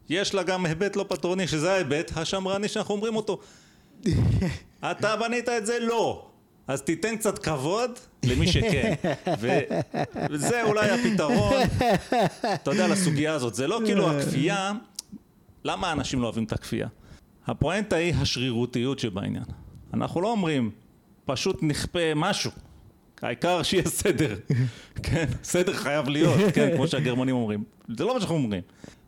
A: יש לה גם היבט לא פטרוני, שזה ההיבט השמרני שאנחנו אומרים אותו. אתה בנית את זה? לא. אז תיתן קצת כבוד למי שכן. וזה אולי הפתרון, אתה יודע, לסוגיה הזאת. זה לא כאילו הכפייה, למה אנשים לא אוהבים את הכפייה? הפואנטה היא השרירותיות שבעניין. אנחנו לא אומרים, פשוט נכפה משהו. העיקר שיהיה סדר, כן? סדר חייב להיות, כן? כמו שהגרמנים אומרים. זה לא מה שאנחנו אומרים.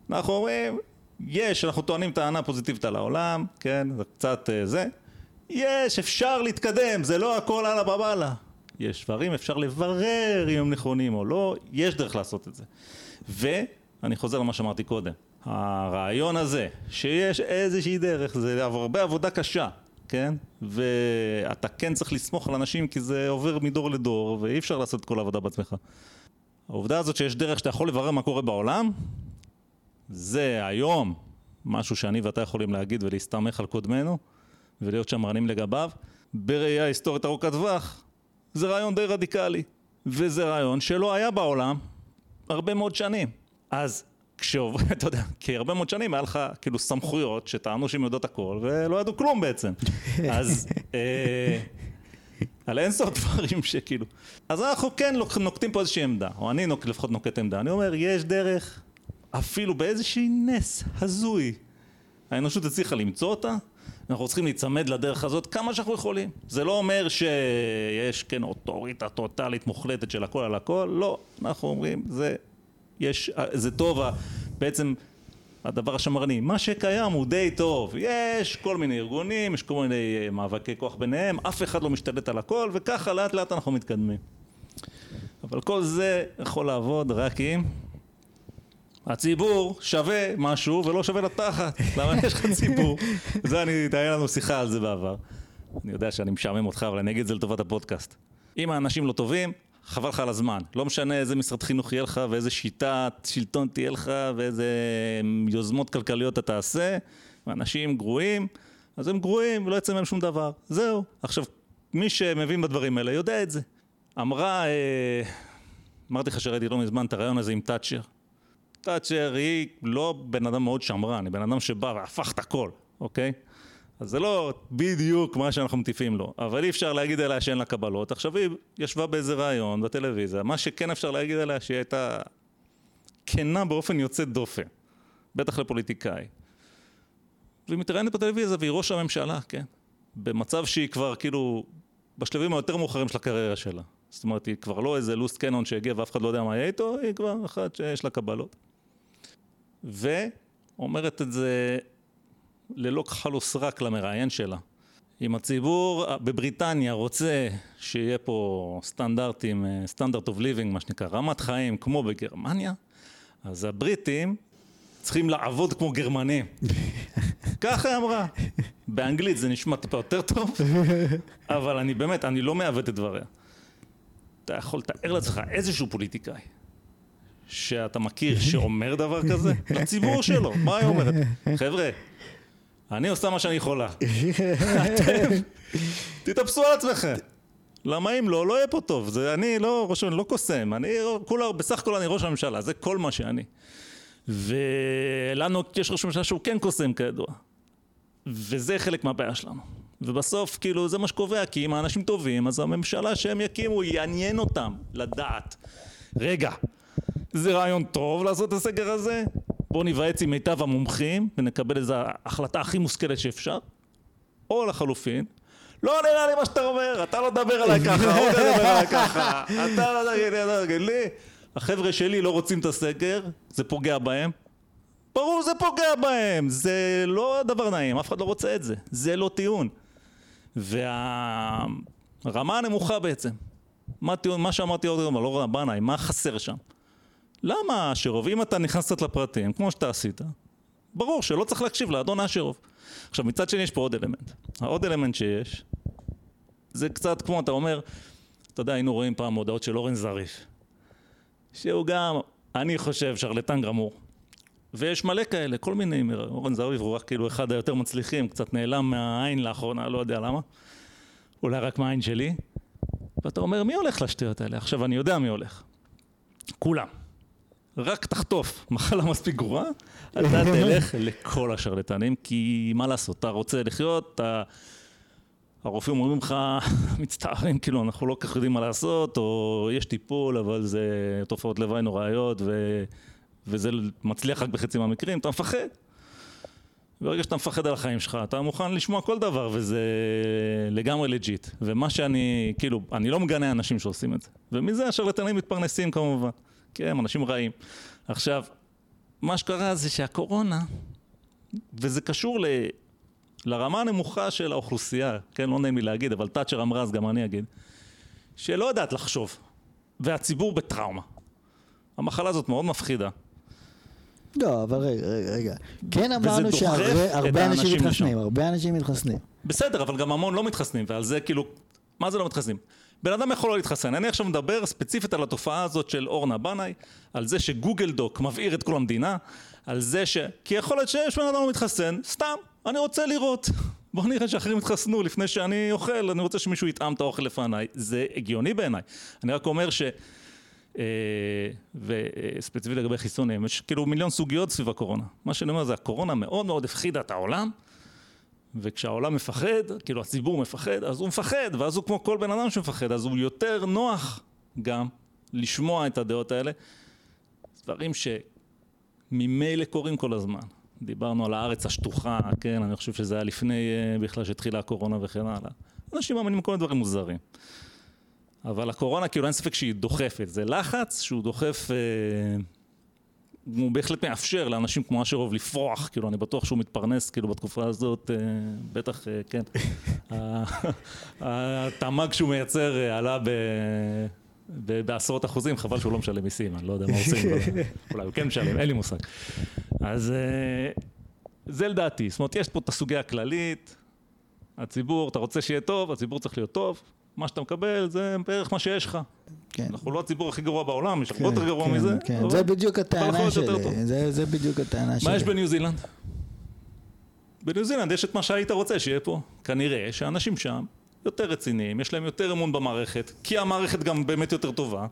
A: אנחנו אומרים, יש, אנחנו טוענים טענה פוזיטיבית על העולם, כן? זה קצת uh, זה. יש, אפשר להתקדם, זה לא הכל אללה בבאללה. יש דברים, אפשר לברר אם הם נכונים או לא, יש דרך לעשות את זה. ואני חוזר למה שאמרתי קודם, הרעיון הזה, שיש איזושהי דרך, זה הרבה עבודה קשה, כן? ואתה כן צריך לסמוך על אנשים כי זה עובר מדור לדור, ואי אפשר לעשות כל העבודה בעצמך. העובדה הזאת שיש דרך שאתה יכול לברר מה קורה בעולם, זה היום משהו שאני ואתה יכולים להגיד ולהסתמך על קודמנו ולהיות שמרנים לגביו. בראייה היסטורית ארוכת טווח, זה רעיון די רדיקלי, וזה רעיון שלא היה בעולם הרבה מאוד שנים. אז כשעובר, אתה יודע, כי הרבה מאוד שנים היה לך כאילו סמכויות שטענו שהן יודעות הכל ולא ידעו כלום בעצם. אז אה, על אין סוף דברים שכאילו... אז אנחנו כן נוקטים פה איזושהי עמדה, או אני נוק, לפחות נוקט עמדה. אני אומר, יש דרך, אפילו באיזושהי נס הזוי, האנושות הצליחה למצוא אותה, אנחנו צריכים להיצמד לדרך הזאת כמה שאנחנו יכולים. זה לא אומר שיש כן אוטוריטה טוטאלית מוחלטת של הכל על הכל, לא. אנחנו אומרים, זה, יש, זה טוב, בעצם הדבר השמרני. מה שקיים הוא די טוב. יש כל מיני ארגונים, יש כל מיני אה, מאבקי כוח ביניהם, אף אחד לא משתלט על הכל, וככה לאט לאט אנחנו מתקדמים. אבל כל זה יכול לעבוד רק אם הציבור שווה משהו ולא שווה לתחת. למה יש לך ציבור? זה אני, היה לנו שיחה על זה בעבר. אני יודע שאני משעמם אותך, אבל אני אגיד את זה לטובת הפודקאסט. אם האנשים לא טובים, חבל לך על הזמן. לא משנה איזה משרד חינוך יהיה לך ואיזה שיטת שלטון תהיה לך ואיזה יוזמות כלכליות אתה תעשה, ואנשים גרועים, אז הם גרועים ולא יצא מהם שום דבר. זהו. עכשיו, מי שמבין בדברים האלה יודע את זה. אמרה, אה, אמרתי לך שראיתי לא מזמן את הרעיון הזה עם תאצ'ר. תאצ'ר היא לא בן אדם מאוד שמרן, היא בן אדם שבא והפך את הכל, אוקיי? אז זה לא בדיוק מה שאנחנו מטיפים לו, אבל אי אפשר להגיד עליה שאין לה קבלות. עכשיו היא ישבה באיזה ראיון בטלוויזיה, מה שכן אפשר להגיד עליה שהיא הייתה כנה באופן יוצא דופן, בטח לפוליטיקאי. והיא מתראיינת בטלוויזיה והיא ראש הממשלה, כן? במצב שהיא כבר כאילו בשלבים היותר מאוחרים של הקריירה שלה. זאת אומרת, היא כבר לא איזה לוסט קנון שהגיע ואף אחד לא יודע מה יהיה איתו, היא כבר אחת שיש לה קבלות. ואומרת את זה ללא כחל וסרק למראיין שלה. אם הציבור בבריטניה רוצה שיהיה פה סטנדרטים, סטנדרט אוף ליבינג, מה שנקרא, רמת חיים כמו בגרמניה, אז הבריטים צריכים לעבוד כמו גרמנים. ככה היא אמרה. באנגלית זה נשמע טיפה יותר טוב, אבל אני באמת, אני לא מעוות את דבריה. אתה יכול לתאר לעצמך איזשהו פוליטיקאי שאתה מכיר שאומר דבר כזה לציבור שלו, מה היא אומרת? חבר'ה, אני עושה מה שאני יכולה. אתם, תתאפסו על עצמכם. למה אם לא, לא יהיה פה טוב. זה אני לא ראש הממשלה, לא קוסם. אני כולה, בסך הכל אני ראש הממשלה, זה כל מה שאני. ולנו יש ראש ממשלה שהוא כן קוסם כידוע. וזה חלק מהבעיה שלנו. ובסוף, כאילו, זה מה שקובע, כי אם האנשים טובים, אז הממשלה שהם יקימו, יעניין אותם לדעת. רגע, זה רעיון טוב לעשות את הסגר הזה? בואו ניוועץ עם מיטב המומחים ונקבל איזו החלטה הכי מושכלת שאפשר, או לחלופין, לא נראה לי מה שאתה אומר, אתה לא תדבר עליי ככה, הוא תדבר עליי ככה, אתה לא תגיד לי, החבר'ה שלי לא רוצים את הסגר, זה פוגע בהם. ברור זה פוגע בהם, זה לא דבר נעים, אף אחד לא רוצה את זה, זה לא טיעון. והרמה הנמוכה בעצם, מה, טיעון, מה שאמרתי עוד פעם, לא רבה נעים, מה חסר שם? למה אשרוב? אם אתה נכנס קצת לפרטים, כמו שאתה עשית, ברור שלא צריך להקשיב לאדון אשרוב. עכשיו מצד שני יש פה עוד אלמנט. העוד אלמנט שיש, זה קצת כמו אתה אומר, אתה יודע, היינו רואים פעם הודעות של אורן זריף, שהוא גם, אני חושב, שרלטן גמור. ויש מלא כאלה, כל מיני, אורן זריף הוא רק כאילו אחד היותר מצליחים, קצת נעלם מהעין לאחרונה, לא יודע למה. אולי רק מהעין שלי. ואתה אומר, מי הולך לשטויות האלה? עכשיו, אני יודע מי הולך. כולם. רק תחטוף מחלה מספיק גרועה, אתה תלך לכל השרלטנים, כי מה לעשות, אתה רוצה לחיות, אתה... הרופאים אומרים לך, מצטערים, כאילו, אנחנו לא כך יודעים מה לעשות, או יש טיפול, אבל זה תופעות לוואי נוראיות, ו... וזה מצליח רק בחצי מהמקרים, אתה מפחד. ברגע שאתה מפחד על החיים שלך, אתה מוכן לשמוע כל דבר, וזה לגמרי לג'יט. ומה שאני, כאילו, אני לא מגנה אנשים שעושים את זה. ומזה השרלטנים מתפרנסים כמובן. כי הם אנשים רעים. עכשיו, מה שקרה זה שהקורונה, וזה קשור לרמה הנמוכה של האוכלוסייה, כן, לא נעים לי להגיד, אבל תאצ'ר אמרה, אז גם אני אגיד, שלא יודעת לחשוב, והציבור בטראומה. המחלה הזאת מאוד מפחידה.
B: לא, אבל רגע, רגע, רגע. כן אמרנו שהרבה אנשים מתחסנים. הרבה אנשים מתחסנים.
A: בסדר, אבל גם המון לא מתחסנים, ועל זה כאילו, מה זה לא מתחסנים? בן אדם יכול לא להתחסן. אני עכשיו מדבר ספציפית על התופעה הזאת של אורנה בנאי, על זה שגוגל דוק מבעיר את כל המדינה, על זה ש... כי יכול להיות שיש בן אדם לא מתחסן, סתם, אני רוצה לראות. בוא נראה שאחרים יתחסנו לפני שאני אוכל, אני רוצה שמישהו יטעם את האוכל לפניי. זה הגיוני בעיניי. אני רק אומר ש... אה, וספציפית לגבי חיסונים, יש כאילו מיליון סוגיות סביב הקורונה. מה שאני אומר זה הקורונה מאוד מאוד הפחידה את העולם, וכשהעולם מפחד, כאילו הציבור מפחד, אז הוא מפחד, ואז הוא כמו כל בן אדם שמפחד, אז הוא יותר נוח גם לשמוע את הדעות האלה. דברים שממילא קורים כל הזמן. דיברנו על הארץ השטוחה, כן, אני חושב שזה היה לפני אה, בכלל שהתחילה הקורונה וכן הלאה. אנשים מאמינים בכל מיני דברים מוזרים. אבל הקורונה, כאילו אין ספק שהיא דוחפת. זה לחץ שהוא דוחף, אה, הוא בהחלט מאפשר לאנשים כמו אשרוב לפרוח, כאילו אני בטוח שהוא מתפרנס, כאילו בתקופה הזאת, אה, בטח, אה, כן. התמ"ג שהוא מייצר אה, עלה ב... בעשרות אחוזים, חבל שהוא לא משלם מיסים, אני לא יודע מה עושים, אולי הוא כן משלם, אין לי מושג. אז אה, זה לדעתי, זאת אומרת, יש פה את הסוגיה הכללית, הציבור, אתה רוצה שיהיה טוב, הציבור צריך להיות טוב, מה שאתה מקבל זה בערך מה שיש לך.
B: כן.
A: אנחנו לא הציבור הכי גרוע בעולם, יש הרבה
B: כן,
A: יותר גרוע
B: כן,
A: מזה.
B: כן. זה בדיוק הטענה שלי. זה- זה בדיוק הטענה שלי.
A: מה יש בניו זילנד? בניו זילנד יש את מה שהיית רוצה שיהיה פה. כנראה שאנשים שם יותר רציניים, יש להם יותר אמון במערכת, כי המערכת גם באמת יותר טובה,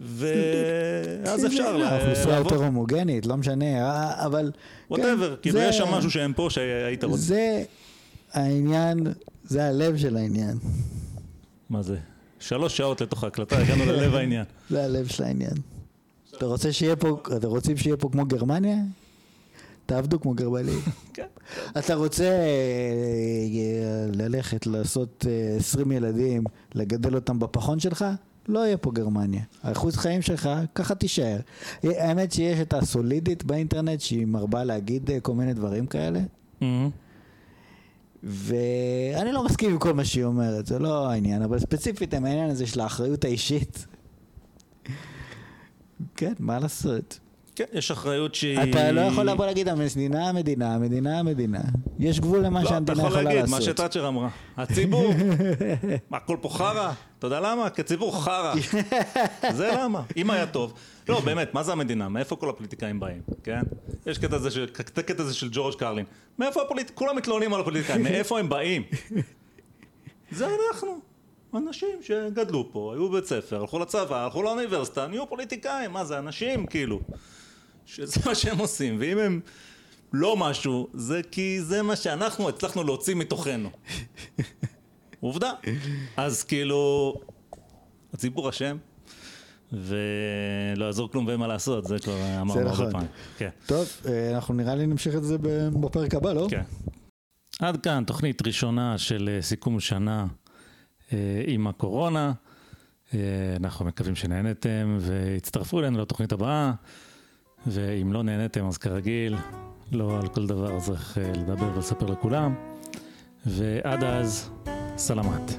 A: ואז אפשר
B: האוכלוסייה
A: לעבוד,
B: יותר הומוגנית, לא משנה, אה, אבל...
A: whatever,
B: כן,
A: כאילו יש שם משהו שאין פה שהיית רוצה.
B: זה העניין, זה הלב של העניין.
A: מה זה? שלוש שעות לתוך ההקלטה, הגענו ללב העניין.
B: זה הלב של העניין. אתה רוצה שיהיה פה, אתם רוצים שיהיה פה כמו גרמניה? תעבדו כמו גרמנים.
A: כן.
B: אתה רוצה אה, ללכת לעשות אה, 20 ילדים, לגדל אותם בפחון שלך? לא יהיה פה גרמניה. האחוז חיים שלך, ככה תישאר. אה, האמת שיש את הסולידית באינטרנט, שהיא מרבה להגיד אה, כל מיני דברים כאלה,
A: מהמם.
B: ואני לא מסכים עם כל מה שהיא אומרת, זה לא העניין, אבל ספציפית עם העניין הזה של האחריות האישית. כן, מה לעשות?
A: כן, יש אחריות שהיא...
B: אתה לא יכול לבוא להגיד המדינה המדינה, המדינה המדינה. יש גבול למה
A: לא, אתה
B: שהמדינה
A: יכול
B: יכולה
A: להגיד
B: לעשות.
A: מה שתאצ'ר אמרה. הציבור, מה, הכל פה חרא? אתה יודע למה? כי הציבור חרא. זה למה. אם היה טוב. לא, באמת, מה זה המדינה? מאיפה כל הפוליטיקאים באים, כן? יש קטע הזה של, קטע הזה של ג'ורג' קרלין. מאיפה הפוליטיקאים? כולם מתלוננים על הפוליטיקאים, מאיפה הם באים? זה אנחנו. אנשים שגדלו פה, היו בבית ספר, הלכו לצבא, הלכו לאוניברסיטה, נהיו פוליטיקאים, מה זה אנשים כאילו, שזה מה שהם עושים, ואם הם לא משהו, זה כי זה מה שאנחנו הצלחנו להוציא מתוכנו. עובדה. אז כאילו, הציבור אשם, ולא יעזור כלום ואין מה לעשות, זה כבר אמרנו הרבה
B: נכון.
A: פעמים. כן.
B: טוב, אה, אנחנו נראה לי נמשיך את זה בפרק הבא, לא?
A: כן. עד כאן תוכנית ראשונה של אה, סיכום שנה אה, עם הקורונה. אנחנו מקווים שנהנתם והצטרפו אלינו לתוכנית הבאה, ואם לא נהנתם אז כרגיל, לא על כל דבר צריך לדבר ולספר לכולם. ועד אז, סלמת.